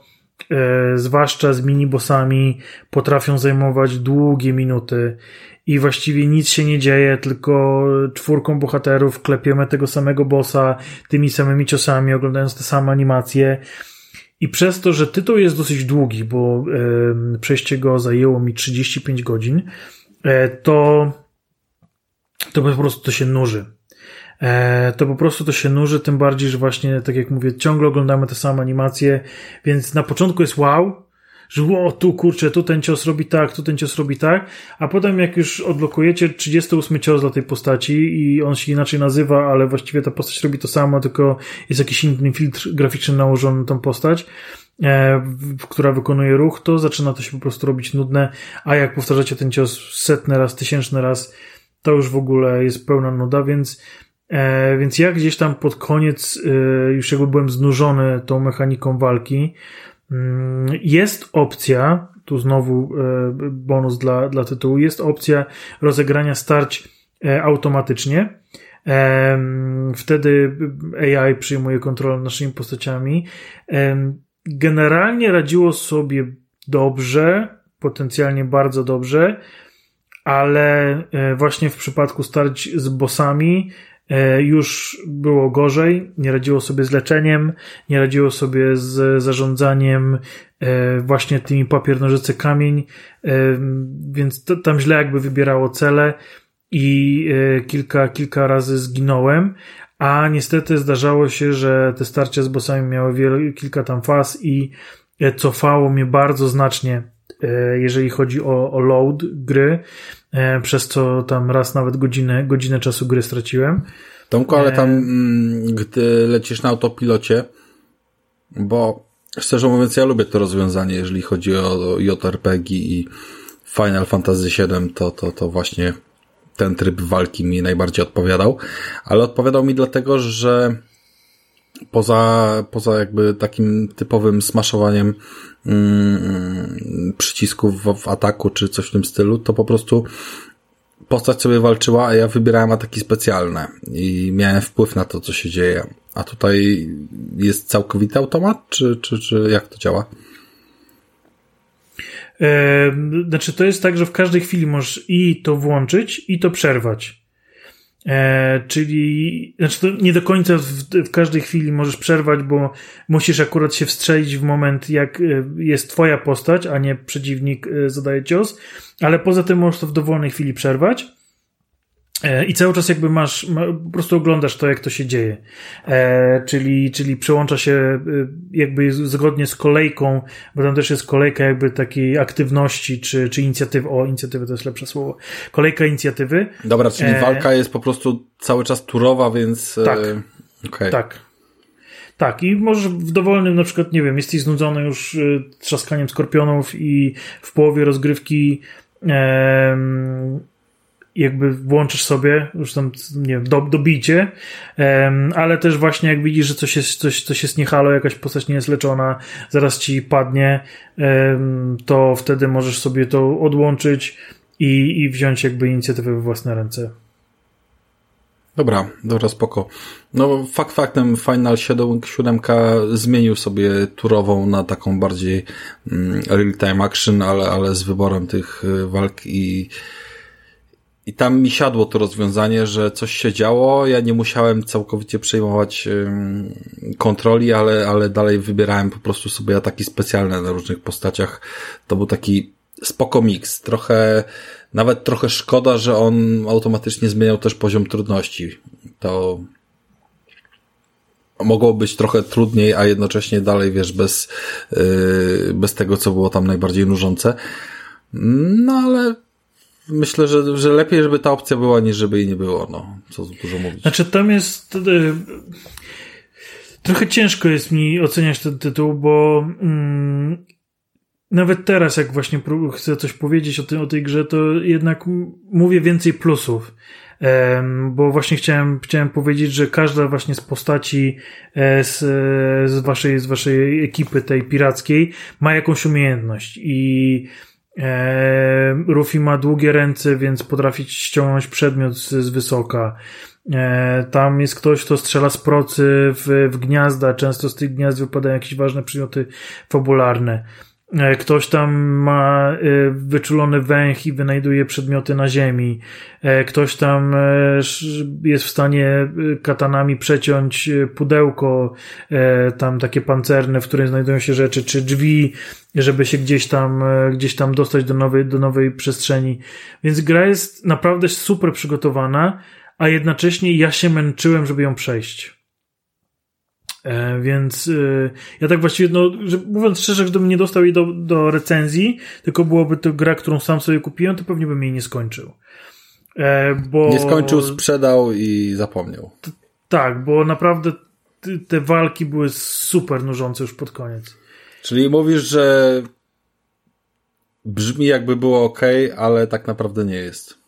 zwłaszcza z minibosami, potrafią zajmować długie minuty i właściwie nic się nie dzieje, tylko czwórką bohaterów klepiemy tego samego bossa tymi samymi ciosami, oglądając te same animacje. I przez to, że tytuł jest dosyć długi, bo e, przejście go zajęło mi 35 godzin, e, to, to po prostu to się nuży. E, to po prostu to się nuży, tym bardziej, że właśnie, tak jak mówię, ciągle oglądamy te same animacje, więc na początku jest wow, że o, tu kurczę, tu ten cios robi tak, tu ten cios robi tak, a potem jak już odblokujecie 38 cios dla tej postaci i on się inaczej nazywa, ale właściwie ta postać robi to samo, tylko jest jakiś inny filtr graficzny nałożony na tą postać, e, która wykonuje ruch, to zaczyna to się po prostu robić nudne, a jak powtarzacie ten cios setny raz, tysięczny raz, to już w ogóle jest pełna nuda, więc E, więc ja gdzieś tam pod koniec e, już jakby byłem znużony tą mechaniką walki. Mm, jest opcja, tu znowu e, bonus dla, dla tytułu, jest opcja rozegrania starć automatycznie. Wtedy AI przyjmuje kontrolę naszymi postaciami. Generalnie radziło sobie dobrze, potencjalnie bardzo dobrze, ale właśnie w przypadku starć z bossami E, już było gorzej, nie radziło sobie z leczeniem, nie radziło sobie z zarządzaniem e, właśnie tymi papier, nożyce, kamień, e, więc to, tam źle jakby wybierało cele i kilka, kilka razy zginąłem, a niestety zdarzało się, że te starcia z bossami miały wiele, kilka tam faz i cofało mnie bardzo znacznie, jeżeli chodzi o, o load gry, E, przez co tam raz nawet godzinę, godzinę czasu gry straciłem. Tomku, ale tam, e, mm, gdy lecisz na autopilocie, bo szczerze mówiąc, ja lubię to rozwiązanie, jeżeli chodzi o JRPG i Final Fantasy VII, to, to, to właśnie ten tryb walki mi najbardziej odpowiadał, ale odpowiadał mi dlatego, że poza, poza jakby takim typowym smaszowaniem mm, przycisków w, w, ataku czy coś w tym stylu, to po prostu postać sobie walczyła, a ja wybierałem ataki specjalne i miałem wpływ na to, co się dzieje. A tutaj jest całkowity automat, czy, czy, czy jak to działa? Znaczy, to jest tak, że w każdej chwili możesz i to włączyć, i to przerwać. E, czyli, znaczy nie do końca w, w, każdej chwili możesz przerwać, bo musisz akurat się wstrzelić w moment, jak e, jest twoja postać, a nie przeciwnik e, zadaje cios, ale poza tym możesz to w dowolnej chwili przerwać. E, I cały czas jakby masz, po prostu oglądasz to, jak to się dzieje. E, czyli, czyli przełącza się e, jakby zgodnie z kolejką, bo tam też jest kolejka jakby takiej aktywności, czy, czy inicjatywy. O, inicjatywy to jest lepsze słowo. Kolejka inicjatywy. Dobra, czyli e... walka jest po prostu cały czas turowa, więc. Tak. Okay. Tak. Tak, i możesz w dowolnym, na przykład, nie wiem, jesteś znudzony już trzaskaniem skorpionów i w połowie rozgrywki jakby włączysz sobie już tam, nie wiem, do, dobicie, ale też właśnie jak widzisz, że coś jest, coś, coś jest niehalo, jakaś postać nie jest leczona, zaraz ci padnie, to wtedy możesz sobie to odłączyć i, i wziąć jakby inicjatywę we własne ręce. Dobra, dobra, spoko. No, fakt faktem Final 7, 7 zmienił sobie turową na taką bardziej mm, real-time action, ale, ale z wyborem tych y, walk i i tam mi siadło to rozwiązanie, że coś się działo, ja nie musiałem całkowicie przejmować kontroli, ale, ale dalej wybierałem po prostu sobie ataki specjalne na różnych postaciach. To był taki spoko mix. Trochę, nawet trochę szkoda, że on automatycznie zmieniał też poziom trudności. To mogło być trochę trudniej, a jednocześnie dalej, wiesz, bez, yy, bez tego, co było tam najbardziej nużące. No ale myślę, że, że lepiej, żeby ta opcja była, niż żeby jej nie było, no. Co dużo mówić. Znaczy, tam jest... Y, trochę ciężko jest mi oceniać ten tytuł, bo mm, nawet teraz, jak właśnie chcę coś powiedzieć o, tym, o tej grze, to jednak mówię więcej plusów. bo właśnie chciałem, chciałem powiedzieć, że każda właśnie z postaci e, z, z, waszej, z waszej ekipy tej pirackiej ma jakąś umiejętność i E, Rufi ma długie ręce, więc potrafi ściągnąć przedmiot z, z wysoka. E, tam jest ktoś, kto strzela z procy w, w gniazda. Często z tych gniazd wypadają jakieś ważne przedmioty fabularne. E, ktoś tam ma e, wyczulony węch i wynajduje przedmioty na ziemi. E, ktoś tam jest w stanie katanami przeciąć pudełko, tam takie pancerne, w którym znajdują się rzeczy, czy drzwi, żeby się gdzieś tam, gdzieś tam dostać do nowej, do nowej przestrzeni. Więc gra jest naprawdę super przygotowana, a jednocześnie ja się męczyłem, żeby ją przejść. E, więc e, ja tak właściwie, no, że, mówiąc szczerze, gdybym nie dostał jej do, do recenzji, tylko byłoby to gra, którą sam sobie kupiłem, to pewnie bym jej nie skończył. E, bo... Nie skończył, sprzedał i zapomniał. T tak, bo naprawdę te walki były super nużące już pod koniec. Czyli mówisz, że brzmi jakby było ok, ale tak naprawdę nie jest.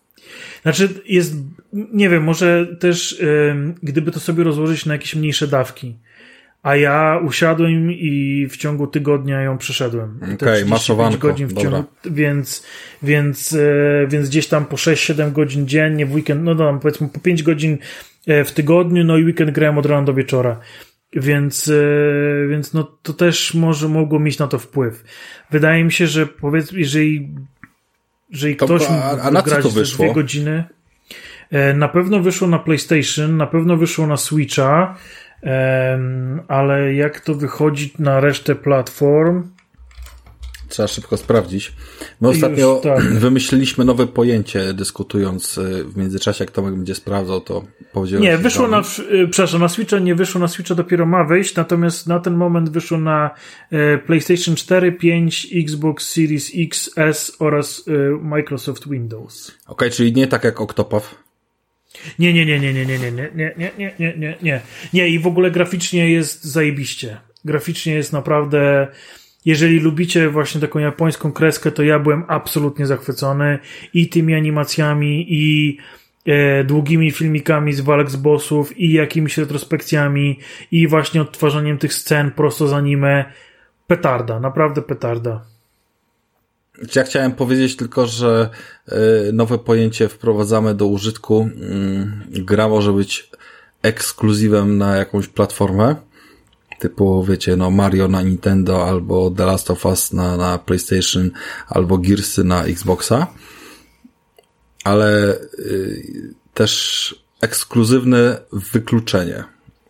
Znaczy, jest, nie wiem, może też, yy, gdyby to sobie rozłożyć na jakieś mniejsze dawki, a ja usiadłem i w ciągu tygodnia ją przeszedłem. Okej, okay, godzin w ciągu, więc, więc, e, więc gdzieś tam po 6-7 godzin dziennie, w weekend, no tam powiedzmy po 5 godzin e, w tygodniu, no i weekend grałem od rana do wieczora. Więc, e, więc no to też może mogło mieć na to wpływ. Wydaje mi się, że powiedz, jeżeli, jeżeli to, ktoś a, a na grać co to wyszło? dwie godziny, na pewno wyszło na PlayStation, na pewno wyszło na Switcha, ale jak to wychodzi na resztę platform? Trzeba szybko sprawdzić. My ostatnio Już, tak. wymyśliliśmy nowe pojęcie, dyskutując y, w międzyczasie, jak Tomek będzie sprawdzał, to powiedziałem. Nie, wyszło na, y, przepraszam, na Switcha nie wyszło, na Switcha dopiero ma wyjść, natomiast na ten moment wyszło na y, PlayStation 4, 5, Xbox Series X, S oraz Microsoft Windows. Okej, okay, czyli nie tak jak Octopath. Nie, nie, nie, nie, nie, nie, nie, nie, nie, nie, nie, nie, nie, nie. I w ogóle graficznie jest zajebiście. Graficznie jest naprawdę, jeżeli lubicie właśnie taką japońską kreskę, to ja byłem absolutnie zachwycony i tymi animacjami, i e, długimi filmikami z walk z bossów, i jakimiś retrospekcjami, i właśnie odtwarzaniem tych scen prosto z anime. Petarda, naprawdę petarda. Ja chciałem powiedzieć tylko, że e, nowe pojęcie wprowadzamy do użytku. Mm, gra może być ekskluzywem na jakąś platformę. Typu, wiecie, no Mario na Nintendo, albo The Last of Us na, na PlayStation, albo Gearsy na Xboxa. Ale y, też ekskluzywne wykluczenie.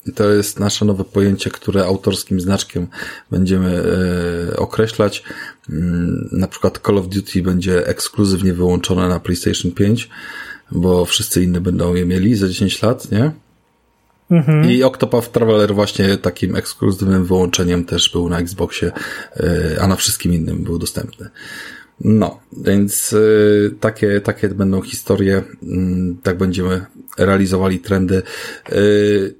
I to jest nasze nowe pojęcie, które autorskim znaczkiem będziemy e, określać. Mm, na przykład Call of Duty będzie ekskluzywnie wyłączone na PlayStation 5, bo wszyscy inni będą je mieli za 10 lat, nie? Mhm. I Octopath Traveler właśnie takim ekskluzywnym wyłączeniem też był na Xboxie, e, a na wszystkim innym był dostępny. No, więc y, takie, takie będą historie, y, tak będziemy realizowali trendy. Y,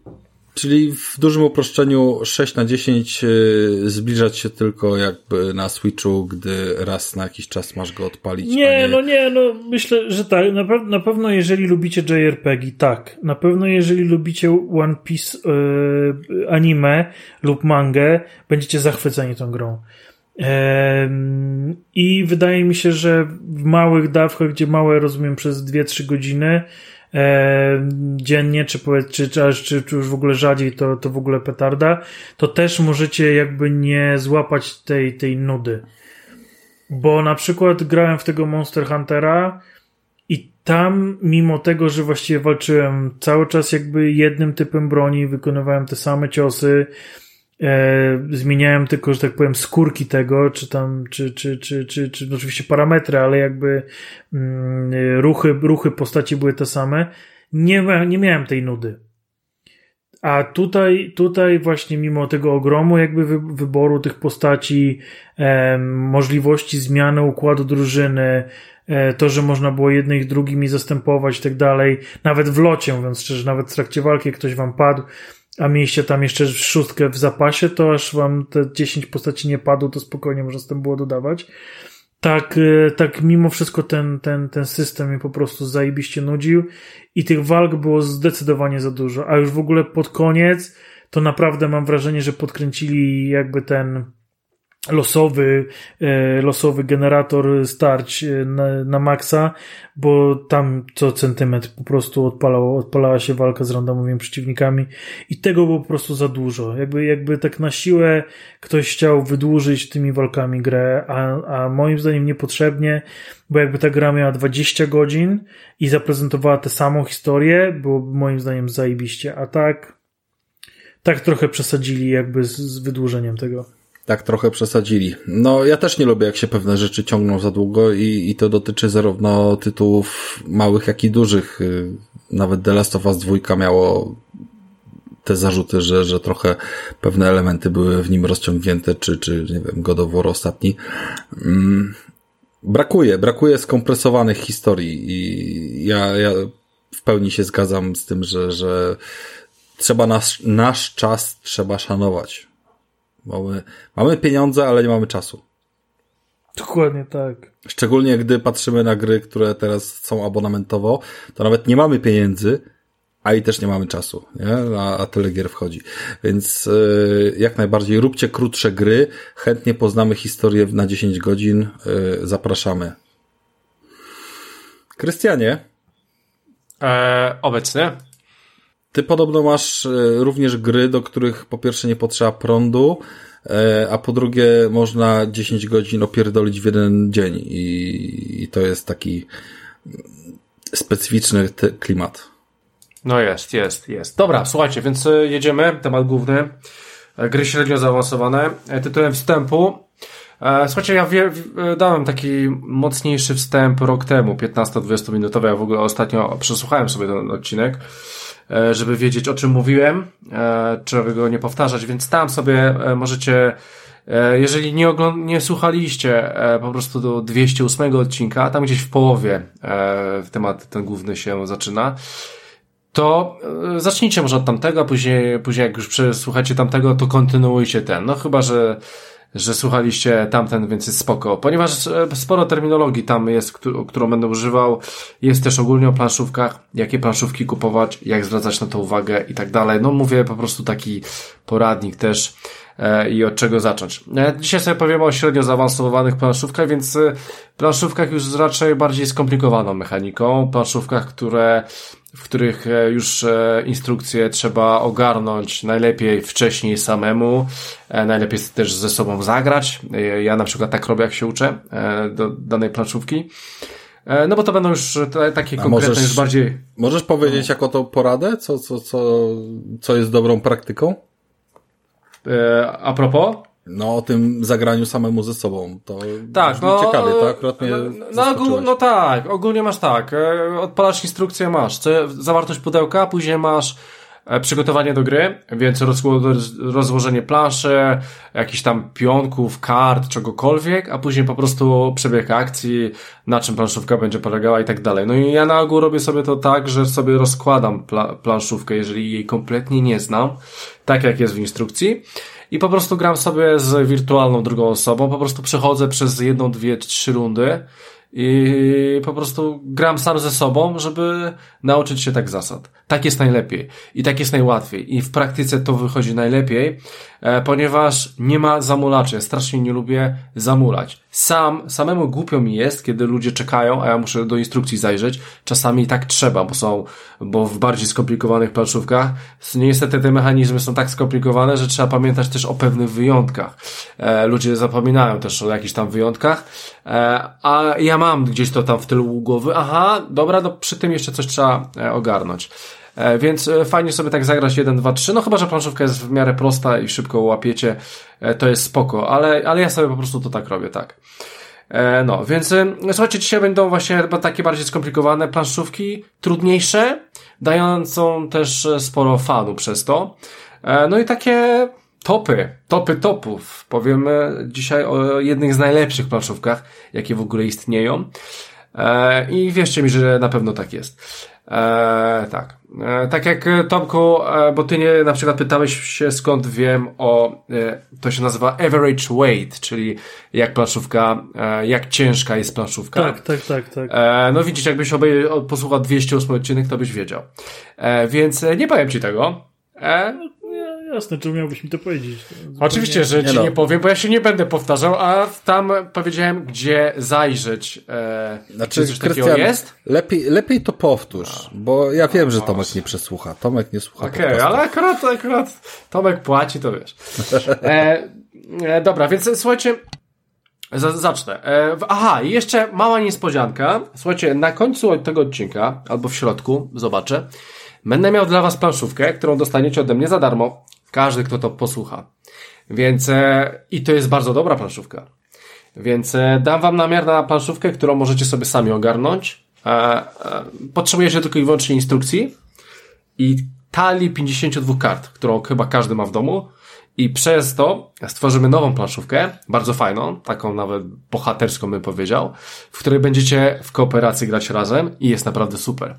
Czyli w dużym uproszczeniu 6 na 10 y, zbliżać się tylko jakby na Switchu, gdy raz na jakiś czas masz go odpalić. Nie, nie... no nie, no myślę, że tak. Na, pe na pewno jeżeli lubicie JRPG, tak. Na pewno jeżeli lubicie One Piece yy, anime lub mangę, będziecie zachwyceni tą grą. I wydaje mi się, że w małych dawkach, gdzie małe rozumiem przez 2-3 godziny, e, dziennie, czy, czy, czy, czy, już w ogóle rzadziej, to, to w ogóle petarda, to też możecie jakby nie złapać tej, tej nudy. Bo na przykład grałem w tego Monster Huntera i tam, mimo tego, że właściwie walczyłem cały czas jakby jednym typem broni, wykonywałem te same ciosy, zmieniałem tylko, że tak powiem, skórki tego, czy tam, czy, czy, czy, czy, czy oczywiście parametry, ale jakby mm, ruchy, ruchy postaci były te same. Nie, nie miałem tej nudy. A tutaj, tutaj właśnie mimo tego ogromu jakby wy, wyboru tych postaci, e, możliwości zmiany układu drużyny, e, to, że można było jednych drugimi zastępować i tak dalej, nawet w locie, mówiąc szczerze, nawet w trakcie walki ktoś wam padł, a mieliście tam jeszcze szóstkę w zapasie, to aż wam te 10 postaci nie padło, to spokojnie można z tym było dodawać. Tak, e, tak mimo wszystko ten, ten, ten system mnie po prostu zajebiście nudził i tych walk było zdecydowanie za dużo, a już w ogóle pod koniec to naprawdę mam wrażenie, że podkręcili jakby ten, losowy, e, losowy generator starć e, na, na maksa, bo tam co centymetr po prostu odpalało, odpalała się walka z randomowymi przeciwnikami i tego było po prostu za dużo. Jakby, jakby tak na siłę ktoś chciał wydłużyć tymi walkami grę, a, a moim zdaniem niepotrzebnie, bo jakby ta gra miała 20 godzin i zaprezentowała tę samą historię, byłoby moim zdaniem zajebiście, a tak tak trochę przesadzili jakby z, z wydłużeniem tego tak trochę przesadzili. No, ja też nie lubię, jak się pewne rzeczy ciągną za długo i, i to dotyczy zarówno tytułów małych, jak i dużych. Y, nawet The Last of Us 2 miało te zarzuty, że, że trochę pewne elementy były w nim rozciągnięte, czy, czy nie wiem, God of War ostatni. Mm, brakuje, brakuje skompresowanych historii i ja, ja w pełni się zgadzam z tym, że, że trzeba nasz, nasz czas trzeba szanować Mamy, mamy pieniądze, ale nie mamy czasu. Dokładnie tak. Szczególnie gdy patrzymy na gry, które teraz są abonamentowo, to nawet nie mamy pieniędzy, a i też nie mamy czasu, nie? A, a tyle gier wchodzi. Więc yy, jak najbardziej róbcie krótsze gry, chętnie poznamy historię na 10 godzin, yy, zapraszamy. Krystianie? Eee, obecnie. Ty podobno masz e, również gry, do których po pierwsze nie potrzeba prądu, e, a po drugie można 10 godzin opierdolić w jeden dzień i, i to jest taki specyficzny klimat. No jest, jest, jest. Dobra, słuchajcie, więc e, jedziemy. Temat główny. Gry średnio zaawansowane. Tytułem wstępu. Słuchajcie, ja wie, dałem taki mocniejszy wstęp rok temu, 15-20 minutowy. Ja w ogóle ostatnio przesłuchałem sobie ten odcinek. E, żeby wiedzieć o czym mówiłem, żeby go nie powtarzać, więc tam sobie e, możecie e, jeżeli nie, nie słuchaliście po prostu do 208 odcinka, tam gdzieś w połowie w temat ten główny się zaczyna, to zacznijcie może od tamtego, a później, później jak już przesłuchacie tamtego, to kontynuujcie ten. No chyba, że że słuchaliście tamten, więc jest spoko. Ponieważ e, sporo terminologii tam jest, którą będę używał. Jest też ogólnie o planszówkach, jakie planszówki kupować, jak zwracać na to uwagę i tak dalej. No mówię po prostu taki poradnik też i od czego zacząć. E, dzisiaj sobie powiemy o średnio zaawansowanych planszówkach, więc planszówkach już z raczej bardziej skomplikowaną mechaniką, planszówkach, które w których e, już e, instrukcje trzeba ogarnąć najlepiej wcześniej samemu, e, najlepiej też ze sobą zagrać. Ja na przykład tak robię, jak się uczę do danej planszówki. No bo to będą już takie A konkretne, możesz, już bardziej... Możesz powiedzieć jako to poradę? Co, co, co, co jest dobrą praktyką? A propos? No, o tym zagraniu samemu ze sobą. To tak, no, ciekawie, to akurat mnie no, no, no tak, ogólnie masz tak. E, odpalasz instrukcję, masz zawartość pudełka, później masz e, przygotowanie do gry, więc rozłożenie planszy, jakichś tam pionków, kart, czegokolwiek, a później po prostu przebieg akcji, na czym planszówka będzie polegała i tak dalej. No i ja na ogół robię sobie to tak, że sobie rozkładam pla planszówkę, jeżeli jej kompletnie nie znam, tak jak jest w instrukcji i po prostu gram sobie z wirtualną drugą osobą, po prostu przechodzę przez jedną, dwie, trzy rundy i po prostu gram sam ze sobą, żeby nauczyć się tak zasad. Tak jest najlepiej i tak jest najłatwiej i w praktyce to wychodzi najlepiej, e, ponieważ nie ma zamulaczy. Strasznie nie lubię zamulać. Sam, samemu głupio mi jest, kiedy ludzie czekają, a ja muszę do instrukcji zajrzeć. Czasami tak trzeba, bo są, bo w bardziej skomplikowanych planszówkach niestety te mechanizmy są tak skomplikowane, że trzeba pamiętać też o pewnych wyjątkach. E, ludzie zapominają też o jakichś tam wyjątkach, e, a ja mam gdzieś to tam w tylu głowy, aha, dobra, no przy tym jeszcze coś trzeba e, ogarnąć. E, więc e, fajnie sobie tak zagrać 1, 2, 3. No chyba, że planszówka jest w miarę prosta i szybko łapiecie, e, to jest spoko, ale, ale ja sobie po prostu to tak robię, tak. No, więc słuchajcie, dzisiaj będą właśnie takie bardziej skomplikowane planszówki, trudniejsze, dającą też sporo fanu przez to. No i takie topy, topy topów. Powiemy dzisiaj o jednych z najlepszych planszówkach, jakie w ogóle istnieją. I wierzcie mi, że na pewno tak jest. Tak. E, tak jak e, Tomku, e, bo ty nie na przykład pytałeś się skąd wiem o, to się nazywa average weight, czyli jak planszówka, jak ciężka jest planszówka. Tak, tak, tak, tak. no widzisz, jakbyś obej posłuchał 208 odcinek, to byś wiedział. więc nie powiem ci tego. Jasne, czy miałbyś mi to powiedzieć? To Oczywiście, że ci nie, no. nie powiem, bo ja się nie będę powtarzał, a tam powiedziałem, gdzie zajrzeć. E, znaczy, coś takiego jest? Lepiej, lepiej to powtórz, bo ja wiem, że Tomek nie przesłucha. Tomek nie słucha. Okej, okay, ale akurat, akurat Tomek płaci, to wiesz. E, e, dobra, więc słuchajcie, z, zacznę. E, aha, i jeszcze mała niespodzianka. Słuchajcie, na końcu tego odcinka, albo w środku, zobaczę, będę miał dla Was planszówkę, którą dostaniecie ode mnie za darmo każdy, kto to posłucha. Więc e, i to jest bardzo dobra planszówka. Więc e, dam wam namiar na planszówkę, którą możecie sobie sami ogarnąć. E, potrzebujecie tylko i wyłącznie instrukcji i talii 52 kart, którą chyba każdy ma w domu. I przez to stworzymy nową planszówkę, bardzo fajną, taką nawet bohaterską bym powiedział, w której będziecie w kooperacji grać razem i jest naprawdę super.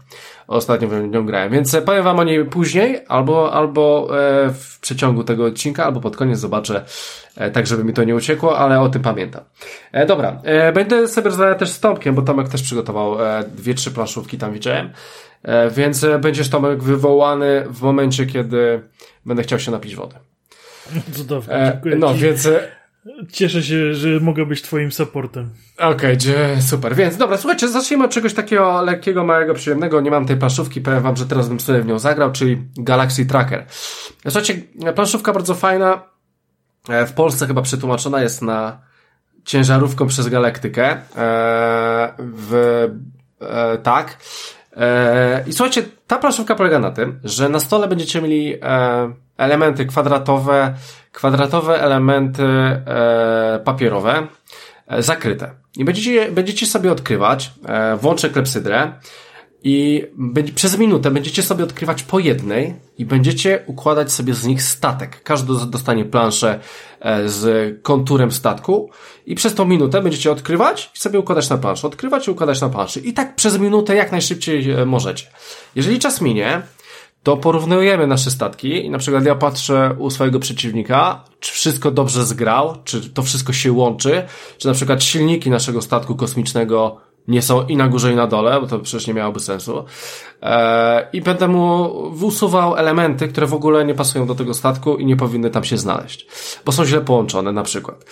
Ostatnio w nią grałem, więc powiem wam o niej później, albo, albo e, w przeciągu tego odcinka, albo pod koniec zobaczę, e, tak żeby mi to nie uciekło, ale o tym pamiętam. E, dobra, będę sobie rozmawiał też z Tomkiem, bo Tomek też przygotował dwie, trzy planszówki, tam widziałem. Więc będziesz Tomek wywołany w momencie, kiedy będę chciał się napić wody. Cudownie, e, dziękuję No, ci. więc... E, Cieszę się, że mogę być twoim supportem. Okej, okay, super. Więc dobra, słuchajcie, zacznijmy od czegoś takiego lekkiego, małego, przyjemnego. Nie mam tej planszówki, powiem wam, że teraz bym sobie w nią zagrał, czyli Galaxy Tracker. Słuchajcie, planszówka bardzo fajna. E, w Polsce chyba przetłumaczona jest na ciężarówką przez galaktykę. w, tak. I słuchajcie, ta planszówka polega na tym, że na stole będziecie mieli elementy kwadratowe, kwadratowe elementy e, papierowe e, zakryte. I będziecie, będziecie sobie odkrywać, e, włączę klepsydrę i będzie, przez minutę będziecie sobie odkrywać po jednej i będziecie układać sobie z nich statek. Każdy dostanie planszę e, z konturem statku i przez tą minutę będziecie odkrywać i sobie układać na planszy. Odkrywać i układać na planszy. I tak przez minutę jak najszybciej e, możecie. Jeżeli czas minie, to porównujemy nasze statki i na przykład ja patrzę u swojego przeciwnika, czy wszystko dobrze zgrał, czy to wszystko się łączy, czy na przykład silniki naszego statku kosmicznego nie są i na górze i na dole, bo to przecież nie miałoby sensu. Eee, I będę mu usuwał elementy, które w ogóle nie pasują do tego statku i nie powinny tam się znaleźć, bo są źle połączone na przykład.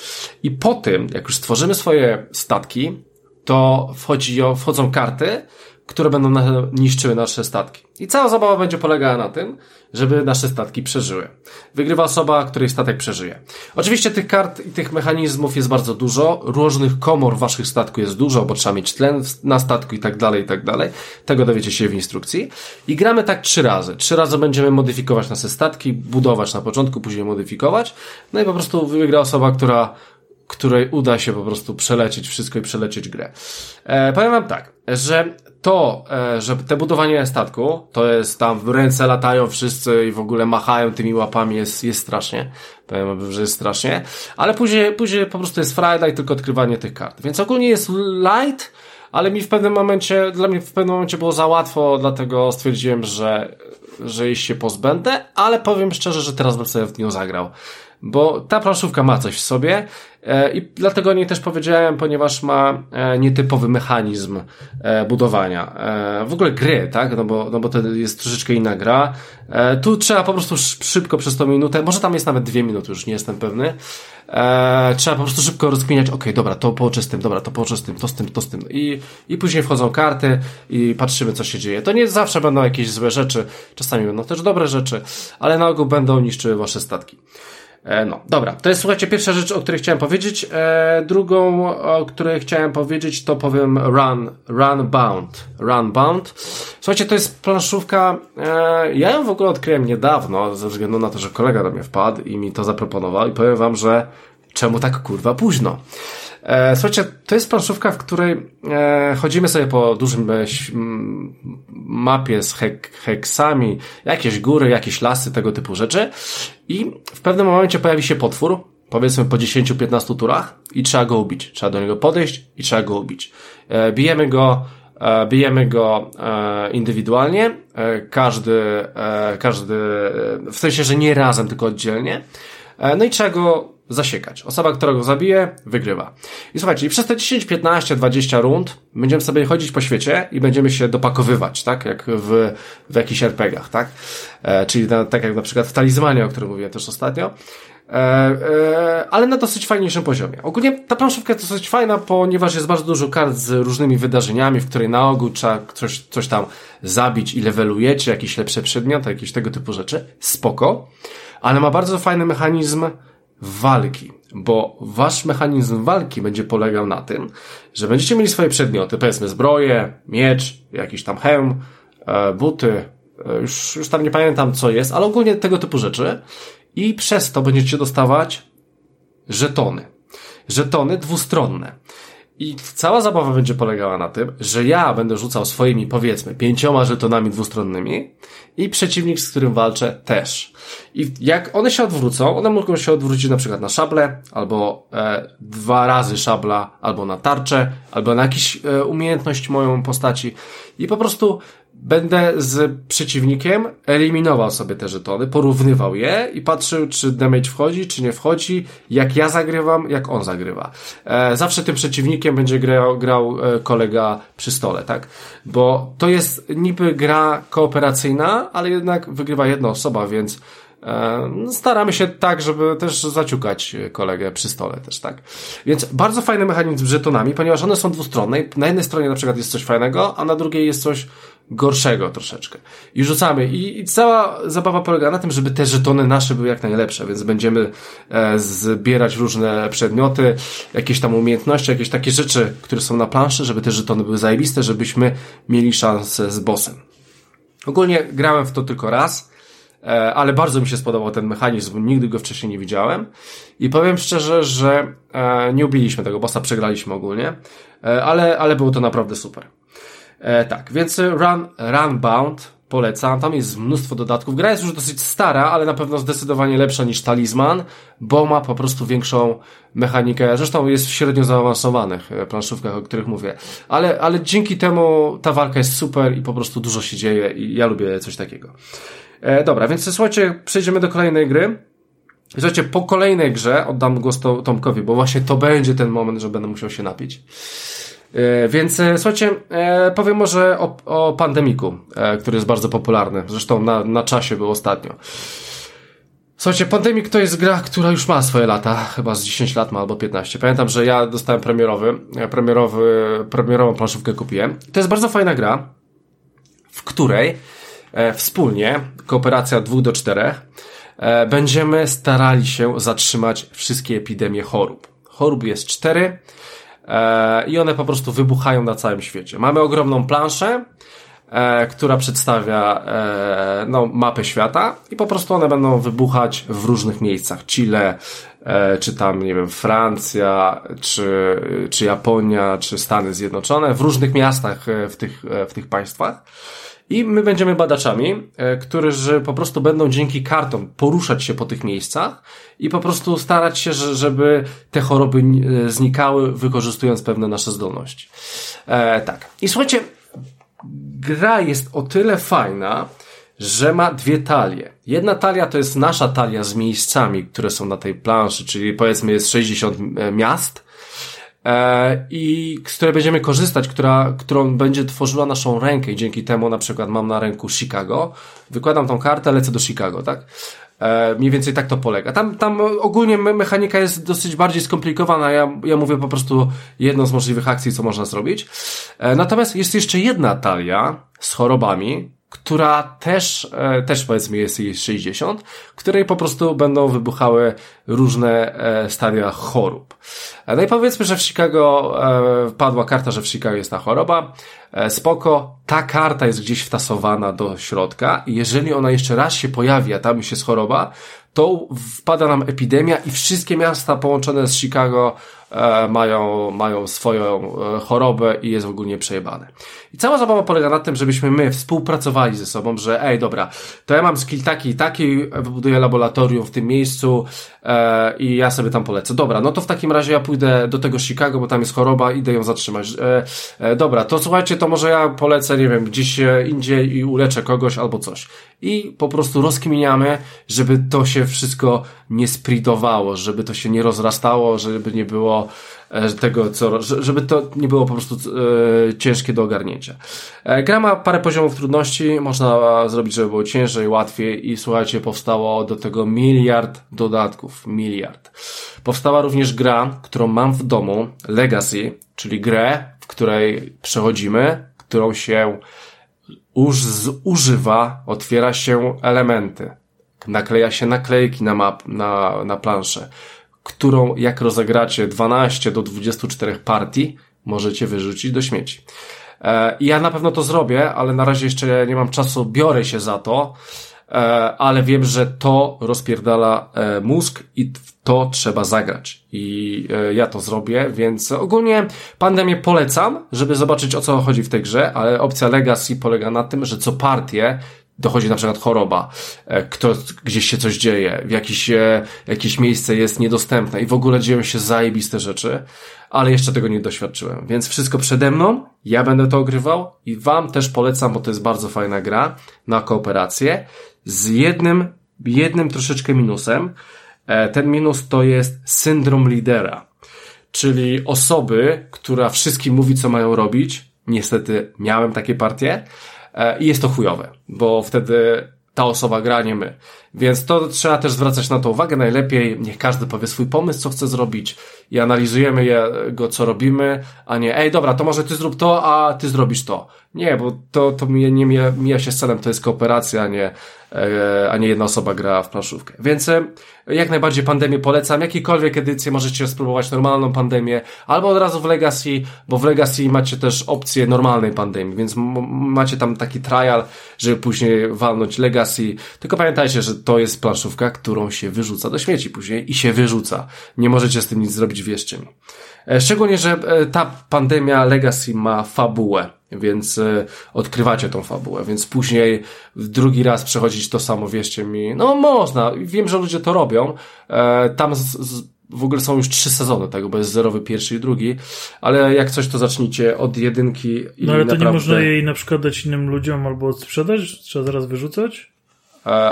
I po tym, jak już stworzymy swoje statki, to wchodzi, wchodzą karty, które będą niszczyły nasze statki. I cała zabawa będzie polegała na tym, żeby nasze statki przeżyły. Wygrywa osoba, której statek przeżyje. Oczywiście tych kart i tych mechanizmów jest bardzo dużo, różnych komor waszych statku jest dużo, bo trzeba mieć tlen na statku i tak dalej, i tak dalej. Tego dowiecie się w instrukcji. I gramy tak trzy razy. Trzy razy będziemy modyfikować nasze statki, budować na początku, później modyfikować. No i po prostu wygra osoba, która której uda się po prostu przelecieć wszystko i przelecieć grę. E, powiem wam tak, że to, e, że te budowanie statku, to jest tam w ręce latają wszyscy i w ogóle machają tymi łapami, jest, jest strasznie. Powiem wam, że jest strasznie. Ale później, później po prostu jest frajda i tylko odkrywanie tych kart. Więc ogólnie jest light, ale mi w pewnym momencie, dla mnie w pewnym momencie było za łatwo, dlatego stwierdziłem, że, że jej się pozbędę, ale powiem szczerze, że teraz bym sobie w nią zagrał bo ta planszówka ma coś w sobie i dlatego o niej też powiedziałem, ponieważ ma e, nietypowy mechanizm e, budowania. W ogóle gry, tak? No bo, no bo to jest troszeczkę inna gra. Tu trzeba po prostu szybko przez tą minutę, może tam jest nawet dwie minuty, już nie jestem pewny. trzeba po prostu szybko rozkminiać, ok, dobra, to połączę z tym, dobra, to połączę z tym, to z tym, to z tym. I, I później wchodzą karty i patrzymy, co się dzieje. To nie zawsze będą jakieś złe rzeczy, czasami będą też dobre rzeczy, ale na ogół będą niszczyły wasze statki. E, no, dobra, to jest słuchajcie, pierwsza rzecz, o której chciałem powiedzieć. E, drugą, o której chciałem powiedzieć, to powiem Run, Run Bound. Run Bound. Słuchajcie, to jest planszówka, e, ja ją w ogóle odkryłem niedawno, ze względu na to, że kolega do mnie wpadł i mi to zaproponował i powiem wam, że czemu tak kurwa późno? E, słuchajcie, to jest planszówka, w której e, chodzimy sobie po dużym e, mapie z hek heksami, jakieś góry, jakieś lasy, tego typu rzeczy i w pewnym momencie pojawi się potwór, powiedzmy po 10-15 turach i trzeba go ubić. Trzeba do niego podejść i trzeba go ubić. Bijemy go bijemy go indywidualnie, każdy, każdy, w sensie, że nie razem, tylko oddzielnie. No i trzeba go zasiekać. Osoba, która go zabije, wygrywa. I słuchajcie, przez te 10, 15, 20 rund będziemy sobie chodzić po świecie i będziemy się dopakowywać, tak? Jak w, w jakichś RPGach, tak? E, czyli na, tak jak na przykład w Talizmanie, o którym mówiłem też ostatnio. E, e, ale na dosyć fajniejszym poziomie. Ogólnie ta planszówka jest dosyć fajna, ponieważ jest bardzo dużo kart z różnymi wydarzeniami, w której na ogół trzeba coś, coś tam zabić i levelujecie, jakieś lepsze przedmioty, jakieś tego typu rzeczy. Spoko. Ale ma bardzo fajny mechanizm walki, bo wasz mechanizm walki będzie polegał na tym, że będziecie mieli swoje przedmioty, powiedzmy zbroję, miecz, jakiś tam hełm, e, buty, e, już, już tam nie pamiętam co jest, ale ogólnie tego typu rzeczy i przez to będziecie dostawać żetony. Żetony dwustronne. I cała zabawa będzie polegała na tym, że ja będę rzucał swoimi, powiedzmy, pięcioma żetonami dwustronnymi i przeciwnik, z którym walczę, też. I jak one się odwrócą, one mogą się odwrócić na przykład na szable, albo e, dwa razy szabla, albo na tarczę, albo na jakąś e, umiejętność moją postaci. I po prostu będę z przeciwnikiem eliminował sobie te żetony, porównywał je i patrzył, czy damage wchodzi, czy nie wchodzi, jak ja zagrywam, jak on zagrywa. E, zawsze tym przeciwnikiem będzie grał, grał e, kolega przy stole, tak? Bo to jest niby gra kooperacyjna, ale jednak wygrywa jedna osoba, więc e, staramy się tak, żeby też zaciukać kolegę przy stole też, tak? Więc bardzo fajny mechanizm z żetonami, ponieważ one są dwustronne. Na jednej stronie na przykład jest coś fajnego, a na drugiej jest coś gorszego troszeczkę. I rzucamy. I, I, cała zabawa polega na tym, żeby te żetony nasze były jak najlepsze, więc będziemy e, zbierać różne przedmioty, jakieś tam umiejętności, jakieś takie rzeczy, które są na planszy, żeby te żetony były zajebiste, żebyśmy mieli szansę z bossem. Ogólnie grałem w to tylko raz, e, ale bardzo mi się spodobał ten mechanizm, nigdy go wcześniej nie widziałem. I powiem szczerze, że e, nie ubiliśmy tego bossa, przegraliśmy ogólnie, e, ale, ale było to naprawdę super. E, tak, więc Run, Runbound polecam. Tam jest mnóstwo dodatków. Gra jest już dosyć stara, ale na pewno zdecydowanie lepsza niż Talizman, bo ma po prostu większą mechanikę. Zresztą jest w średnio zaawansowanych e, planszówkach, o których mówię. Ale, ale dzięki temu ta walka jest super i po prostu dużo się dzieje i ja lubię coś takiego. E, dobra, więc słuchajcie, przejdziemy do kolejnej gry. Słuchajcie, po kolejnej grze oddam głos Tomkowi, bo właśnie to będzie ten moment, że będę musiał się napić. E, więc e, słuchajcie, e, powiem może o, o pandemiku, który jest bardzo popularny. Zresztą na, na czasie był ostatnio. Słuchajcie, Pandemic to jest gra, która już ma swoje lata, chyba z 10 lat ma albo 15. Pamiętam, że ja dostałem premierowy, premierowy, premierową planszówkę kupiłem. To jest bardzo fajna gra, w której e, wspólnie, kooperacja dwóch do czterech, e, będziemy starali się zatrzymać wszystkie epidemie chorób. Chorób jest cztery, E, i one po prostu wybuchają na całym świecie. Mamy ogromną planszę e, która przedstawia e, no, mapę świata i po prostu one będą wybuchać w różnych miejscach. Chile, e, czy tam, nie wiem, Francja, czy, czy Japonia, czy Stany Zjednoczone, w różnych miastach e, w tych, e, w tych państwach. I my będziemy badaczami, e, którzy po prostu będą dzięki kartom poruszać się po tych miejscach i po prostu starać się, żeby te choroby znikały, wykorzystując pewne nasze zdolności. E, tak. I słuchajcie, gra jest o tyle fajna, że ma dwie talie. Jedna talia to jest nasza talia z miejscami, które są na tej planszy, czyli powiedzmy jest 60 e, miast e, i z której będziemy korzystać, która, którą będzie tworzyła naszą rękę i dzięki temu na przykład mam na ręku Chicago, wykładam tą kartę, lecę do Chicago, tak? E, mniej więcej tak to polega. Tam, tam ogólnie mechanika jest dosyć bardziej skomplikowana. Ja, ja mówię po prostu jedną z możliwych akcji, co można zrobić. E, natomiast jest jeszcze jedna talia z chorobami, która też, e, też powiedzmy jest jej 60, której po prostu będą wybuchały różne e, stadia chorób. E, no i powiedzmy, że w Chicago padła karta, że w Chicago jest ta choroba. Spoko, ta karta jest gdzieś wtasowana do środka i jeżeli ona jeszcze raz się pojawi, a tam jest choroba, to wpada nam epidemia i wszystkie miasta połączone z Chicago e, mają, mają swoją e, chorobę i jest ogólnie przejebane. I cała zabawa polega na tym, żebyśmy my współpracowali ze sobą, że ej, dobra, to ja mam skill taki i taki, wybuduję laboratorium w tym miejscu e, i ja sobie tam polecę. Dobra, no to w takim razie ja pójdę do tego Chicago, bo tam jest choroba, idę ją zatrzymać. E, e, dobra, to słuchajcie, to może ja polecę, nie wiem, gdzieś indziej i uleczę kogoś albo coś. I po prostu rozkminiamy, żeby to się wszystko nie spridowało, żeby to się nie rozrastało, żeby nie było E, tego, co, żeby to nie było po prostu e, ciężkie do ogarnięcia. E, gra ma parę poziomów trudności, można zrobić, żeby było ciężej, łatwiej i słuchajcie, powstało do tego miliard dodatków, miliard. Powstała również gra, którą mam w domu, Legacy, czyli grę, której przechodzimy, którą się już zużywa, otwiera się elementy, nakleja się naklejki na map, na, na planszę którą jak rozegracie 12 do 24 partii, możecie wyrzucić do śmieci. E, ja na pewno to zrobię, ale na razie jeszcze nie mam czasu, biorę się za to, ale wiem, że to rozpierdala e, mózg i to trzeba zagrać. I ja to zrobię, więc ogólnie pandemię polecam, żeby zobaczyć o co chodzi w tej grze, ale opcja Legacy polega na tym, że co partię dochodzi na przykład choroba, e, kto, gdzieś się coś dzieje, w jakieś, e, jakieś miejsce jest niedostępne i w ogóle dzieją się zajebiste rzeczy, ale jeszcze tego nie doświadczyłem. Więc wszystko przede mną, ja będę to ogrywał i wam też polecam, bo to jest bardzo fajna gra na kooperację z jednym, jednym troszeczkę minusem. E, ten minus to jest syndrom lidera, czyli osoby, która wszystkim mówi, co mają robić. Niestety miałem takie partie, E, i jest to chujowe, bo wtedy ta osoba gra, nie my. Więc to trzeba też zwracać na to uwagę. Najlepiej niech każdy powie swój pomysł, co chce zrobić i analizujemy jego, co robimy, a nie, ej, dobra, to może ty zrób to, a ty zrobisz to. Nie, bo to, to nie mija, mija się z celem, to jest kooperacja, a nie, a nie jedna osoba gra w planszówkę. Więc e, jak najbardziej pandemię polecam. Jakikolwiek edycję możecie spróbować normalną pandemię, albo od razu w Legacy, bo w Legacy macie też opcję normalnej pandemii, więc macie tam taki trial, żeby później walnąć Legacy. Tylko pamiętajcie, że to jest planszówka, którą się wyrzuca do śmieci później i się wyrzuca. Nie możecie z tym nic zrobić, wierzcie mi. E, szczególnie, że e, ta pandemia Legacy ma fabułę, więc e, odkrywacie tą fabułę, więc później drugi raz przechodzić to samo, wierzcie mi. No można, wiem, że ludzie to robią. Tam z, z, w ogóle są już trzy sezony tego, bo jest zerowy pierwszy i drugi, ale jak coś to zacznijcie od jedynki i No ale to naprawdę... nie można jej na przykład dać innym ludziom albo sprzedać? Trzeba zaraz wyrzucać?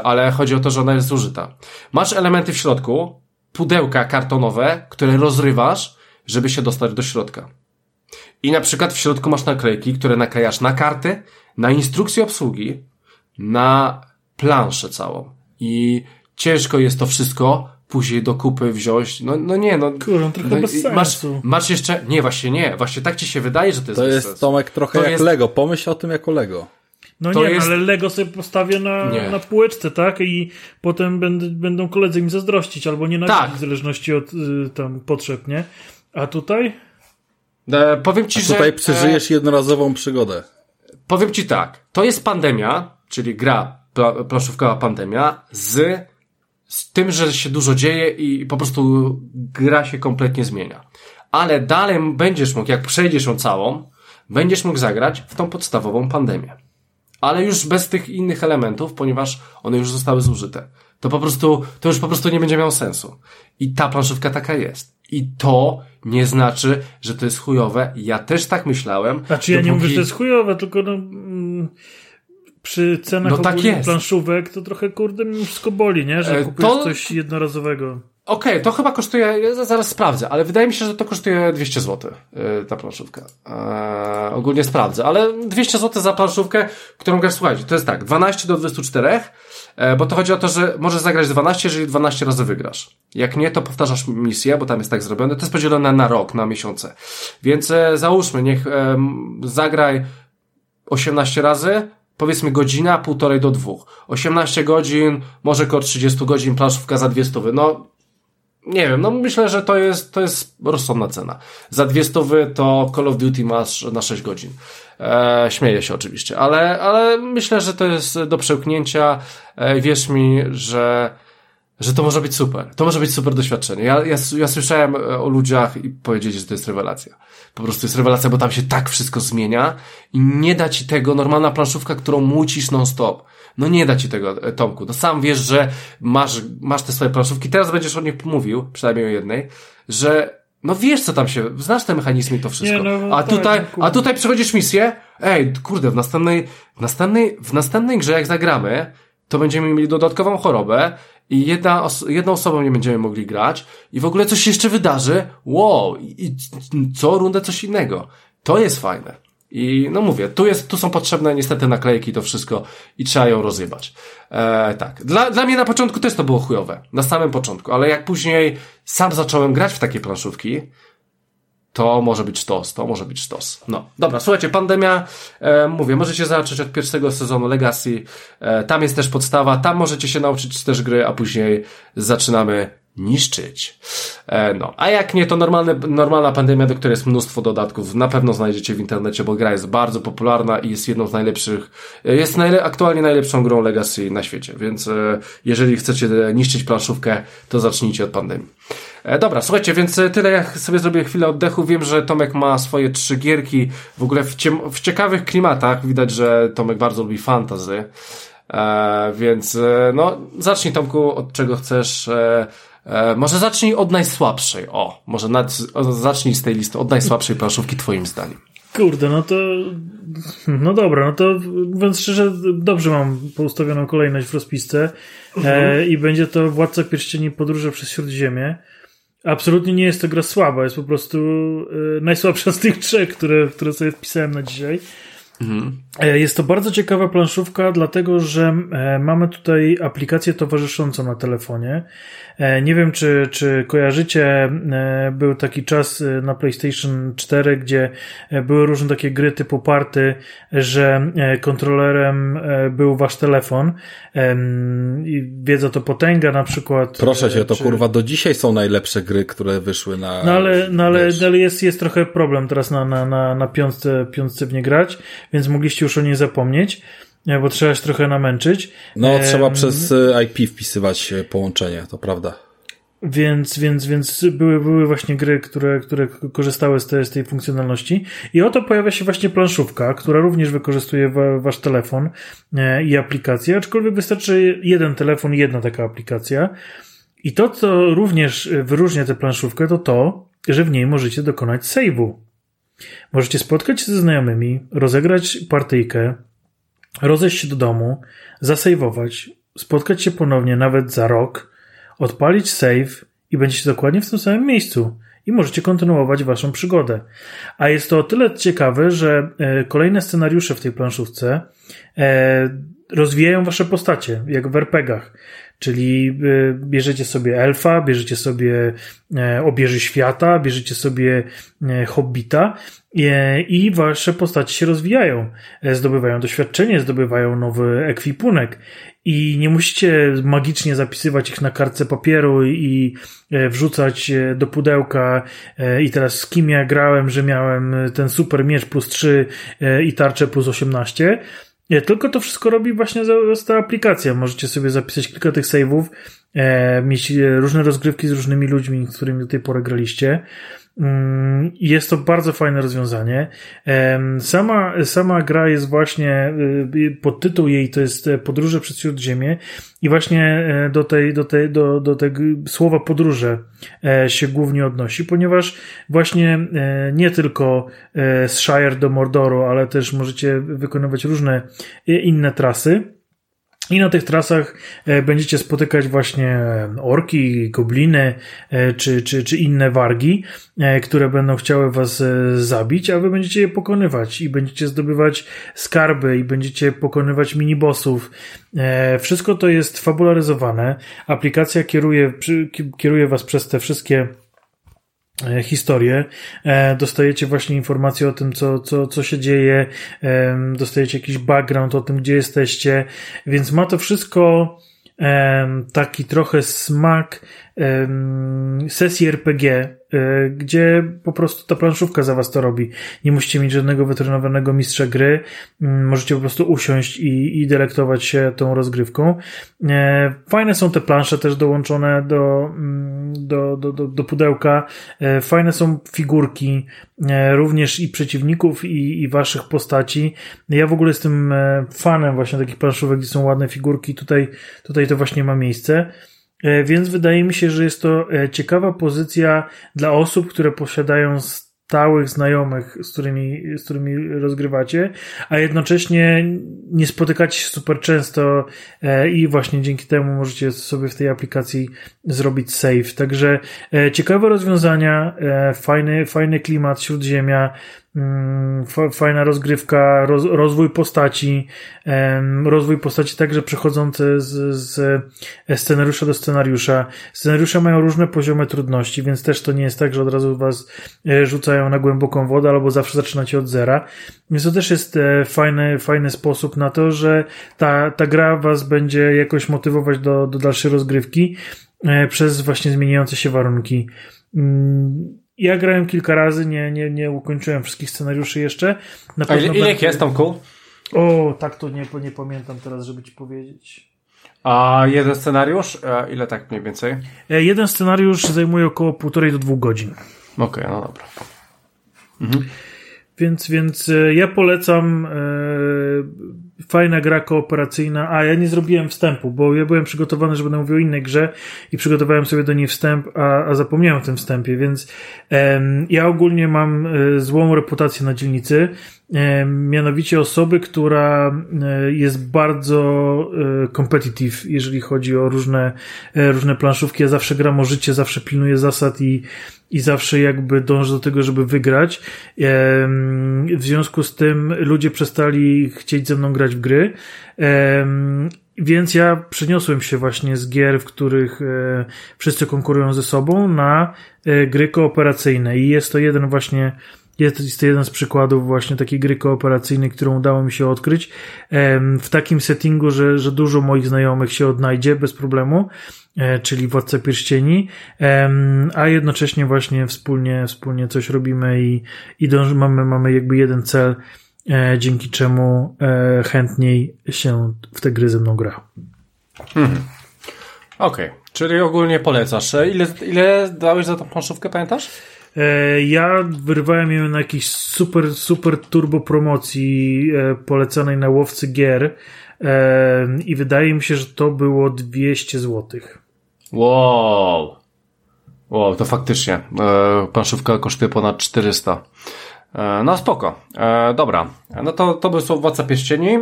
Ale chodzi o to, że ona jest zużyta. Masz elementy w środku, pudełka kartonowe, które rozrywasz, żeby się dostać do środka. I na przykład w środku masz naklejki, które naklejasz na karty, na instrukcję obsługi, na planszę całą. I ciężko jest to wszystko później do kupy wziąć. No, no nie, no. Kurwa, trochę no, bez masz, sensu. Masz jeszcze, nie, właśnie nie. Właśnie tak ci się wydaje, że to jest To jest, sensu. Tomek, trochę to jak jest... Lego. Pomyśl o tym jako Lego. No to nie, jest... ale Lego sobie postawię na, na półeczce, tak? I potem będę, będą koledzy mi zazdrościć albo nie tak. w zależności od y, tam potrzeb, nie? A tutaj? E, powiem ci, A tutaj że... przeżyjesz e... jednorazową przygodę. powiem ci tak, to jest pandemia, czyli gra planszówkowa pandemia z, z tym, że się dużo dzieje i po prostu gra się kompletnie zmienia. Ale dalej będziesz mógł, jak przejdziesz ją całą, będziesz mógł zagrać w tą podstawową pandemię. Ale już bez tych innych elementów, ponieważ one już zostały zużyte. To po prostu, to już po prostu nie będzie miało sensu. I ta planszówka taka jest. I to nie znaczy, że to jest chujowe. Ja też tak myślałem. Znaczy ja dopóki... nie mówię, że to jest chujowe, tylko no, mm, przy cenach no tak planszówek to trochę kurde wszystko boli, nie? Że e, kupujesz to... coś jednorazowego. Okej, okay, to chyba kosztuje, ja zaraz sprawdzę, ale wydaje mi się, że to kosztuje 200 zł, yy, ta planszówka. Eee, ogólnie sprawdzę, ale 200 zł za planszówkę, którą grasz, słuchajcie, to jest tak, 12 do 24, e, bo to chodzi o to, że możesz zagrać 12, jeżeli 12 razy wygrasz. Jak nie, to powtarzasz misję, bo tam jest tak zrobione, to jest podzielone na rok, na miesiące. Więc e, załóżmy, niech e, zagraj 18 razy, powiedzmy godzina, półtorej do dwóch. 18 godzin, może około 30 godzin, planszówka za dwie stówy. No, nie wiem, no myślę, że to jest, to jest rozsądna cena. Za dwie stówy to Call of Duty masz na 6 godzin. E, śmieję się oczywiście, ale, ale myślę, że to jest do przełknięcia. E, wierz mi, że, że to może być super. To może być super doświadczenie. Ja, ja, ja słyszałem e, o ludziach i powiedzieli, że to jest rewelacja. Po prostu jest rewelacja, bo tam się tak wszystko zmienia i nie da ci tego normalna planszówka, którą mucisz non-stop. No nie da ci tego, e, Tomku. No sam wiesz, że masz, masz te swoje planszówki, teraz będziesz o nich mówił, przynajmniej o jednej, że no wiesz, co tam się, znasz te mechanizmy i to wszystko. Nie, no, a, tak, tutaj, a tutaj przechodzisz misję, ej, kurde, w następnej, w następnej, w następnej grze jak zagramy, to będziemy mieli dodatkową chorobę i jedna os jedną osobą nie będziemy mogli grać i w ogóle coś się jeszcze wydarzy, wow, i, i co rundę coś innego. To jest fajne. I no mówię, tu, jest, tu są potrzebne niestety naklejki, to wszystko i trzeba ją rozjebać. E, tak. Dla, dla mnie na początku też to było chujowe. Na samym początku, ale jak później sam zacząłem grać w takie planszówki, to może być sztos, to może być sztos. No, dobra, słuchajcie, pandemia, e, mówię, możecie zacząć od pierwszego sezonu Legacy, e, tam jest też podstawa, tam możecie się nauczyć też gry, a później zaczynamy niszczyć. E, no, a jak nie, to normalne, normalna pandemia, do której jest mnóstwo dodatków, na pewno znajdziecie w internecie, bo gra jest bardzo popularna i jest jedną z najlepszych, e, jest najle aktualnie najlepszą grą Legacy na świecie, więc e, jeżeli chcecie niszczyć planszówkę, to zacznijcie od pandemii. Dobra, słuchajcie, więc tyle jak sobie zrobię chwilę oddechu. Wiem, że Tomek ma swoje trzy gierki w ogóle w, w ciekawych klimatach. Widać, że Tomek bardzo lubi fantazy. E, więc no, zacznij Tomku od czego chcesz. E, E, może zacznij od najsłabszej. O, może nad, zacznij z tej listy od najsłabszej planszówki twoim zdaniem. Kurde, no to. No dobra, no to mówiąc szczerze, dobrze mam poustawioną kolejność w rozpisce. Mhm. E, I będzie to Władca Pierścieni Podróże przez Śródziemie. Absolutnie nie jest to gra słaba, jest po prostu e, najsłabsza z tych trzech, które, które sobie wpisałem na dzisiaj. Mhm. E, jest to bardzo ciekawa planszówka, dlatego że e, mamy tutaj aplikację towarzyszącą na telefonie. E, nie wiem, czy, czy kojarzycie, był taki czas na PlayStation 4, gdzie były różne takie gry typu party, że kontrolerem był wasz telefon. I wiedza to potęga na przykład. Proszę cię, to czy... kurwa do dzisiaj są najlepsze gry, które wyszły na. No ale, no ale, ale jest, jest trochę problem teraz na, na, na, na piątce, piątce w nie grać, więc mogliście już o niej zapomnieć, e, bo trzeba się trochę namęczyć. No, e, trzeba przez e, IP wpisywać połączenie, to prawda. Więc, więc, więc były, były właśnie gry, które, które korzystały z tej, z tej funkcjonalności. I oto pojawia się właśnie planszówka, która również wykorzystuje wa, wasz telefon i aplikację, aczkolwiek wystarczy jeden telefon, jedna taka aplikacja. I to, co również wyróżnia tę planszówkę, to to, że w niej możecie dokonać save'u. Możecie spotkać się ze znajomymi, rozegrać partyjkę, rozejść się do domu, zasejwować, spotkać się ponownie nawet za rok, odpalić save i będziecie dokładnie w tym samym miejscu i możecie kontynuować waszą przygodę. A jest to o tyle ciekawe, że e, kolejne scenariusze w tej planszówce e, rozwijają wasze postacie, jak w RPGach. Czyli y, bierzecie sobie elfa, bierzecie sobie e, obieży świata, bierzecie sobie e, hobbita e, i wasze postacie się rozwijają. Zdobywają doświadczenie, zdobywają nowy ekwipunek i nie musicie magicznie zapisywać ich na kartce papieru i wrzucać do pudełka i teraz z kim ja grałem, że miałem ten super miecz plus 3 i tarczę plus 18 nie, tylko to wszystko robi właśnie ta aplikacja. Możecie sobie zapisać kilka tych save'ów, e, mieć różne rozgrywki z różnymi ludźmi, z którymi do tej pory graliście. Mm, jest to bardzo fajne rozwiązanie. Sama, sama gra jest właśnie, y, pod tytuł jej to jest Podróże przez Śródziemie i właśnie e, do tej, do tej, do, do tego słowa podróże e, się głównie odnosi, ponieważ właśnie e, nie tylko z Shire do Mordoru, ale też możecie wykonywać różne inne trasy. I na tych trasach e, będziecie spotykać właśnie orki, gobliny e, czy, czy, czy inne wargi, e, które będą chciały was zabić, a wy będziecie je pokonywać i będziecie zdobywać skarby i będziecie pokonywać minibossów. Wszystko to jest fabularyzowane. Aplikacja kieruje, kieruje was przez te wszystkie historię, e, dostajecie właśnie informacje o tym, co, co, co się dzieje, dostajecie jakiś background o tym, gdzie jesteście, więc ma to wszystko taki trochę smak sesji RPG, e, gdzie po prostu ta planszówka za was to robi. Nie musicie mieć żadnego wytrenowanego mistrza gry, możecie po prostu usiąść i, i delektować się tą rozgrywką. E, fajne są te plansze też dołączone do, do, do, do, do pudełka. E, fajne są figurki, również i przeciwników, i, i waszych postaci. Ja w ogóle jestem fanem właśnie takich planszówek, gdzie są ładne figurki. Tutaj, tutaj to właśnie ma miejsce. E, więc wydaje mi się, że jest to e, ciekawa pozycja dla osób, które posiadają stałych znajomych, z którymi, z którymi rozgrywacie, a jednocześnie nie spotykacie się super często e, i właśnie dzięki temu możecie sobie w tej aplikacji zrobić save. Także ciekawe rozwiązania, fajny, fajny klimat, śródziemia, fajna rozgrywka, roz, rozwój postaci, rozwój postaci także przechodzący z, z scenariusza do scenariusza. Scenariusze mają różne poziomy trudności, więc też to nie jest tak, że od razu was e, rzucają na głęboką wodę albo zawsze zaczynacie od zera. Więc to też jest e, fajny, fajny sposób na to, że ta, ta gra was będzie jakoś motywować do, do dalszej rozgrywki e, przez właśnie zmieniające się warunki. Ja grałem kilka razy, nie, nie, nie ukończyłem wszystkich scenariuszy jeszcze. Na A ile, ile jest tam kół? O, tak to nie, nie pamiętam teraz, żeby ci powiedzieć. A jeden scenariusz? A ile tak mniej więcej? E, jeden scenariusz zajmuje około półtorej do dwóch godzin. Okej, okay, no dobra. Mhm. Więc, więc e, ja polecam e, fajna gra kooperacyjna. A ja nie zrobiłem wstępu, bo ja byłem przygotowany, że będę mówił o innej grze i przygotowałem sobie do niej wstęp, a, a zapomniałem o tym wstępie, więc em, ja ogólnie mam e, złą reputację na dzielnicy. Mianowicie osoby, która jest bardzo competitive, jeżeli chodzi o różne, różne planszówki. Ja zawsze gram o życie, zawsze pilnuję zasad i i zawsze jakby dążę do tego, żeby wygrać. W związku z tym ludzie przestali chcieć ze mną grać w gry. Więc ja przeniosłem się właśnie z gier, w których e, wszyscy konkurują ze sobą, na e, gry kooperacyjne. I jest to jeden właśnie jest to jeden z przykładów właśnie takiej gry kooperacyjnej, którą udało mi się odkryć w takim settingu, że, że dużo moich znajomych się odnajdzie bez problemu, e, czyli Władca Pierścieni, a jednocześnie właśnie wspólnie, wspólnie coś robimy i, i mamy, mamy jakby jeden cel, e, dzięki czemu e, chętniej się w te gry ze mną gra. Hmm. Okej, okay. czyli ogólnie polecasz. Ile, ile dałeś za tą planszówkę, pamiętasz? E, ja wyrwałem ją na jakiejś super, super turbo promocji e, polecanej na łowcy gier e, i wydaje mi się, że to było 200 zł. Wow. Wow, to faktycznie. Planszówka kosztuje ponad 400. No spoko. Dobra. No to, to by są Władca Pierścieni.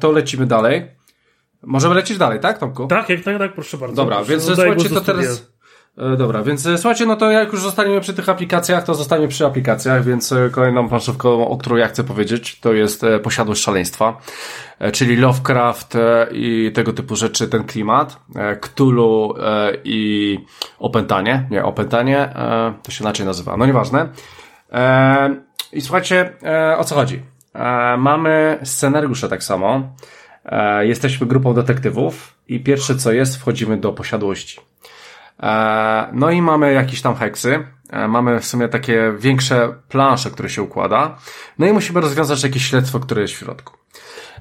To lecimy dalej. Możemy lecieć dalej, tak Tomku? Tak, jak tak, tak, proszę bardzo. Dobra, proszę, więc słuchajcie, to teraz dobra, więc e, słuchajcie, no to jak już zostaniemy przy tych aplikacjach, to zostaniemy przy aplikacjach, więc e, kolejną planszówką, o którą ja chcę powiedzieć, to jest Posiadłość Szaleństwa, czyli Lovecraft i tego typu rzeczy, ten klimat, Cthulhu i Opętanie, nie, Opętanie, to się inaczej nazywa, no nieważne. I słuchajcie, o co chodzi? Mamy scenariusze tak samo, jesteśmy grupą detektywów i pierwsze co jest, wchodzimy do posiadłości. E, no i mamy jakieś tam heksy. E, mamy w sumie takie większe plansze, które się układa. No i musimy rozwiązać jakieś śledztwo, które jest w środku.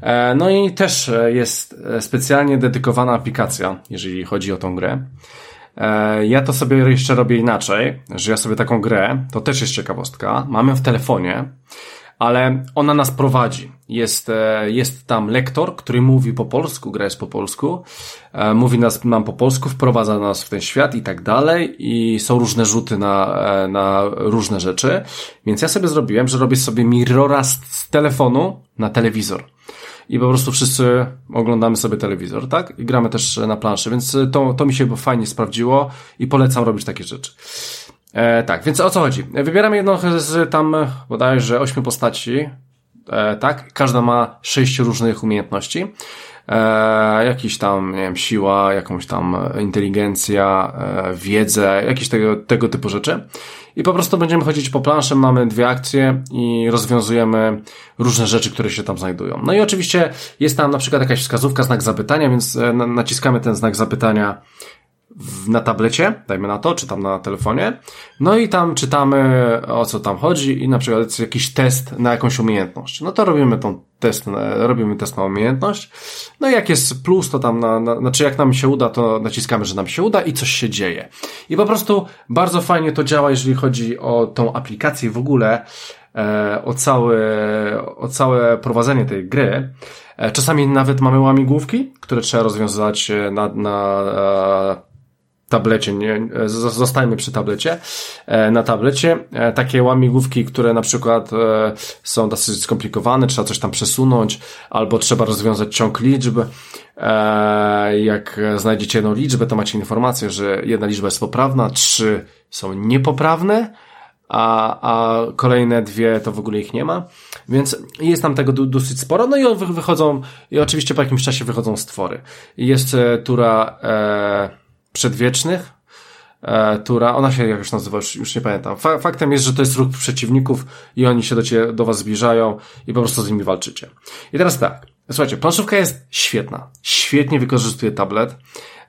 E, no i też jest specjalnie dedykowana aplikacja, jeżeli chodzi o tą grę. Ja to sobie jeszcze robię inaczej, że ja sobie taką grę, to też jest ciekawostka, mamy w telefonie ale ona nas prowadzi. Jest, e, jest tam lektor, który mówi po polsku, gra jest po polsku, e, mówi nas, nam po polsku, wprowadza nas w ten świat i tak dalej i są różne rzuty na, e, na różne rzeczy. Więc ja sobie zrobiłem, że robię sobie mirrora z, z telefonu na telewizor. I po prostu wszyscy oglądamy sobie telewizor, tak? I gramy też na planszy, więc to, to mi się fajnie sprawdziło i polecam robić takie rzeczy. E, tak, więc o co chodzi? Wybieramy jedną z tam bodajże ośmiu postaci. E, tak, każda ma sześć różnych umiejętności. E, jakiś tam, nie wiem, siła, jakąś tam inteligencja, e, wiedzę, jakieś tego, tego typu rzeczy. I po prostu będziemy chodzić po planszy, mamy dwie akcje i rozwiązujemy różne rzeczy, które się tam znajdują. No i oczywiście jest tam na przykład jakaś wskazówka, znak zapytania, więc e, naciskamy ten znak zapytania w, na tablecie, dajmy na to, czy tam na telefonie. No i tam czytamy o co tam chodzi i na przykład jest jakiś test na jakąś umiejętność. No to robimy tą test, robimy test na umiejętność. No i jak jest plus, to tam na, na, znaczy jak nam się uda, to naciskamy, że nam się uda i coś się dzieje. I po prostu bardzo fajnie to działa, jeżeli chodzi o tą aplikację w ogóle, e, o całe, o całe prowadzenie tej gry. E, czasami nawet mamy łamigłówki, które trzeba rozwiązać na, na e, tablecie, nie, zostajmy przy tablecie, e, na tablecie, e, takie łamigłówki, które na przykład e, są dosyć skomplikowane, trzeba coś tam przesunąć, albo trzeba rozwiązać ciąg liczb, jak znajdziecie jedną liczbę, to macie informację, że jedna liczba jest poprawna, trzy są niepoprawne, a, a kolejne dwie to w ogóle ich nie ma. Więc jest tam tego dosyć sporo. No i wychodzą, i oczywiście po jakimś czasie wychodzą stwory. Jest tura e, przedwiecznych, e, która, ona się jakoś nazywa, już, już nie pamiętam. faktem jest, że to jest ruch przeciwników i oni się do, ciebie, do was zbliżają i po prostu z nimi walczycie. I teraz tak, słuchajcie, planszówka jest świetna. Świetnie wykorzystuje tablet.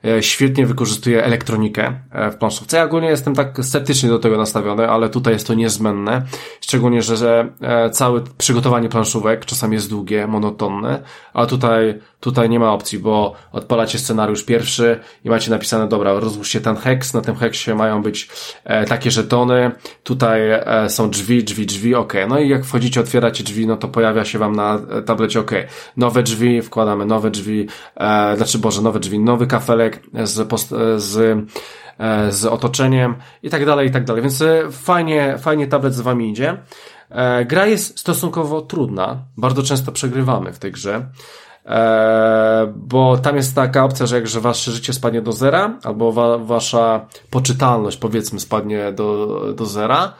E, świetnie wykorzystuje elektronikę e, w planszówce. Ja ogólnie jestem tak sceptycznie do tego nastawiony, ale tutaj jest to niezbędne. Szczególnie, że e, całe przygotowanie planszówek czasami jest długie, monotonne, a tutaj, tutaj nie ma opcji, bo odpalacie scenariusz pierwszy i macie napisane, dobra, rozłóżcie ten heks, na tym heksie mają być takie żetony, tutaj są drzwi, drzwi, drzwi, ok. No i jak wchodzicie, otwieracie drzwi, no to pojawia się wam na tablecie, ok. Nowe drzwi, wkładamy nowe drzwi, znaczy, Boże, nowe drzwi, nowy kafelek, z, post, z, e, z otoczeniem i tak dalej, i tak dalej. Więc e, fajnie, fajnie tablet z wami idzie. E, gra jest stosunkowo trudna. Bardzo często przegrywamy w tej grze. bo tam jest taka opcja, że jak że wasze życie spadnie do zera, albo wa, wasza poczytalność powiedzmy spadnie do, do zera,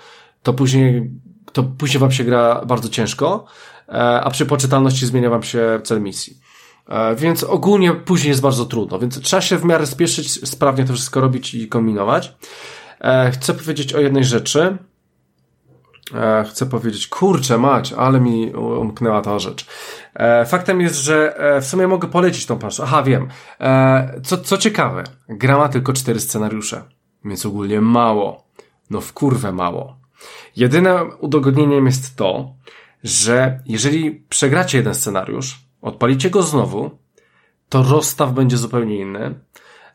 to później, to później wam się gra bardzo ciężko, a przy poczytalności zmienia wam się cel misji. E, więc ogólnie później jest bardzo trudno, więc trzeba się w miarę spieszyć, sprawnie to wszystko robić i kombinować. E, chcę powiedzieć o jednej rzeczy. E, chcę powiedzieć, kurczę mać, ale mi umknęła ta rzecz. Faktem jest, że w sumie mogę polecić tą planszę. Aha, wiem. Co, co ciekawe, gra ma tylko cztery scenariusze, więc ogólnie mało. No w kurwę mało. Jedyne udogodnieniem jest to, że jeżeli przegracie jeden scenariusz, odpalicie go znowu, to rozstaw będzie zupełnie inny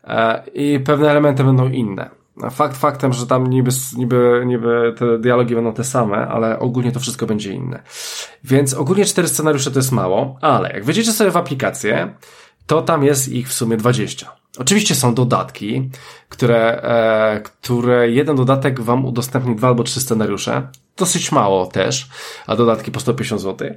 e, i pewne elementy będą inne. Fakt faktem, że tam niby, niby, niby te dialogi będą te same, ale ogólnie to wszystko będzie inne. Więc ogólnie cztery scenariusze to jest mało, ale jak wejdziecie sobie w aplikację, to tam jest ich w sumie 20. Oczywiście są dodatki, które, e, które jeden dodatek wam udostępni dwa albo trzy scenariusze. Dosyć mało też, a dodatki po 150 zł.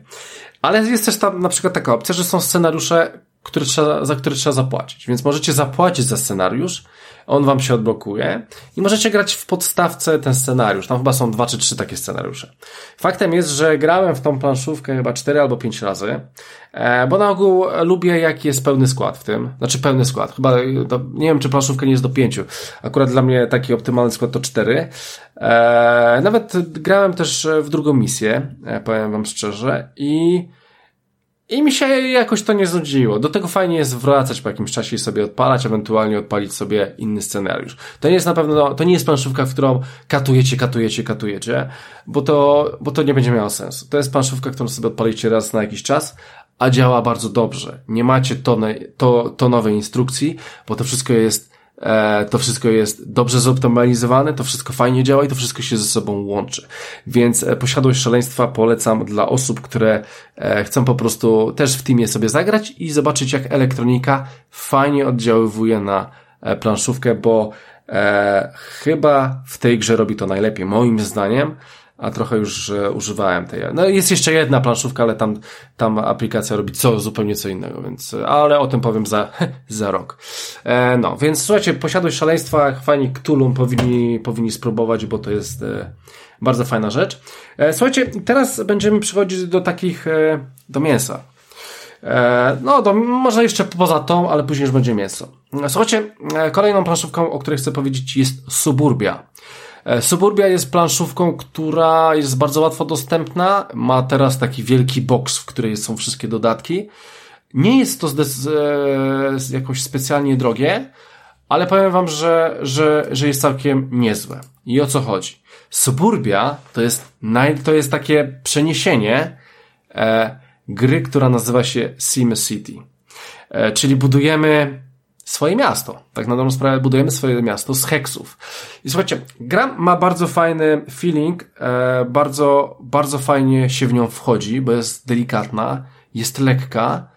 Ale jest też tam na przykład taka opcja, że są scenariusze, który trzeba, za który trzeba zapłacić. Więc możecie zapłacić za scenariusz, on wam się odblokuje i możecie grać w podstawce ten scenariusz. Tam chyba są dwa czy trzy takie scenariusze. Faktem jest, że grałem w tą planszówkę chyba cztery albo pięć razy, e, bo na ogół lubię jaki jest pełny skład w tym. Znaczy pełny skład. Chyba, nie wiem czy planszówka nie jest do pięciu. Akurat dla mnie taki optymalny skład to cztery. E, nawet grałem też w drugą misję, e, powiem wam szczerze i i mi się jakoś to nie znudziło. Do tego fajnie jest wracać po jakimś czasie i sobie odpalać, ewentualnie odpalić sobie inny scenariusz. To nie jest na pewno, to nie jest planszówka, w którą katujecie, katujecie, katujecie, bo to, bo to nie będzie miało sensu. To jest planszówka, którą sobie odpalicie raz na jakiś czas, a działa bardzo dobrze. Nie macie tone, to, to nowej instrukcji, bo to wszystko jest to wszystko jest dobrze zoptymalizowane, to wszystko fajnie działa i to wszystko się ze sobą łączy. Więc e, posiadłość szaleństwa polecam dla osób, które e, chcą po prostu też w teamie sobie zagrać i zobaczyć, jak elektronika fajnie oddziaływuje na planszówkę, bo e, chyba w tej grze robi to najlepiej, moim zdaniem a trochę już używałem tej. No jest jeszcze jedna planszówka, ale tam, tam aplikacja robi co, zupełnie co innego, więc, ale o tym powiem za, za rok. E, no, więc słuchajcie, posiadłość szaleństwa, fajni Cthulhu powinni, powinni spróbować, bo to jest e, bardzo fajna rzecz. E, słuchajcie, teraz będziemy przechodzić do takich, e, do mięsa. E, no, do, może jeszcze poza tą, ale później już będzie mięso. Słuchajcie, e, kolejną planszówką, o której chcę powiedzieć jest Suburbia. E, Suburbia jest planszówką, która jest bardzo łatwo dostępna. Ma teraz taki wielki box, w której są wszystkie dodatki. Nie jest to e, jakoś specjalnie drogie, ale powiem wam, że, że, że jest całkiem niezłe. I o co chodzi? Suburbia to jest, to jest takie przeniesienie e, gry, która nazywa się Sim City. E, czyli budujemy swoje miasto. Tak na dobrą sprawę budujemy swoje miasto z heksów. I słuchajcie, gra ma bardzo fajny feeling, e, bardzo, bardzo fajnie się w nią wchodzi, bo jest delikatna, jest lekka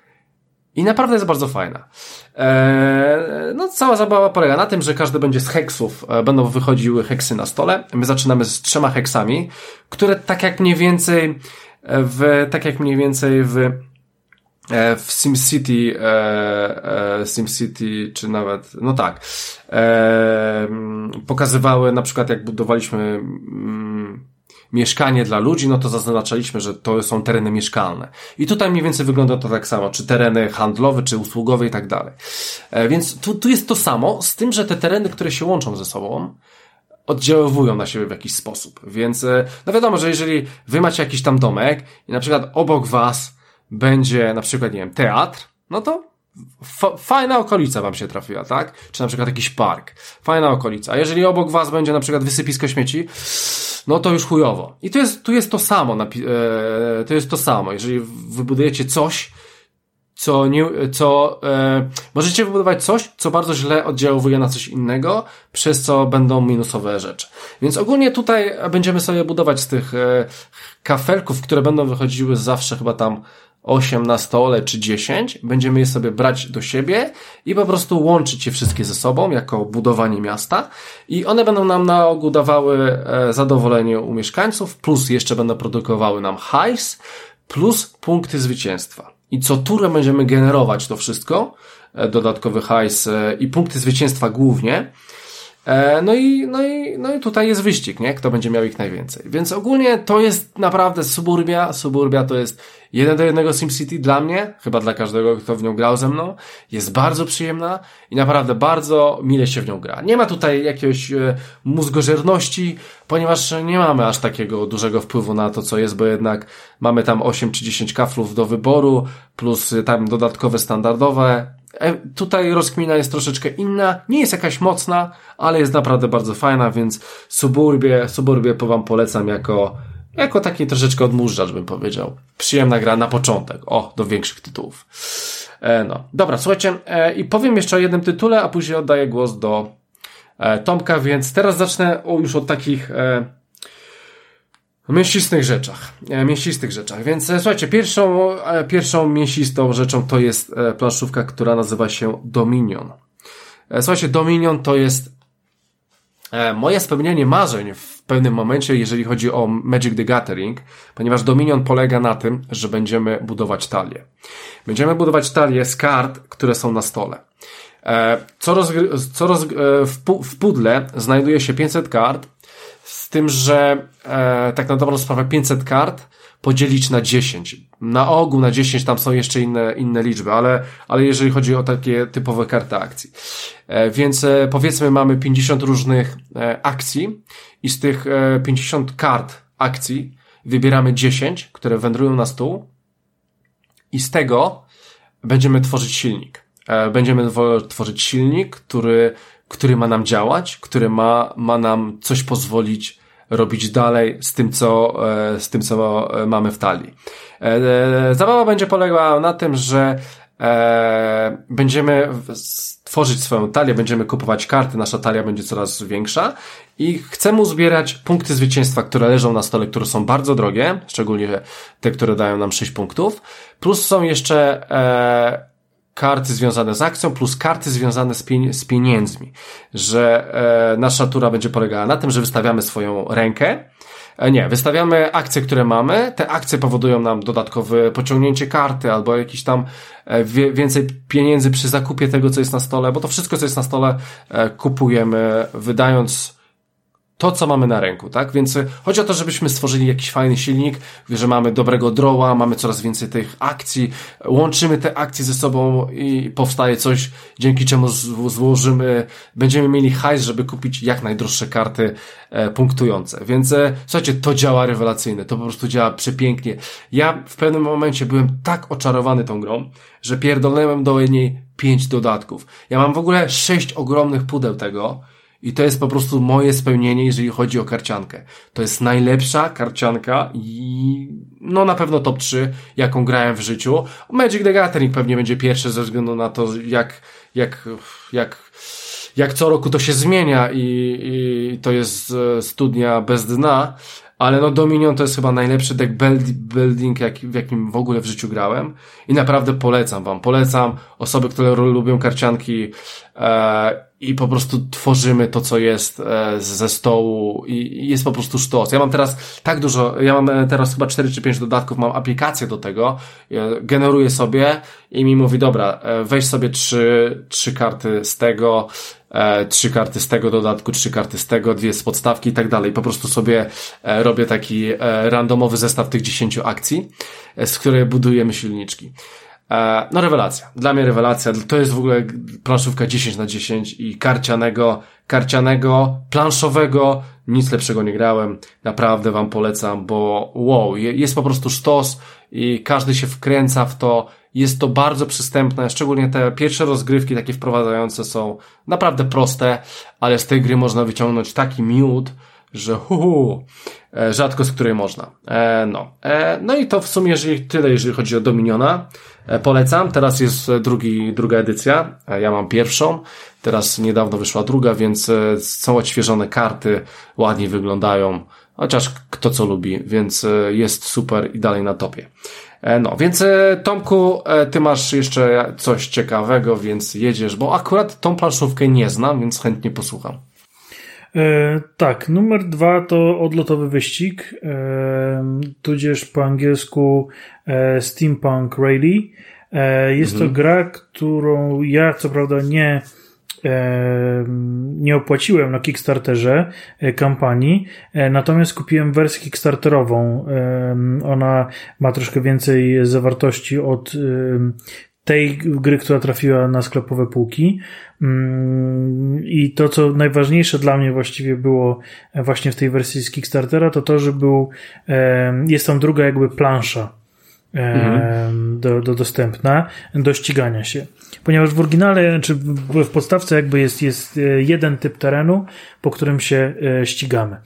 i naprawdę jest bardzo fajna. E, no, cała zabawa polega na tym, że każdy będzie z heksów, e, będą wychodziły heksy na stole. My zaczynamy z trzema heksami, które tak jak mniej więcej w, tak jak mniej więcej w E, w SimCity, e, e, SimCity, czy nawet, no tak, e, pokazywały na przykład jak budowaliśmy mm, mieszkanie dla ludzi, no to zaznaczaliśmy, że to są tereny mieszkalne. I tutaj mniej więcej wygląda to tak samo, czy tereny handlowe, czy usługowe i tak dalej. E, więc tu, tu jest to samo, z tym, że te tereny, które się łączą ze sobą, oddziaływują na siebie w jakiś sposób. Więc, e, no wiadomo, że jeżeli wy macie jakiś tam domek i na przykład obok was będzie na przykład, nie wiem, teatr, no to fajna okolica wam się trafiła, tak? Czy na przykład jakiś park. Fajna okolica. A jeżeli obok was będzie na przykład wysypisko śmieci, no to już chujowo. I tu jest, tu jest to samo, e, to jest to samo. Jeżeli wybudujecie coś, co nie, co, e, możecie wybudować coś, co bardzo źle oddziałuje na coś innego, przez co będą minusowe rzeczy. Więc ogólnie tutaj będziemy sobie budować z tych e, kafelków, które będą wychodziły zawsze chyba tam 8 na stole czy 10, będziemy je sobie brać do siebie i po prostu łączyć je wszystkie ze sobą jako budowanie miasta i one będą nam na ogół dawały e, zadowolenie u mieszkańców, plus jeszcze będą produkowały nam hajs, plus punkty zwycięstwa. I co turę będziemy generować to wszystko, e, dodatkowy hajs e, i punkty zwycięstwa głównie, no i, no, i, no i tutaj jest wyścig, nie? Kto będzie miał ich najwięcej. Więc ogólnie to jest naprawdę Suburbia. Suburbia to jest jeden do jednego SimCity dla mnie, chyba dla każdego, kto w nią grał ze mną. Jest bardzo przyjemna i naprawdę bardzo mile się w nią gra. Nie ma tutaj jakiegoś e, mózgożerności, ponieważ nie mamy aż takiego dużego wpływu na to, co jest, bo jednak mamy tam 8 czy 10 kaflów do wyboru, plus tam dodatkowe standardowe E, tutaj rozkmina jest troszeczkę inna, nie jest jakaś mocna, ale jest naprawdę bardzo fajna, więc Suburbie, Suburbie po wam polecam jako, jako taki troszeczkę odmurzacz bym powiedział. Przyjemna gra na początek, o, do większych tytułów. E, no, dobra, słuchajcie, e, i powiem jeszcze o jednym tytule, a później oddaję głos do e, Tomka, więc teraz zacznę o, już od takich e, mięsistych rzeczach. E, mięsistych rzeczach. Więc e, słuchajcie, pierwszą, e, pierwszą mięsistą rzeczą to jest planszówka, która nazywa się Dominion. Słuchajcie, Dominion to jest moje spełnienie marzeń w pewnym momencie, jeżeli chodzi o Magic the Gathering, ponieważ Dominion polega na tym, że będziemy budować talię. Będziemy budować talię z kart, które są na stole. Co, rozgry- co roz- w, w pudle znajduje się 500 kart, z tym, że e, tak na dobrą sprawę 500 kart podzielić na 10. Na ogół na 10 tam są jeszcze inne, inne liczby, ale, ale jeżeli chodzi o takie typowe karty akcji. E, więc e, powiedzmy mamy 50 różnych e, akcji i z tych e, 50 kart akcji wybieramy 10, które wędrują na stół i z tego będziemy tworzyć silnik. E, będziemy tworzyć silnik, który, który ma nam działać, który ma, ma nam coś pozwolić robić dalej z tym, co, e, z tym, co mamy w talii. E, zabawa będzie polegała na tym, że będziemy tworzyć swoją talię, będziemy kupować karty, nasza talia będzie coraz większa i chcemy uzbierać punkty zwycięstwa, które leżą na stole, które są bardzo drogie, szczególnie te, które dają nam 6 punktów, plus są jeszcze karty związane z akcją plus karty związane z, pien z pieniędzmi, że e, nasza tura będzie polegała na tym, że wystawiamy swoją rękę, e, nie, wystawiamy akcje, które mamy. Te akcje powodują nam dodatkowe pociągnięcie karty albo jakiś tam e, więcej pieniędzy przy zakupie tego, co jest na stole, bo to wszystko, co jest na stole, e, kupujemy wydając to, co mamy na ręku, tak? Więc e, chodzi o to, żebyśmy stworzyli jakiś fajny silnik, że mamy dobrego droła, mamy coraz więcej tych akcji, łączymy te akcje ze sobą i powstaje coś, dzięki czemu złożymy, będziemy mieli hajs, żeby kupić jak najdroższe karty e, punktujące. Więc e, słuchajcie, to działa rewelacyjnie, to po prostu działa przepięknie. Ja w pewnym momencie byłem tak oczarowany tą grą, że pierdolnąłem do niej pięć dodatków. Ja mam w ogóle sześć ogromnych pudeł tego, i to jest po prostu moje spełnienie, jeżeli chodzi o karciankę. To jest najlepsza karcianka i no na pewno top 3, jaką grałem w życiu. Magic the Gathering pewnie będzie pierwszy ze względu na to, jak, jak, jak, jak co roku to się zmienia i, i to jest e, studnia bez dna, ale no Dominion to jest chyba najlepszy deck building, jak, w jakim w ogóle w życiu grałem i naprawdę polecam wam, polecam osoby, które lubią karcianki i po prostu tworzymy to, co jest e, ze stołu i jest po prostu sztos. Ja mam teraz tak dużo, ja mam e, teraz chyba 4 czy 5 dodatków, mam aplikację do tego, generuję sobie i mi mówi, dobra, e, weź sobie trzy, trzy karty z tego, trzy karty z tego dodatku, trzy karty z tego, dwie z podstawki i tak dalej. Po prostu sobie robię taki randomowy zestaw tych 10 akcji, z której budujemy silniczki. E, no rewelacja. Dla mnie rewelacja. To jest w ogóle planszówka 10 na 10 i karcianego, karcianego, planszowego, nic lepszego nie grałem. Naprawdę wam polecam, bo wow, jest po prostu sztos i każdy się wkręca w to. Jest to bardzo przystępne, szczególnie te pierwsze rozgrywki takie wprowadzające są naprawdę proste, ale z tej gry można wyciągnąć taki miód, że hu, hu e, rzadko z której można. E, no. E, no i to w sumie jeżeli, tyle, jeżeli chodzi o Dominiona. E, polecam. Teraz jest drugi, druga edycja. E, ja mam pierwszą. Teraz niedawno wyszła druga, więc e, są odświeżone karty, ładnie wyglądają. Chociaż kto co lubi, więc jest super i dalej na topie. No, więc Tomku, ty masz jeszcze coś ciekawego, więc jedziesz, bo akurat tą planszówkę nie znam, więc chętnie posłucham. E, tak, numer dwa to odlotowy wyścig, e, tudzież po angielsku e, Steampunk Rally. E, jest mhm. to gra, którą ja co prawda nie e, nie opłaciłem na Kickstarterze kampanii, natomiast kupiłem wersję Kickstarterową. Ona ma troszkę więcej zawartości od tej gry, która trafiła na sklepowe półki. Mm, I to, co najważniejsze dla mnie właściwie było właśnie w tej wersji z Kickstartera, to to, że był, jest tam druga jakby plansza mhm. do, do dostępna do ścigania się. Ponieważ w oryginale, czy w podstawce jakby jest, jest e, jeden typ terenu, po którym się e, ścigamy.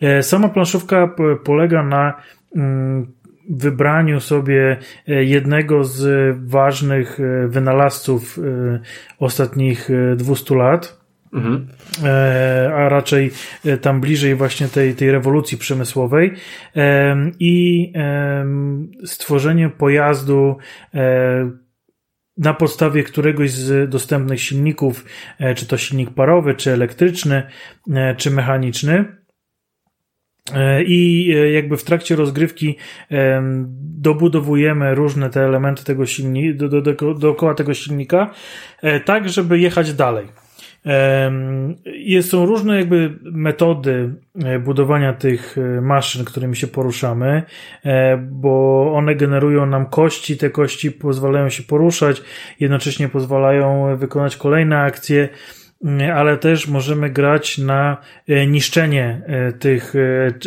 E, sama planszówka polega na mm, wybraniu sobie e, jednego z ważnych e, wynalazców e, ostatnich 200 lat. Mhm. A raczej tam bliżej właśnie tej, tej rewolucji przemysłowej i stworzenie pojazdu na podstawie któregoś z dostępnych silników, czy to silnik parowy, czy elektryczny, czy mechaniczny, I jakby w trakcie rozgrywki dobudowujemy różne te elementy tego silnika, do, do, do, dookoła tego silnika, tak żeby jechać dalej. Są różne jakby metody e, budowania tych e, maszyn, którymi się poruszamy, e, bo one generują nam kości, te kości pozwalają się poruszać, jednocześnie pozwalają wykonać kolejne akcje, ale też możemy grać na niszczenie tych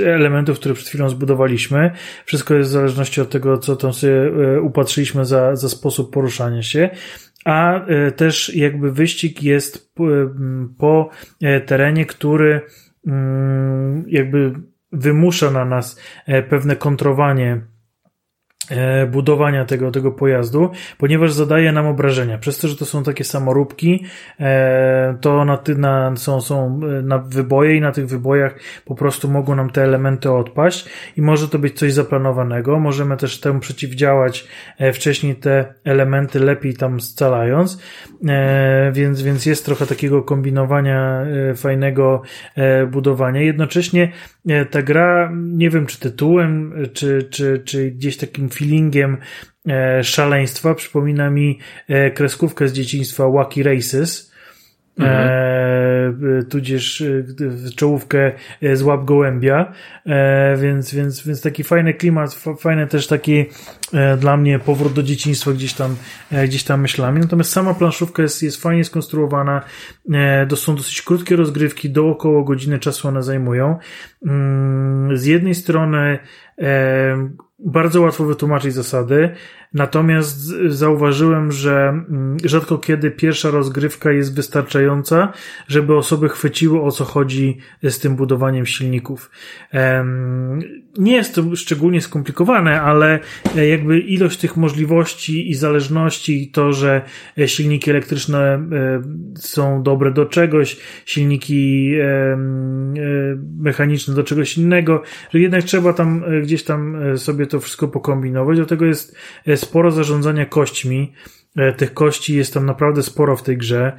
elementów, które przed chwilą zbudowaliśmy. Wszystko jest w zależności od tego, co tam sobie upatrzyliśmy za, za sposób poruszania się a e, też jakby wyścig jest po e, terenie, który mm, jakby wymusza na nas e, pewne kontrowanie E, budowania tego, tego pojazdu, ponieważ zadaje nam obrażenia. Przez to, że to są takie samoróbki, e, to na, ty, na, są, są e, na wyboje i na tych wybojach po prostu mogą nam te elementy odpaść i może to być coś zaplanowanego. Możemy też temu przeciwdziałać wcześniej te elementy lepiej tam scalając, więc, więc jest trochę takiego kombinowania fajnego budowania. Jednocześnie ta gra, nie wiem czy tytułem, czy, czy, czy gdzieś takim feelingiem e, szaleństwa. Przypomina mi e, kreskówkę z dzieciństwa Wacky Races. E, mhm. tudzież czołówkę z łap gołębia, więc, więc, więc taki fajny klimat, fajny też taki dla mnie powrót do dzieciństwa gdzieś tam, gdzieś tam myślami. Natomiast sama planszówka jest, jest fajnie skonstruowana, to są dosyć krótkie rozgrywki, do około godziny czasu one zajmują. Mm, z jednej strony bardzo łatwo wytłumaczyć zasady, natomiast zauważyłem, że mm, rzadko kiedy pierwsza rozgrywka jest wystarczająca, żeby osoby chwyciły o co chodzi z tym budowaniem silników. Nie jest to szczególnie skomplikowane, ale e, jakby ilość tych możliwości i zależności i to, że e, silniki elektryczne e, są dobre do czegoś, silniki mechaniczne do czegoś innego, że jednak trzeba tam gdzieś tam sobie to wszystko pokombinować. Do tego jest sporo zarządzania kośćmi. Tych kości jest tam naprawdę sporo w tej grze.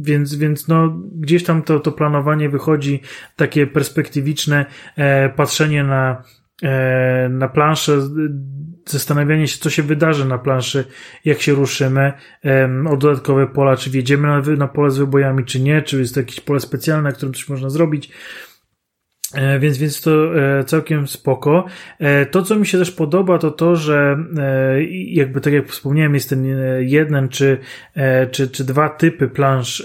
Więc, więc no, gdzieś tam to, to planowanie wychodzi takie perspektywiczne, e, patrzenie na, e, na planszę, zastanawianie się, co się wydarzy na planszy, jak się ruszymy, o dodatkowe pola, czy wjedziemy na, na pole z wybojami, czy nie, czy jest to jakieś pole specjalne, na którym coś można zrobić. E, więc, więc to e, całkiem spoko. E, to, co mi się też podoba, to to, że jakby tak jak wspomniałem, jest ten jeden czy, czy, czy dwa typy plansz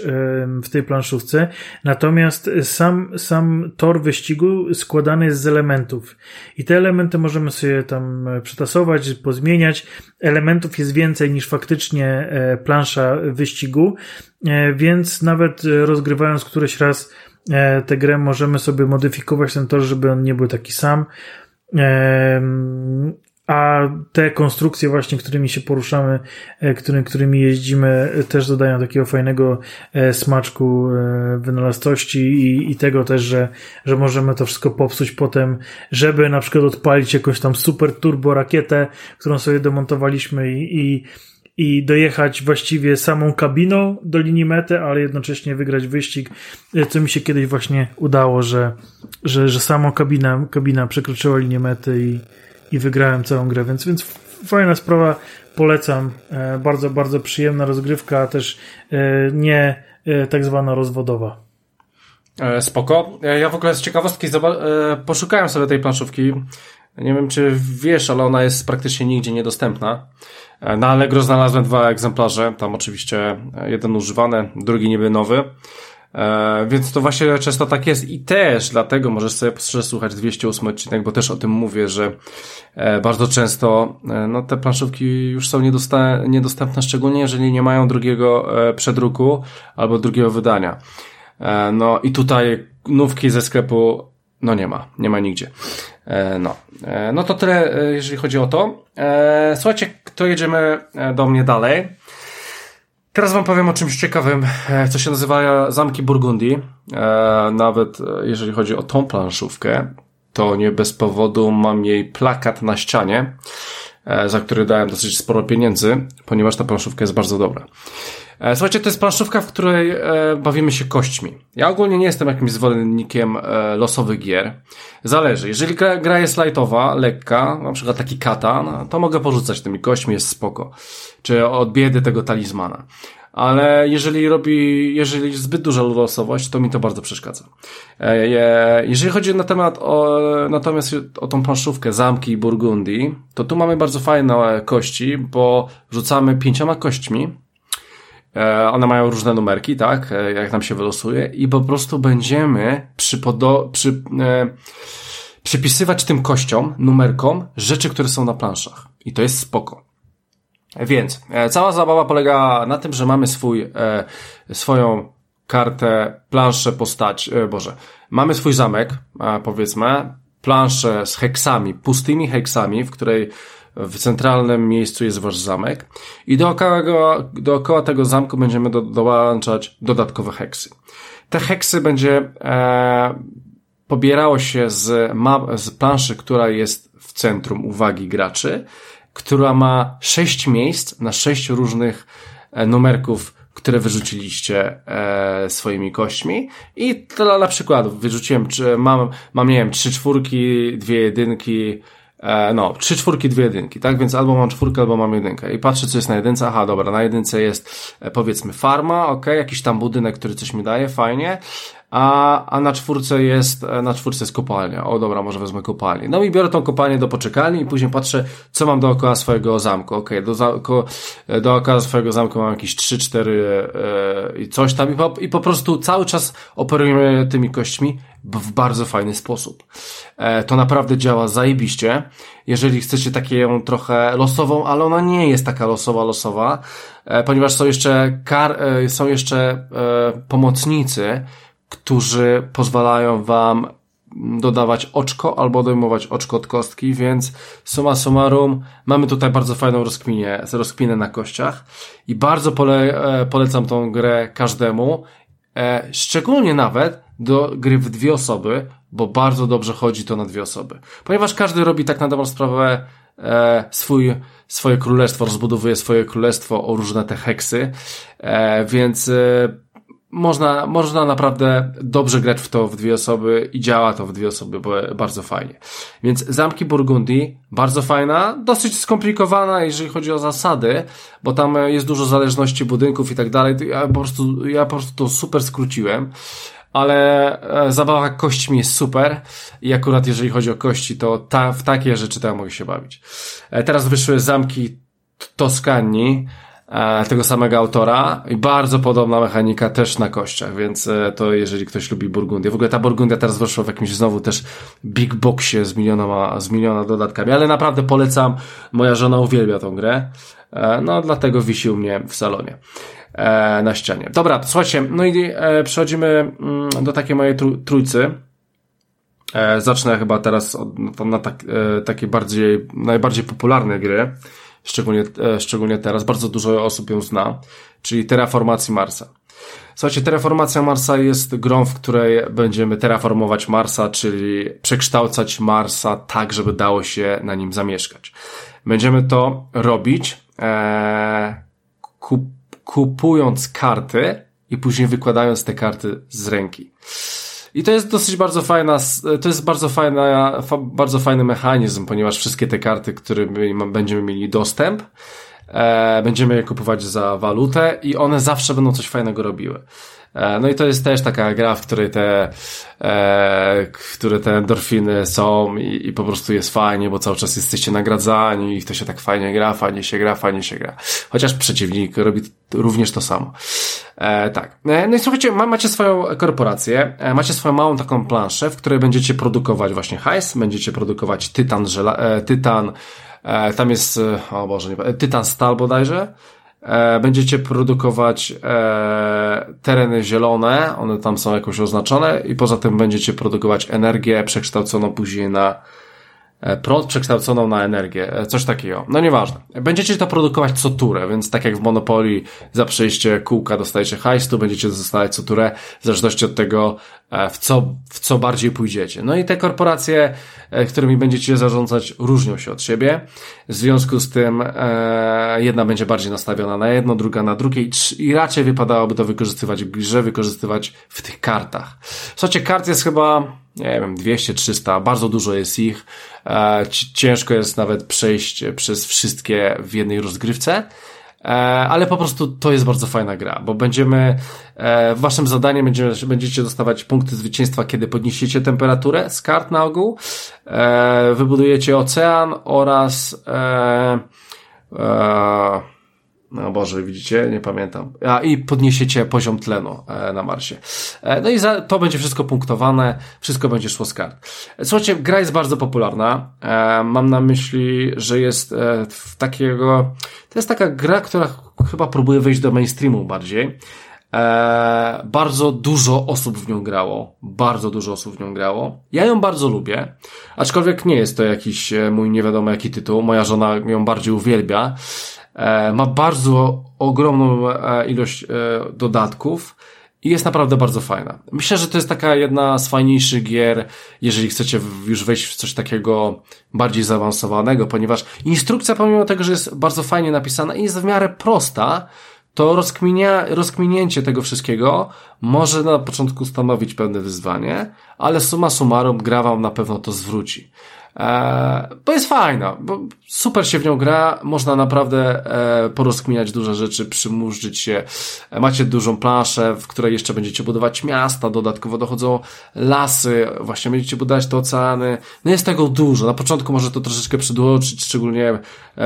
w tej planszówce. Natomiast sam, sam tor wyścigu składany jest z elementów. I te elementy możemy sobie tam przetasować, pozmieniać. Elementów jest więcej niż faktycznie plansza wyścigu, więc nawet rozgrywając któreś raz tę grę możemy sobie modyfikować ten tor, żeby on nie był taki sam. A te konstrukcje właśnie, którymi się poruszamy, e, który, którymi jeździmy, też dodają takiego fajnego e, smaczku wynalazczości i, i tego też, że, że możemy to wszystko popsuć potem, żeby na przykład odpalić jakąś tam super turbo rakietę, którą sobie demontowaliśmy i, i i dojechać właściwie samą kabiną do linii mety, ale jednocześnie wygrać wyścig, co mi się kiedyś właśnie udało, że, że, że samą kabina, kabina przekroczyła linię mety i, i wygrałem całą grę, więc, więc fajna sprawa, polecam. E, bardzo, bardzo przyjemna rozgrywka, też e, nie e, tak zwana rozwodowa. Spoko. Ja w ogóle z ciekawostki poszukałem sobie tej planszówki. Nie wiem, czy wiesz, ale ona jest praktycznie nigdzie niedostępna. Na Allegro znalazłem dwa egzemplarze, tam oczywiście jeden używany, drugi niby nowy. E, więc to właśnie często tak jest i też dlatego możesz sobie przesłuchać 208 odcinek, bo też o tym mówię, że e, bardzo często e, no, te planszówki już są niedostępne, szczególnie jeżeli nie mają drugiego przedruku albo drugiego wydania. No i tutaj nówki ze sklepu no nie ma, nie ma nigdzie. E, no. E, no to tyle, e, jeżeli chodzi o to. Słuchajcie, to jedziemy do mnie dalej. Teraz wam powiem o czymś ciekawym, co się nazywa Zamki Burgundii. Nawet jeżeli chodzi o tą planszówkę, to nie bez powodu mam jej plakat na ścianie. e, za który dałem dosyć sporo pieniędzy, ponieważ ta planszówka jest bardzo dobra. E, słuchajcie, to jest planszówka, w której e, bawimy się kośćmi. Ja ogólnie nie jestem jakimś zwolennikiem e, losowych gier. Zależy. Jeżeli gra, jest lightowa, lekka, na przykład taki kata, to mogę porzucać tymi kośćmi, jest spoko. Czy od biedy tego talizmana. Ale jeżeli robi, jeżeli jest zbyt duża losowość, to mi to bardzo przeszkadza. Jeżeli chodzi na temat o, natomiast o tą planszówkę Zamki Burgundii, to tu mamy bardzo fajne kości, bo rzucamy pięcioma kośćmi, one mają różne numerki, tak, e, jak nam się wylosuje i po prostu będziemy przypodo, przy, e, przypisywać tym kościom, numerkom, rzeczy, które są na planszach. I to jest spoko. Więc e, cała zabawa polega na tym, że mamy swój, e, swoją kartę, planszę, postać, e, Boże, mamy swój zamek, powiedzmy, planszę z heksami, pustymi heksami, w której w centralnym miejscu jest wasz zamek i dookoła, dookoła tego zamku będziemy do, dołączać dodatkowe heksy. Te heksy będzie e, pobierało się z, map, z planszy, która jest w centrum uwagi graczy, która ma sześć miejsc na sześć różnych e, numerków, które wyrzuciliście e, swoimi kośćmi i dla, dla przykładu wyrzuciłem, czy mam, mam nie wiem, trzy czwórki, dwie jedynki, no, trzy czwórki, dwie jedynki, tak? Więc albo mam czwórkę, albo mam jedynkę. I patrzę, co jest na jedynce. Aha, dobra, na jedynce jest e, powiedzmy farma, ok, jakiś tam budynek, który coś mi daje, fajnie a, a na czwórce jest, e, na czwórce jest kopalnia. O dobra, może wezmę kopalnię. No i biorę tą kopalnię do poczekalni i później patrzę, co mam dookoła swojego zamku. Okej, okay, do, do, e, dookoła swojego zamku mam jakieś 3, 4 e, i coś tam i po, i po prostu cały czas operujemy tymi kośćmi w bardzo fajny sposób. E, to naprawdę działa zajebiście. Jeżeli chcecie taką trochę losową, ale ona nie jest taka losowa, losowa, e, ponieważ są jeszcze kar, e, są jeszcze pomocnicy, którzy pozwalają wam dodawać oczko albo odejmować oczko od kostki, więc suma summarum mamy tutaj bardzo fajną rozkminię, rozkminę na kościach i bardzo pole, e, polecam tą grę każdemu, e, szczególnie nawet do gry w dwie osoby, bo bardzo dobrze chodzi to na dwie osoby. Ponieważ każdy robi tak na dobrą sprawę e, swój, swoje królestwo, rozbudowuje swoje królestwo o różne te heksy, więc można, można naprawdę dobrze grać w to w dwie osoby i działa to w dwie osoby bardzo fajnie. Więc Zamki Burgundii, bardzo fajna, dosyć skomplikowana, jeżeli chodzi o zasady, bo tam jest dużo zależności budynków i tak dalej. Ja po prostu, ja po prostu to super skróciłem. Ale e, zabawa kośćmi jest super i akurat jeżeli chodzi o kości, to ta, w takie rzeczy ja mogę się bawić. E, teraz wyszły zamki Toskanii, tego samego autora i bardzo podobna mechanika też na kościach, więc e, to jeżeli ktoś lubi Burgundię. W ogóle ta Burgundia teraz weszła w jakimś znowu też big boxie z miliona, z miliona dodatkami, ale naprawdę polecam. Moja żona uwielbia tą grę. E, no, dlatego wisi u mnie w salonie na ścianie. Dobra, słuchajcie, no i przechodzimy mm, do takiej mojej trójcy. Zacznę chyba teraz od, no, na tak, takie bardziej, najbardziej popularne gry szczególnie, e, szczególnie teraz, bardzo dużo osób ją zna, czyli Terraformacji Marsa. Słuchajcie, Terraformacja Marsa jest grą, w której będziemy terraformować Marsa, czyli przekształcać Marsa tak, żeby dało się na nim zamieszkać. Będziemy to robić e, kup, kupując karty i później wykładając te karty z ręki. I to jest dosyć bardzo fajna, to jest bardzo fajna, bardzo fajny mechanizm, ponieważ wszystkie te karty, którymi będziemy mieli dostęp, e, będziemy je kupować za walutę i one zawsze będą coś fajnego robiły. E, no i to jest też taka gra, w której te, e, które te endorfiny są i, i, po prostu jest fajnie, bo cały czas jesteście nagradzani i to się tak fajnie gra, fajnie się gra, fajnie się gra. Chociaż przeciwnik robi również to samo. E, tak. E, no i słuchajcie, ma, macie swoją korporację, e, macie swoją małą taką planszę, w której będziecie produkować właśnie hajs, będziecie produkować tytan, żela, e, tytan, tam jest, o Boże, nie, tytan stal bodajże, E, będziecie produkować e, tereny zielone, one tam są jakoś oznaczone i poza tym będziecie produkować energię przekształconą później na e, prąd przekształconą na energię, e, coś takiego. No nieważne. Będziecie to produkować co turę, więc tak jak w Monopolii za przejście kółka dostajecie hajs, tu będziecie dostawać co turę, w zależności od tego, e, w co, w co bardziej pójdziecie. No i te korporacje, e, którymi będziecie zarządzać, różnią się od siebie. W związku z tym e, jedna będzie bardziej nastawiona na jedno, druga na drugie i, raczej wypadałoby to wykorzystywać w grze, wykorzystywać w tych kartach. Słuchajcie, kart jest chyba, nie wiem, 200, 300, bardzo dużo jest ich. E, ciężko jest nawet przejść przez wszystkie w jednej rozgrywce. E, ale po prostu to jest bardzo fajna gra, bo będziemy, e, waszym zadaniem będzie, będziecie dostawać punkty zwycięstwa, kiedy podniesiecie temperaturę z kart na ogół, e, wybudujecie ocean oraz no Boże, widzicie? Nie pamiętam. A i podniesiecie poziom tlenu e, na Marsie. E, no i za, to będzie wszystko punktowane, wszystko będzie szło z kart. Słuchajcie, gra jest bardzo popularna. E, mam na myśli, że jest w takiego... To jest taka gra, która chyba próbuje wejść do mainstreamu bardziej. E, bardzo dużo osób w nią grało. Bardzo dużo osób w nią grało. Ja ją bardzo lubię, aczkolwiek nie jest to jakiś mój nie wiadomo jaki tytuł. Moja żona ją bardziej uwielbia. E, ma bardzo ogromną e, ilość e, dodatków i jest naprawdę bardzo fajna. Myślę, że to jest taka jedna z fajniejszych gier, jeżeli chcecie już wejść w coś takiego bardziej zaawansowanego, ponieważ instrukcja, pomimo tego, że jest bardzo fajnie napisana i jest w miarę prosta, to rozkminia, rozkminięcie tego wszystkiego może na początku stanowić pewne wyzwanie, ale suma summarum gra wam na pewno to zwróci. E, bo jest fajna, bo super się w nią gra, można naprawdę e, porozkminiać duże rzeczy, przymurzyć się. E, macie dużą planszę, w której jeszcze będziecie budować miasta, dodatkowo dochodzą lasy, właśnie będziecie budować te oceany. No jest tego dużo. Na początku może to troszeczkę przydłużyć, szczególnie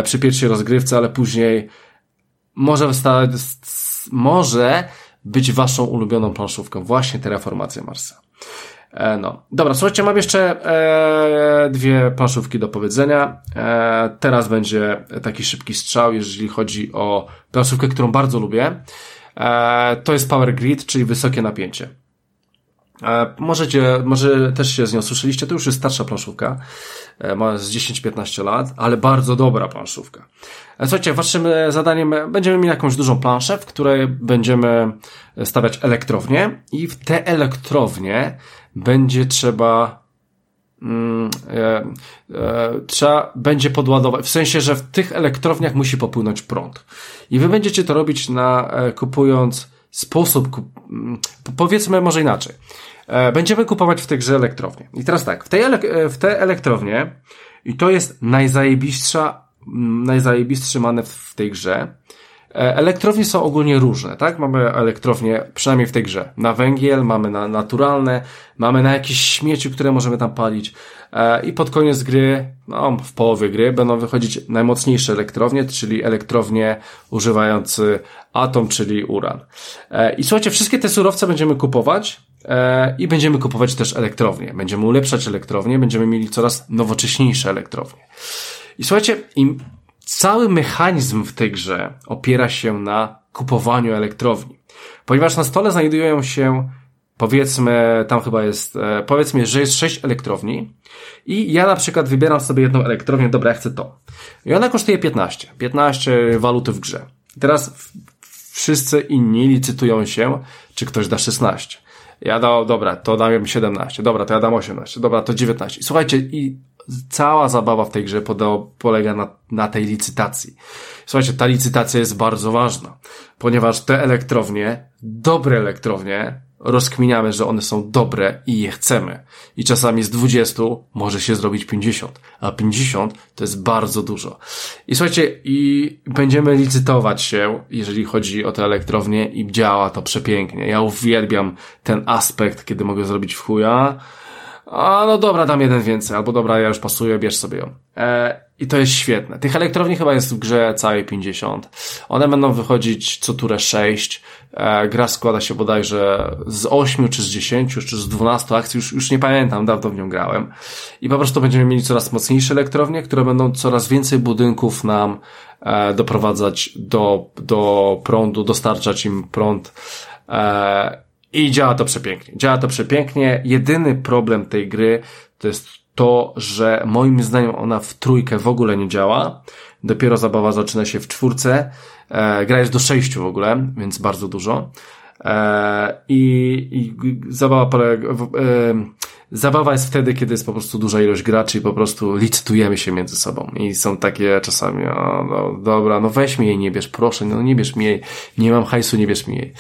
przy pierwszej rozgrywce, ale później może stać, może być waszą ulubioną planszówką właśnie Terraformacja Marsa. E, no. Dobra, słuchajcie, mam jeszcze e, dwie planszówki do powiedzenia. E, teraz będzie taki szybki strzał, jeżeli chodzi o planszówkę, którą bardzo lubię. E, to jest Power Grid, czyli wysokie napięcie. E, możecie, może też się z nią słyszeliście, to już jest starsza planszówka, e, ma z 10-15 lat, ale bardzo dobra planszówka. Słuchajcie, waszym zadaniem będziemy mieli jakąś dużą planszę, w której będziemy stawiać elektrownie i w te elektrownie będzie trzeba mm, e, e, trzeba będzie podładować, w sensie, że w tych elektrowniach musi popłynąć prąd. I wy będziecie to robić na, e, kupując sposób, mm, powiedzmy może inaczej. Będziemy kupować w tej grze elektrownię. I teraz tak, w tej, w tej elektrownie, i to jest najzajebistsza, mm, najzajebistszy manewr w tej grze, elektrownie są ogólnie różne, tak? Mamy elektrownie, przynajmniej w tej grze, na węgiel, mamy na naturalne, mamy na jakieś śmieci, które możemy tam palić. E, I pod koniec gry, no, w połowie gry będą wychodzić najmocniejsze elektrownie, czyli elektrownie używające atom, czyli uran. E, I słuchajcie, wszystkie te surowce będziemy kupować i będziemy kupować też elektrownie. Będziemy ulepszać elektrownie, będziemy mieli coraz nowocześniejsze elektrownie. I słuchajcie, im cały mechanizm w tej grze opiera się na kupowaniu elektrowni. Ponieważ na stole znajdują się powiedzmy, tam chyba jest, e, powiedzmy, że jest sześć elektrowni i ja na przykład wybieram sobie jedną elektrownię, dobra, ja chcę to. I ona kosztuje 15. 15 waluty w grze. teraz wszyscy inni licytują się, czy ktoś da 16. Ja dam, dobra, to dam 17, dobra, to ja dam 18, dobra, to 19. Słuchajcie, i cała zabawa w tej grze polega na, na tej licytacji. Słuchajcie, ta licytacja jest bardzo ważna, ponieważ te elektrownie, dobre elektrownie, rozkminiamy, że one są dobre i je chcemy. I czasami z 20 może się zrobić 50, a 50 to jest bardzo dużo. I słuchajcie, i będziemy licytować się, jeżeli chodzi o te elektrownie i działa to przepięknie. Ja uwielbiam ten aspekt, kiedy mogę zrobić w chuja, a no dobra, dam jeden więcej, albo dobra, ja już pasuję, bierz sobie ją. E, I to jest świetne. Tych elektrowni chyba jest w grze całej 50. One będą wychodzić co turę 6. E, gra składa się bodajże z 8 czy z 10, czy z 12 akcji, już, już nie pamiętam, dawno w nią grałem. I po prostu będziemy mieli coraz mocniejsze elektrownie, które będą coraz więcej budynków nam e, doprowadzać do, do prądu, dostarczać im prąd. E, i działa to przepięknie. Działa to przepięknie. Jedyny problem tej gry to jest to, że moim zdaniem ona w trójkę w ogóle nie działa. Dopiero zabawa zaczyna się w czwórce. E, gra jest do sześciu w ogóle, więc bardzo dużo. E, I, i zabawa polega, Zabawa jest wtedy, kiedy jest po prostu duża ilość graczy i po prostu licytujemy się między sobą. I są takie czasami, o, no, dobra, no weź mi jej, nie bierz, proszę, no nie bierz mi jej, nie mam hajsu, nie bierz mi jej.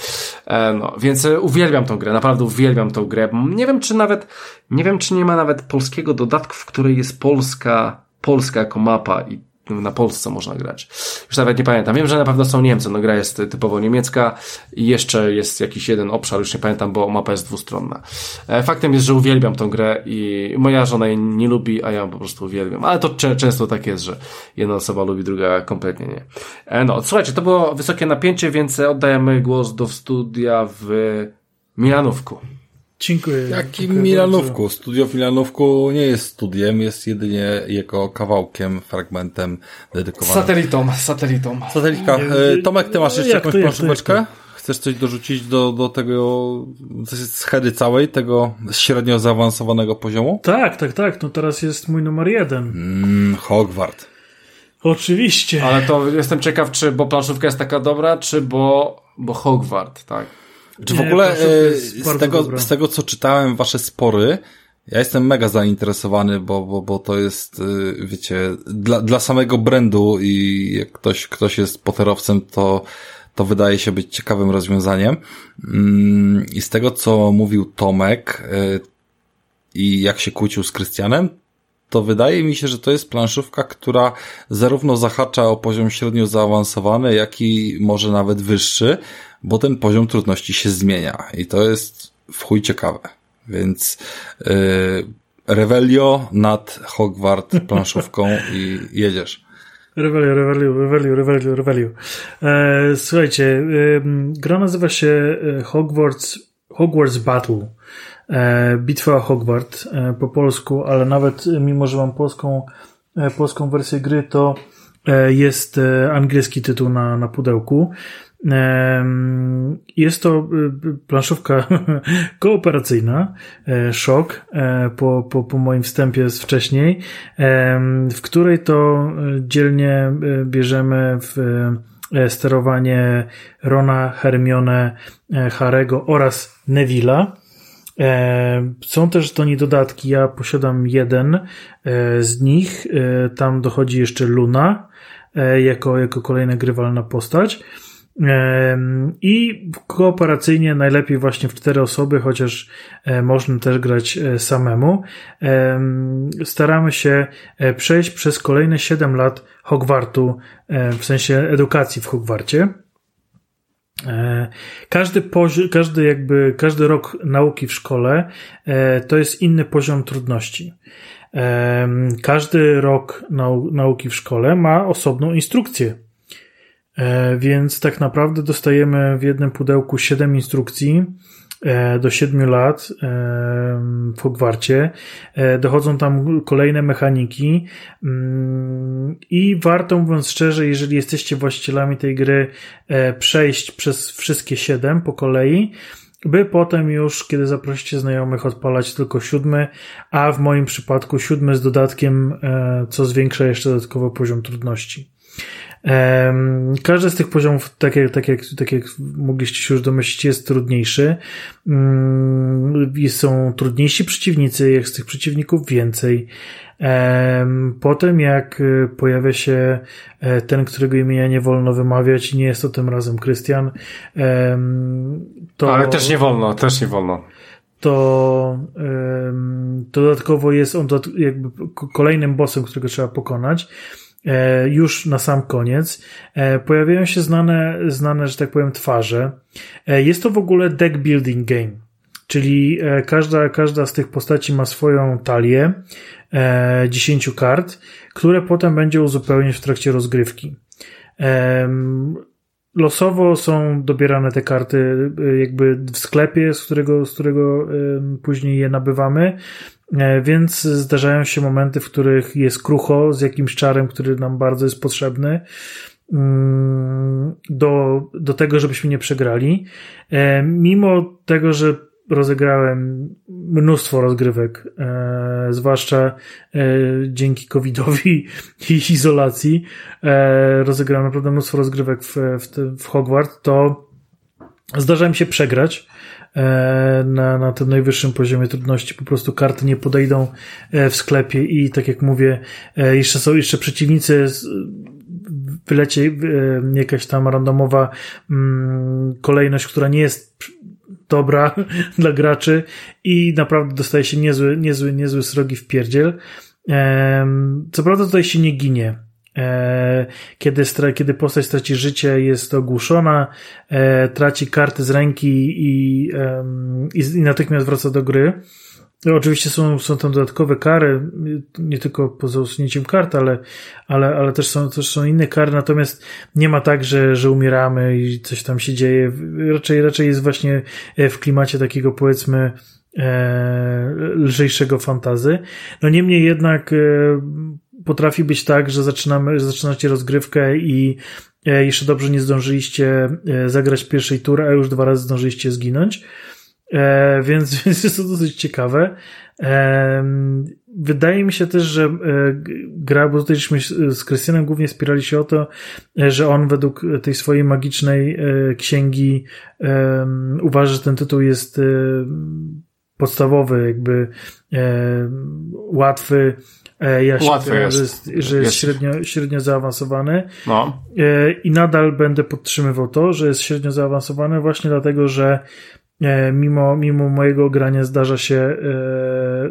E, no, więc e, uwielbiam tą grę, naprawdę uwielbiam tą grę. Nie wiem, czy nawet, nie wiem, czy nie ma nawet polskiego dodatku, w której jest Polska, Polska jako mapa i na Polsce można grać. Już nawet nie pamiętam. Wiem, że na pewno są Niemcy, no gra jest typowo niemiecka i jeszcze jest jakiś jeden obszar, już nie pamiętam, bo mapa jest dwustronna. E, faktem jest, że uwielbiam tą grę i moja żona jej nie lubi, a ja po prostu uwielbiam. Ale to często tak jest, że jedna osoba lubi, druga kompletnie nie. E, no, słuchajcie, to było wysokie napięcie, więc oddajemy głos do studia w Milanówku. Dziękuję. Jakim Milanówku? Bardzo. Studio w Milanówku nie jest studiem, jest jedynie jego kawałkiem, fragmentem dedykowanym. Satelitą, satelitą. Satelitka. E, Tomek, ty masz jeszcze jak jakąś to, planszóweczkę? Chcesz coś dorzucić do, do tego schedy całej, tego średnio zaawansowanego poziomu? Tak, tak, tak. No teraz jest mój numer jeden. Mm, Hogwart. Oczywiście. Ale to jestem ciekaw, czy bo planszówka jest taka dobra, czy bo, bo Hogwart, tak. Czy w ogóle e, z tego, z tego, co czytałem, wasze spory, ja jestem mega zainteresowany, bo, bo, bo to jest, e, wiecie, dla, dla samego brandu i jak ktoś, ktoś jest poterowcem, to, to wydaje się być ciekawym rozwiązaniem. Mm, I z tego, co mówił Tomek e, i jak się kłócił z Krystianem, to wydaje mi się, że to jest planszówka, która zarówno zahacza o poziom średnio zaawansowany, jak i może nawet wyższy, bo ten poziom trudności się zmienia i to jest w chuj ciekawe. Więc yy, Revelio nad Hogwart planszówką i jedziesz. Revelio, Revelio, Revelio, Revelio, Revelio. E, słuchajcie, e, gra nazywa się e, Hogwarts, Hogwarts Battle. E, Bitwa o Hogwart e, po polsku, ale nawet mimo, że mam polską, polską wersję gry, to jest angielski tytuł na, na pudełku. Jest to planszówka kooperacyjna, szok, po, po, po moim wstępie z wcześniej, w której to dzielnie bierzemy w sterowanie Rona, Hermione, Harego oraz Neville'a. E, są też do niej dodatki. Ja posiadam jeden e, z nich. E, tam dochodzi jeszcze Luna jako, jako kolejna grywalna postać. I kooperacyjnie najlepiej właśnie w cztery osoby, chociaż można też grać samemu. Staramy się przejść przez kolejne 7 lat Hogwartu, w sensie edukacji w Hogwarcie. E, każdy, poziom, każdy jakby, każdy rok nauki w szkole e, to jest inny poziom trudności. E, każdy rok nau, nauki w szkole ma osobną instrukcję. Więc tak naprawdę dostajemy w jednym pudełku 7 instrukcji, E, do 7 lat e, w Hogwarcie. E, dochodzą tam kolejne mechaniki mm, i warto, mówiąc szczerze, jeżeli jesteście właścicielami tej gry, przejść przez wszystkie 7 po kolei, by potem już, kiedy zaprosicie znajomych, odpalać tylko siódmy, a w moim przypadku siódmy z dodatkiem, co zwiększa jeszcze dodatkowo poziom trudności. Każdy z tych poziomów, tak jak, tak jak, tak jak mogliście się już domyślić, jest trudniejszy. Mm, są trudniejsi przeciwnicy, jest tych przeciwników więcej. Potem, jak y, pojawia się e, ten, którego imienia nie wolno wymawiać, nie jest to tym razem Krystian, to. Ale też nie wolno, też nie wolno to dodatkowo jest on jakby kolejnym bossem, którego trzeba pokonać. E, już na sam koniec e, pojawiają się znane, znane, że tak powiem, twarze. E, jest to w ogóle deck building game, czyli każda, każda z tych postaci ma swoją talię 10 kart, które potem będzie uzupełniać w trakcie rozgrywki. Losowo są dobierane te karty jakby w sklepie, z którego, z którego później je nabywamy. E, więc zdarzają się momenty, w których jest krucho z jakimś czarem, który nam bardzo jest potrzebny mm, do, do tego, żebyśmy nie przegrali. E, mimo tego, że rozegrałem mnóstwo rozgrywek, e, zwłaszcza dzięki covidowi i izolacji, rozegrałem naprawdę mnóstwo rozgrywek w, w, w Hogwart, to Zdarza mi się przegrać na, na tym najwyższym poziomie trudności. Po prostu karty nie podejdą e, w sklepie i tak jak mówię, e, jeszcze są jeszcze przeciwnicy wylecie jakaś tam randomowa mm, kolejność, która nie jest dobra dla graczy i naprawdę dostaje się niezły, niezły, niezły srogi w pierdziel. Co prawda tutaj się nie ginie. E, kiedy, kiedy postać traci życie, jest ogłuszona, e, traci karty z ręki i, i, i natychmiast wraca do gry. Oczywiście są, są tam dodatkowe kary, nie tylko poza usunięciem kart, ale, ale, ale też, są, też są inne kary, natomiast nie ma tak, że, że umieramy i coś tam się dzieje. Raczej, raczej jest właśnie w klimacie takiego powiedzmy e, lżejszego fantazy. No niemniej jednak e, potrafi być tak, że zaczynamy, zaczynacie rozgrywkę i e, jeszcze dobrze nie zdążyliście e, zagrać pierwszej tury, a już dwa razy zdążyliście zginąć. E, więc, więc jest to dosyć ciekawe. Wydaje mi się też, że gra, bo tutaj z Krystianem głównie spierali się o to, że on według tej swojej magicznej księgi uważa, że ten tytuł jest podstawowy, jakby łatwy, ja się jest. Że jest, że jest, Średnio, średnio zaawansowany. No. I nadal będę podtrzymywał to, że jest średnio zaawansowany właśnie dlatego, że mimo, mimo mojego grania zdarza się,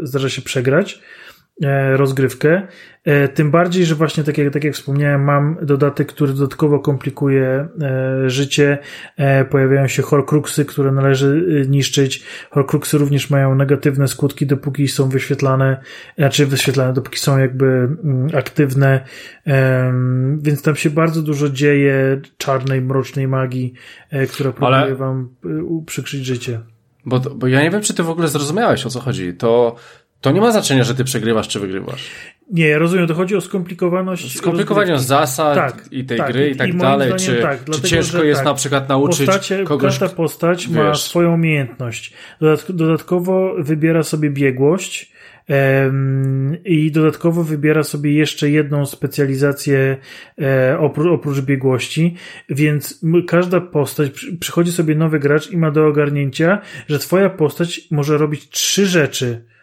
zdarza się przegrać. E, rozgrywkę. E, tym bardziej, że właśnie tak jak, tak jak wspomniałem, mam dodatek, który dodatkowo komplikuje e, życie. Pojawiają się horcruxy, które należy niszczyć. Horcruxy również mają negatywne skutki, dopóki są wyświetlane, znaczy wyświetlane, dopóki są jakby mm, aktywne. Więc tam się bardzo dużo dzieje czarnej, mrocznej magii, która próbuje Ale... wam uprzykrzyć życie. Bo, bo ja nie wiem, czy ty w ogóle zrozumiałeś, o co chodzi. To to nie ma znaczenia, że ty przegrywasz czy wygrywasz. Nie, ja rozumiem, to chodzi o skomplikowaność. Skomplikowanie zasad tak, i tej tak, gry i tak i dalej. Czy, tak, czy dlatego, ciężko jest tak, na przykład nauczyć postacie, kogoś. Każda postać wiesz. ma swoją umiejętność. Dodatkowo wybiera sobie biegłość. I dodatkowo wybiera sobie jeszcze jedną specjalizację e, oprócz biegłości, więc każda postać, przychodzi sobie nowy gracz i ma do ogarnięcia, że twoja postać może robić trzy rzeczy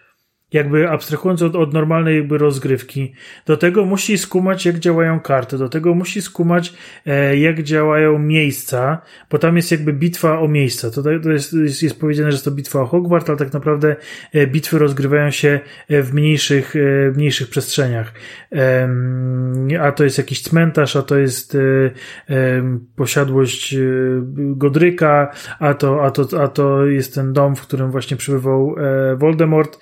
jakby abstrahując od, od, normalnej jakby rozgrywki, do tego musi skumać, jak działają karty, do tego musi skumać, e, jak działają miejsca, bo tam jest jakby bitwa o miejsca. To, to jest, jest, jest powiedziane, że jest to bitwa o Hogwart, ale tak naprawdę e, bitwy rozgrywają się e, w mniejszych, e, mniejszych przestrzeniach. a to jest jakiś cmentarz, a to jest e, posiadłość e, Godryka, a to, a, to, a to jest ten dom, w którym właśnie przebywał Voldemort.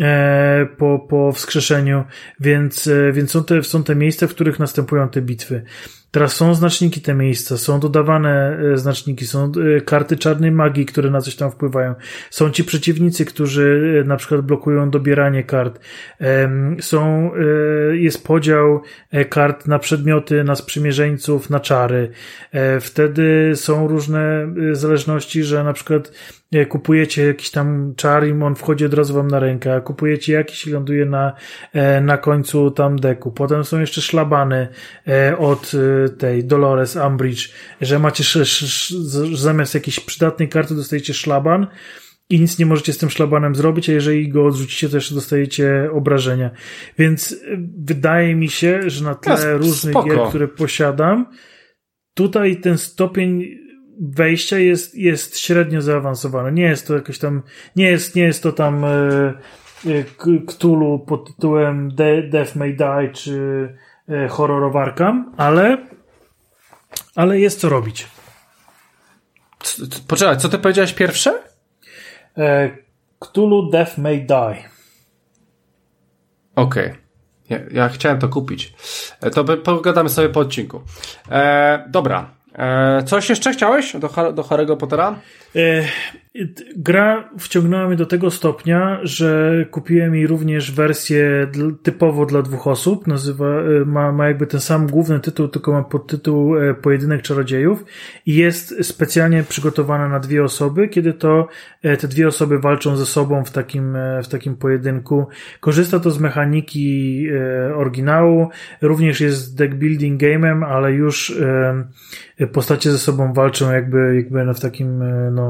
E, po, po wskrzeszeniu, więc, e, więc są, te, są te miejsca, w których następują te bitwy. Teraz są znaczniki te miejsca, są dodawane e, znaczniki, są karty czarnej magii, które na coś tam wpływają. Są ci przeciwnicy, którzy na przykład blokują dobieranie kart. Są, jest podział kart na przedmioty, na sprzymierzeńców, na czary. Wtedy są różne zależności, że na przykład kupujecie jakiś tam czar i on wchodzi od razu wam na rękę, a kupujecie jakiś i ląduje na, e, na końcu tam deku. Potem są jeszcze szlabany e, od e, tej Dolores Umbridge, że macie zamiast jakiejś przydatnej karty dostajecie szlaban, i nic nie możecie z tym szlabanem zrobić, a jeżeli go odrzucicie, to jeszcze dostajecie obrażenia. Więc wydaje mi się, że na tle różnych spoko. gier, które posiadam, tutaj ten stopień wejścia jest, jest średnio zaawansowane. Nie jest to jakoś tam, nie jest, nie jest to tam e, e Cthulhu pod tytułem De Death May Die czy e, horrorowarka, ale ale jest co robić. Poczekaj, co ty powiedziałeś pierwsze? E, Cthulhu Death May Die. Okej. Okay. Ja, ja, chciałem to kupić. E, to pogadamy sobie po odcinku. E, dobra. E, coś jeszcze chciałeś do, do Harry'ego Pottera? E, gra wciągnęła mnie do tego stopnia, że kupiłem jej również wersję typowo dla dwóch osób. Nazywa, e, ma, ma jakby ten sam główny tytuł, tylko ma podtytuł e, Pojedynek Czarodziejów i jest specjalnie przygotowana na dwie osoby, kiedy to te dwie osoby walczą ze sobą w takim, w takim pojedynku. Korzysta to z mechaniki oryginału, również jest deck building game'em, ale już postacie ze sobą walczą jakby, jakby w takim no,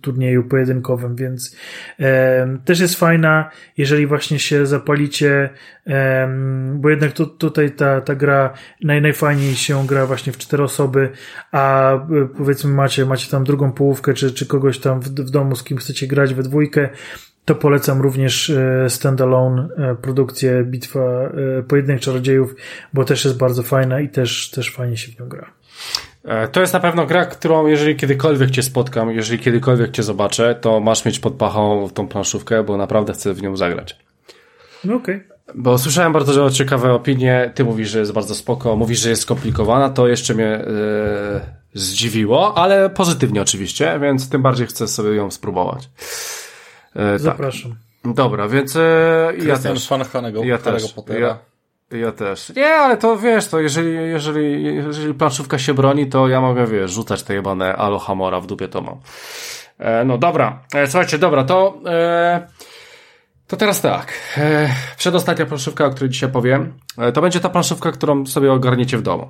turnieju pojedynkowym, więc e, też jest fajna, jeżeli właśnie się zapalicie, e, bo jednak tu, tutaj ta, ta gra naj, najfajniej się gra właśnie w cztery osoby, a e, powiedzmy macie, macie tam drugą połówkę, czy, czy kogoś tam w, w domu, z kim chcecie grać we dwójkę, to polecam również e, standalone e, produkcję Bitwa Pojedynek Czarodziejów, bo też jest bardzo fajna i też, też fajnie się w nią gra. E, to jest na pewno gra, którą jeżeli kiedykolwiek cię spotkam, jeżeli kiedykolwiek cię zobaczę, to masz mieć pod pachą tą planszówkę, bo naprawdę chcę w nią zagrać. No okej. Okay. Bo słyszałem bardzo ciekawe opinie. Ty mówisz, że jest bardzo spoko, mówisz, że jest skomplikowana, to jeszcze mnie yy, zdziwiło, ale pozytywnie oczywiście, więc tym bardziej chcę sobie ją spróbować. Yy, Zapraszam. Tak. Dobra, więc yy, ja też. fan Hanego, ja też. Pottera. Ja, ja też. Nie, ale to wiesz, to jeżeli, jeżeli, jeżeli planszówka się broni, to ja mogę, wiesz, rzucać te jebane Alohamora w dupie to mam. E, no dobra, e, słuchajcie, dobra, to e, to teraz tak. E, przedostatnia planszówka, o której dzisiaj powiem, e, to będzie ta planszówka, którą sobie ogarniecie w domu.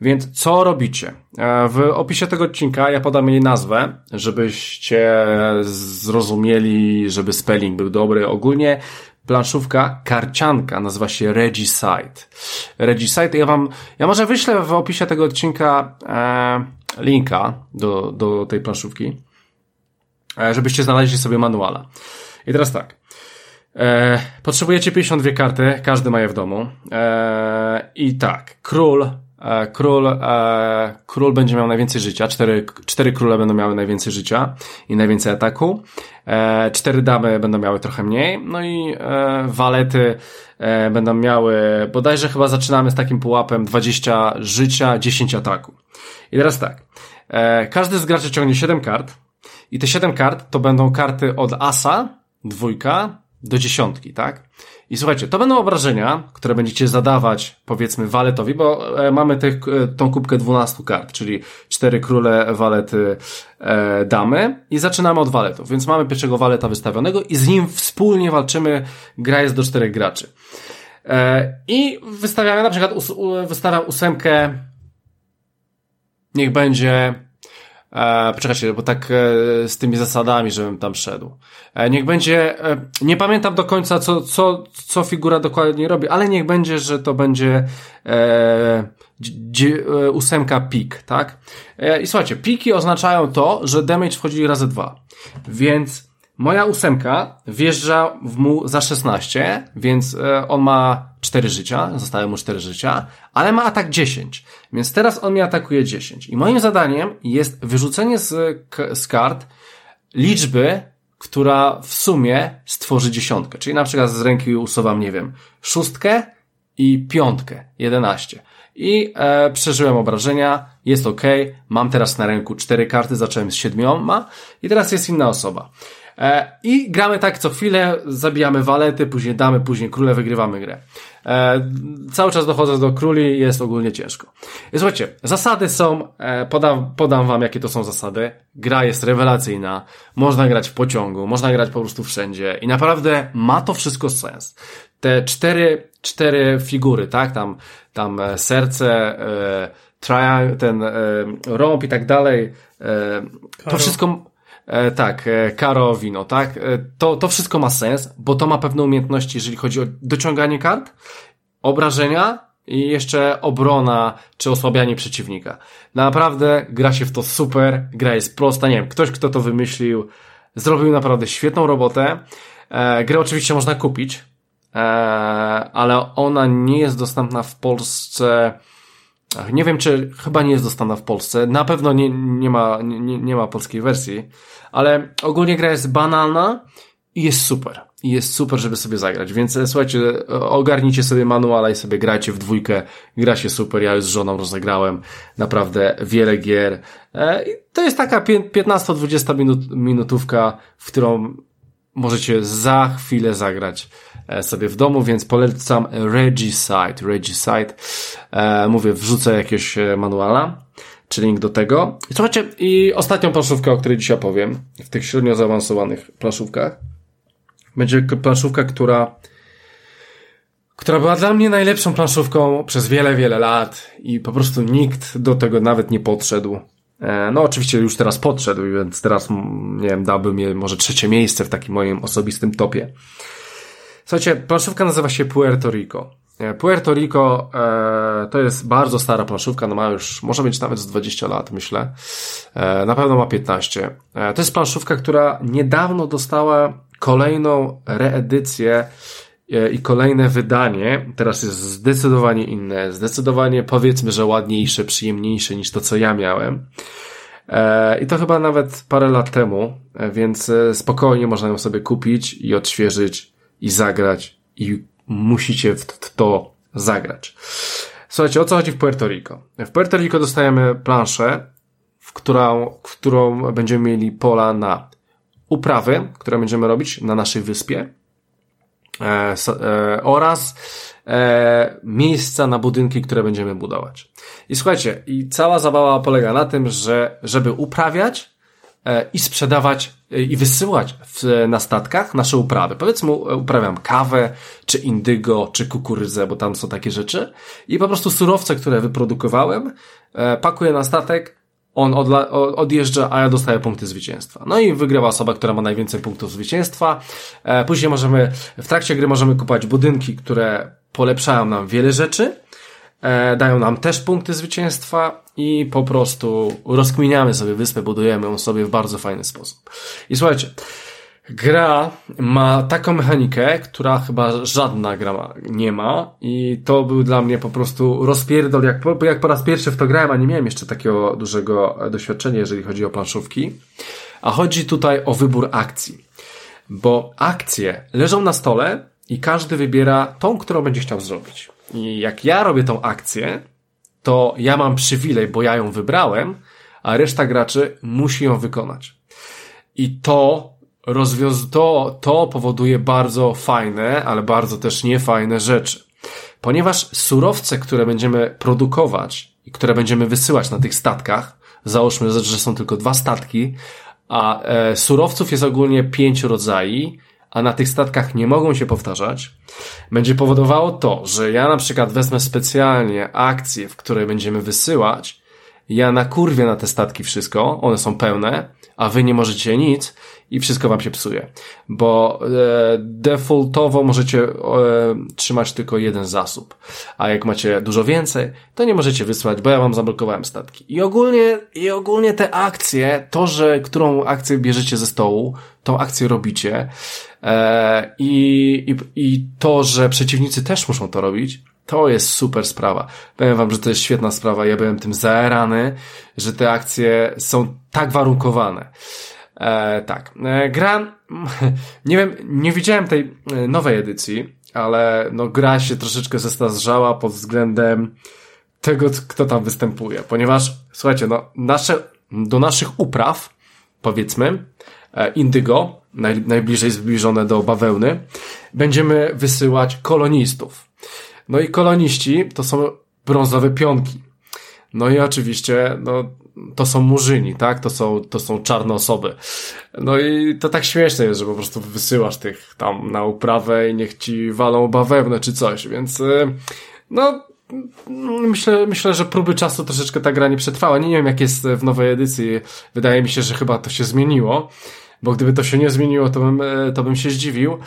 Więc co robicie? E, w opisie tego odcinka ja podam jej nazwę, żebyście zrozumieli, żeby spelling był dobry. Ogólnie planszówka karcianka, nazywa się Regicide. Regicide, ja wam, ja może wyślę w opisie tego odcinka e, linka do, do tej planszówki, e, żebyście znaleźli sobie manuala. I teraz tak. E, potrzebujecie 52 karty, każdy ma je w domu. E, I tak, król, król, e, król będzie miał najwięcej życia, cztery, cztery króle będą miały najwięcej życia i najwięcej ataku, e, cztery damy będą miały trochę mniej, no i walety będą miały, bodajże chyba zaczynamy z takim pułapem 20 życia, 10 ataku. I teraz tak, każdy z graczy ciągnie 7 kart i te 7 kart to będą karty od asa, dwójka, do dziesiątki, tak? I słuchajcie, to będą obrażenia, które będziecie zadawać, powiedzmy, waletowi, bo e, mamy tych, e, tą kubkę 12 kart, czyli cztery króle, walety, e, damy i zaczynamy od waletów. Więc mamy pierwszego waleta wystawionego i z nim wspólnie walczymy, gra jest do czterech graczy. E, I wystawiamy na przykład, us, wystawiam ósemkę, niech będzie E, poczekajcie, bo tak e, z tymi zasadami, żebym tam szedł. E, niech będzie, e, nie pamiętam do końca, co, co, co figura dokładnie robi, ale niech będzie, że to będzie e, e ósemka pik, tak? E, I słuchajcie, piki oznaczają to, że damage wchodzi razy dwa. Więc moja ósemka wjeżdża w mu za 16, więc e, on ma 4 życia, zostały mu 4 życia, ale ma atak 10, więc teraz on mi atakuje 10. I moim zadaniem jest wyrzucenie z, z kart liczby, która w sumie stworzy dziesiątkę. Czyli na przykład z ręki usuwam, nie wiem, szóstkę i piątkę, 11. I e, przeżyłem obrażenia, jest ok, mam teraz na ręku cztery karty, zacząłem z siedmioma i teraz jest inna osoba. E, I gramy tak co chwilę, zabijamy walety, później damy, później króle, wygrywamy grę. E, cały czas dochodzę do króli jest ogólnie ciężko. I słuchajcie, zasady są, e, podam, podam wam jakie to są zasady. Gra jest rewelacyjna, można grać w pociągu, można grać po prostu wszędzie i naprawdę ma to wszystko sens. Te cztery, cztery figury, tak, tam, tam e, serce, e, triangle, ten e, rąb i tak dalej, e, to wszystko E, tak, e, karo, wino, tak? E, to, to wszystko ma sens, bo to ma pewne umiejętności, jeżeli chodzi o dociąganie kart, obrażenia i jeszcze obrona czy osłabianie przeciwnika. Naprawdę gra się w to super, gra jest prosta, nie wiem, ktoś kto to wymyślił, zrobił naprawdę świetną robotę. E, grę oczywiście można kupić, e, ale ona nie jest dostępna w Polsce nie wiem, czy chyba nie jest dostępna w Polsce. Na pewno nie, nie, ma, nie, nie ma polskiej wersji, ale ogólnie gra jest banalna i jest super. i jest super, żeby sobie zagrać. Więc e, słuchajcie, ogarnijcie sobie manuala i sobie grajcie w dwójkę. Gra się super, ja już z żoną rozegrałem naprawdę wiele gier. E, to jest taka 15-20 minut, minutówka, w którą możecie za chwilę zagrać e, sobie w domu, więc polecam Regicide. Regicide. Mówię, wrzucę jakiegoś manuala czy link do tego. I słuchajcie, i ostatnią planszówkę, o której dzisiaj opowiem, w tych średnio zaawansowanych planszówkach, będzie planszówka, która która była dla mnie najlepszą planszówką przez wiele, wiele lat i po prostu nikt do tego nawet nie podszedł. E, no oczywiście już teraz podszedł, więc teraz, nie wiem, dałbym je może trzecie miejsce w takim moim osobistym topie. Słuchajcie, planszówka nazywa się Puerto Rico. E, Puerto Rico e, to jest bardzo stara planszówka, no ma już, może mieć nawet z 20 lat, myślę. E, na pewno ma 15. E, to jest planszówka, która niedawno dostała kolejną reedycję i kolejne wydanie. Teraz jest zdecydowanie inne, zdecydowanie powiedzmy, że ładniejsze, przyjemniejsze niż to, co ja miałem. E, I to chyba nawet parę lat temu, więc spokojnie można ją sobie kupić i odświeżyć i zagrać i musicie w to zagrać. Słuchajcie, o co chodzi w Puerto Rico? W Puerto Rico dostajemy planszę, w którą, w którą będziemy mieli pola na uprawy, które będziemy robić na naszej wyspie e, e, oraz e, miejsca na budynki, które będziemy budować. I słuchajcie, i cała zabawa polega na tym, że żeby uprawiać e, i sprzedawać e, i wysyłać w, na statkach nasze uprawy. Powiedzmy, uprawiam kawę, czy indygo, czy kukurydzę, bo tam są takie rzeczy. I po prostu surowce, które wyprodukowałem, e, pakuję na statek, on odla, odjeżdża, a ja dostaję punkty zwycięstwa. No i wygrywa osoba, która ma najwięcej punktów zwycięstwa. E, później możemy, w trakcie gry możemy kupować budynki, które polepszają nam wiele rzeczy, e, dają nam też punkty zwycięstwa i po prostu rozkminiamy sobie wyspę, budujemy ją sobie w bardzo fajny sposób. I słuchajcie, Gra ma taką mechanikę, która chyba żadna gra nie ma i to był dla mnie po prostu rozpierdol, jak po, jak po raz pierwszy w to grałem, a nie miałem jeszcze takiego dużego doświadczenia, jeżeli chodzi o planszówki. A chodzi tutaj o wybór akcji. Bo akcje leżą na stole i każdy wybiera tą, którą będzie chciał zrobić. I jak ja robię tą akcję, to ja mam przywilej, bo ja ją wybrałem, a reszta graczy musi ją wykonać. I to rozwiąz to, to powoduje bardzo fajne, ale bardzo też niefajne rzeczy. Ponieważ surowce, które będziemy produkować i które będziemy wysyłać na tych statkach, załóżmy, że są tylko dwa statki, a e, surowców jest ogólnie pięć rodzajów, a na tych statkach nie mogą się powtarzać, będzie powodowało to, że ja na przykład wezmę specjalnie akcje, w które będziemy wysyłać, ja na kurwie na te statki wszystko, one są pełne, a wy nie możecie nic i wszystko wam się psuje. Bo e, defaultowo możecie e, trzymać tylko jeden zasób. A jak macie dużo więcej, to nie możecie wysłać, bo ja wam zablokowałem statki. I ogólnie, i ogólnie te akcje, to, że którą akcję bierzecie ze stołu, tą akcję robicie, e, i, i, i to, że przeciwnicy też muszą to robić, to jest super sprawa. Powiem wam, że to jest świetna sprawa. Ja byłem tym zaerany, że te akcje są tak warunkowane. E, tak. E, gra, nie wiem, nie widziałem tej e, nowej edycji, ale no gra się troszeczkę zestarzała pod względem tego, kto tam występuje, ponieważ, słuchajcie, no, nasze, do naszych upraw, powiedzmy, e, indygo, naj, najbliżej zbliżone do bawełny, będziemy wysyłać kolonistów. No i koloniści to są brązowe pionki. No i oczywiście, no, to są murzyni, tak? To są, to są czarne osoby. No i to tak śmieszne jest, że po prostu wysyłasz tych tam na uprawę i niech ci walą bawełnę czy coś, więc y, no myślę, myślę, że próby czasu troszeczkę ta gra nie przetrwała. Nie, wiem jak jest w nowej edycji. Wydaje mi się, że chyba to się zmieniło bo gdyby to się nie zmieniło, to bym, e, to bym się zdziwił.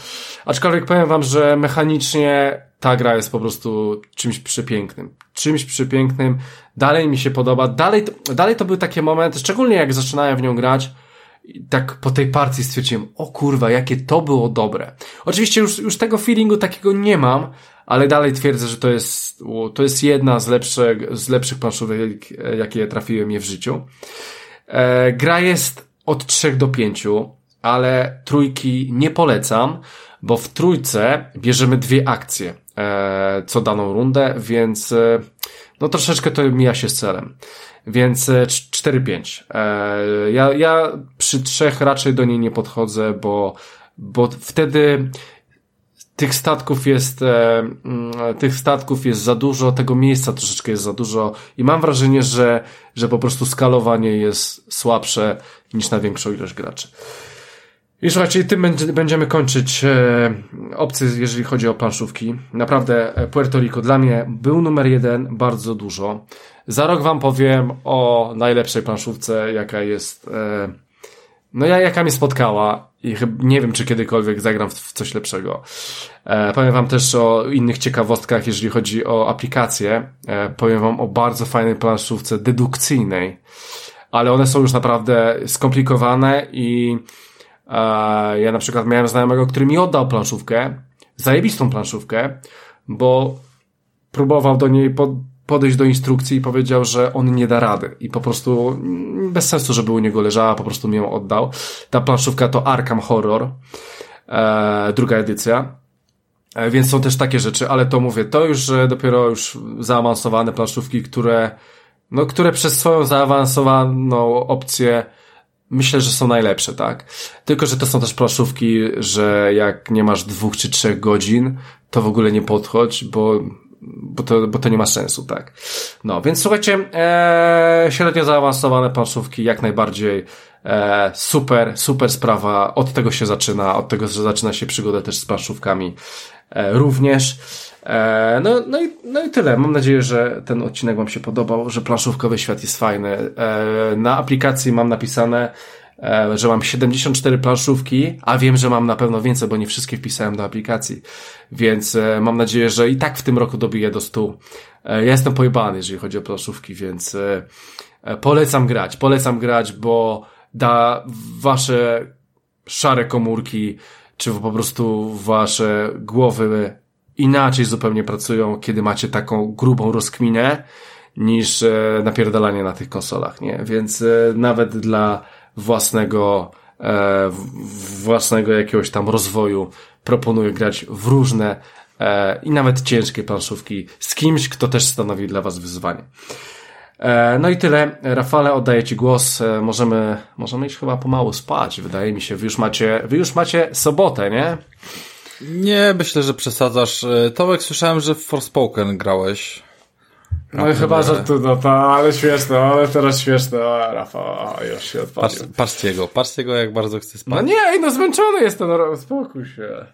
Aczkolwiek powiem wam, że mechanicznie ta gra jest po prostu czymś przepięknym. Czymś przepięknym. Dalej mi się podoba. Dalej dalej to był taki moment, szczególnie jak zaczynałem w nią grać, tak po tej partii stwierdziłem, o kurwa, jakie to było dobre. Oczywiście już, już tego feelingu takiego nie mam, ale dalej twierdzę, że to jest, to jest jedna z lepszych, z lepszych planszówek, jakie trafiłem je w życiu. E, gra jest od 3 do 5, ale trójki nie polecam, bo w trójce bierzemy dwie akcje e, co daną rundę, więc e, no troszeczkę to mija się z celem. Więc 4-5. E, e, ja, ja przy trzech raczej do niej nie podchodzę, bo, bo wtedy tych statków jest, e, mm, tych statków jest za dużo, tego miejsca troszeczkę jest za dużo i mam wrażenie, że, że po prostu skalowanie jest słabsze niż na większą ilość graczy. I słuchajcie, tym będziemy kończyć e, opcje, jeżeli chodzi o planszówki. Naprawdę e, Puerto Rico dla mnie był numer jeden bardzo dużo. Za rok wam powiem o najlepszej planszówce, jaka jest, e, no ja, jaka mnie spotkała i nie wiem, czy kiedykolwiek zagram w, coś lepszego. E, powiem wam też o innych ciekawostkach, jeżeli chodzi o aplikacje. E, powiem wam o bardzo fajnej planszówce dedukcyjnej, ale one są już naprawdę skomplikowane i ja na przykład miałem znajomego, który mi oddał planszówkę, zajebistą planszówkę, bo próbował do niej pod, podejść do instrukcji i powiedział, że on nie da rady i po prostu bez sensu, żeby u niego leżała, po prostu mi ją oddał. Ta planszówka to Arkham Horror, e, druga edycja. E, więc są też takie rzeczy, ale to mówię, to już dopiero już zaawansowane planszówki, które, no, które przez swoją zaawansowaną opcję myślę, że są najlepsze, tak? Tylko, że to są też planszówki, że jak nie masz dwóch czy trzech godzin, to w ogóle nie podchodź, bo bo to, bo to nie ma sensu, tak. No, więc słuchajcie, e, średnio zaawansowane planszówki jak najbardziej e, super, super sprawa. Od tego się zaczyna, od tego zaczyna się przygoda też z planszówkami również. E, no, no, i, no i tyle. Mam nadzieję, że ten odcinek Wam się podobał, że planszówkowy świat jest fajny. E, na aplikacji mam napisane, E, że mam 74 planszówki, a wiem, że mam na pewno więcej, bo nie wszystkie wpisałem do aplikacji. Więc e, mam nadzieję, że i tak w tym roku dobiję do 100. E, ja jestem pojebany, jeżeli chodzi o planszówki, więc polecam grać. Polecam grać, bo da wasze szare komórki, czy po prostu wasze głowy inaczej zupełnie pracują, kiedy macie taką grubą rozkminę, niż napierdalanie na tych konsolach, nie? Więc nawet dla własnego, e, własnego jakiegoś tam rozwoju. Proponuję grać w różne e, i nawet ciężkie planszówki z kimś, kto też stanowi dla Was wyzwanie. E, no i tyle. Rafale, oddaję Ci głos. E, możemy, możemy iść chyba pomału spać, wydaje mi się. Wy już macie, wy już macie sobotę, nie? Nie, myślę, że przesadzasz. E, Tomek, słyszałem, że w Forspoken grałeś. No i chyba, że tu, no to, ale śmieszne, ale teraz śmieszne, o, Rafał, już się odpalił. Patrz, patrzcie go, patrzcie go, jak bardzo chce spać. No nie, no zmęczony jestem, no, spokój się.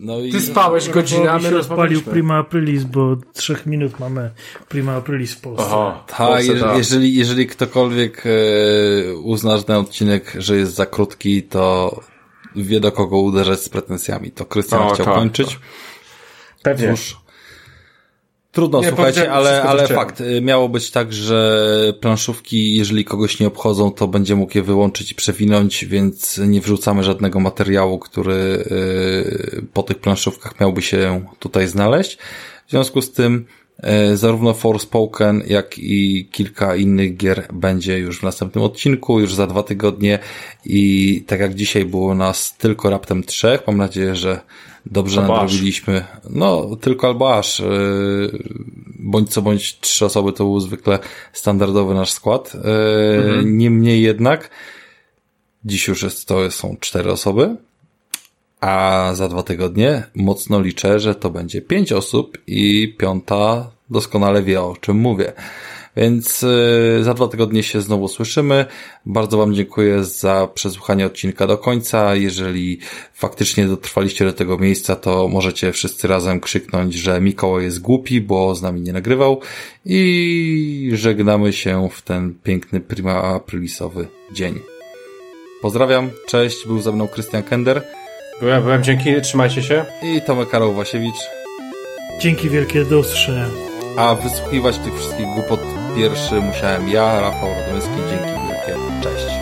No i... Ty spałeś godzinę, a my rozpalił Prima Aprilis, bo trzech minut mamy Prima Aprilis w Polsce. Aha, tak, jeżeli, jeżeli ktokolwiek e, uzna, że ten odcinek, że jest za krótki, to wie do kogo uderzać z pretensjami. To Krystian chciał tak, kończyć. Tak. Pewnie. Cóż, Trudno, nie, słuchajcie, ale, ale fakt. Y, miało być tak, że planszówki, jeżeli kogoś nie obchodzą, to będzie mógł je wyłączyć i przewinąć, więc nie wrzucamy żadnego materiału, który y, po tych planszówkach miałby się tutaj znaleźć. W związku z tym y, zarówno Forspoken, jak i kilka innych gier będzie już w następnym odcinku, już za dwa tygodnie i tak jak dzisiaj było nas tylko raptem trzech, mam nadzieję, że dobrze albo nadrobiliśmy. Aż. No, tylko albo aż. Yy, bądź co bądź trzy osoby to był zwykle standardowy nasz skład. Yy, mhm. Niemniej jednak dziś już jest, to są cztery osoby. A za dwa tygodnie mocno liczę, że to będzie pięć osób i piąta doskonale wie o czym mówię. Więc y, za dwa tygodnie się znowu słyszymy. Bardzo Wam dziękuję za przesłuchanie odcinka do końca. Jeżeli faktycznie dotrwaliście do tego miejsca, to możecie wszyscy razem krzyknąć, że Mikołaj jest głupi, bo z nami nie nagrywał. I żegnamy się w ten piękny prima aprilisowy dzień. Pozdrawiam, cześć, był ze mną Krystian Kender. Byłem, byłem, dzięki, trzymajcie się. I Tomek Karol Wasiewicz. Dzięki wielkie, do usłyszenia. A wysłuchiwać tych wszystkich głupot pierwszy musiałem ja, Rafał Radomyski. Dzięki wielkie. Cześć.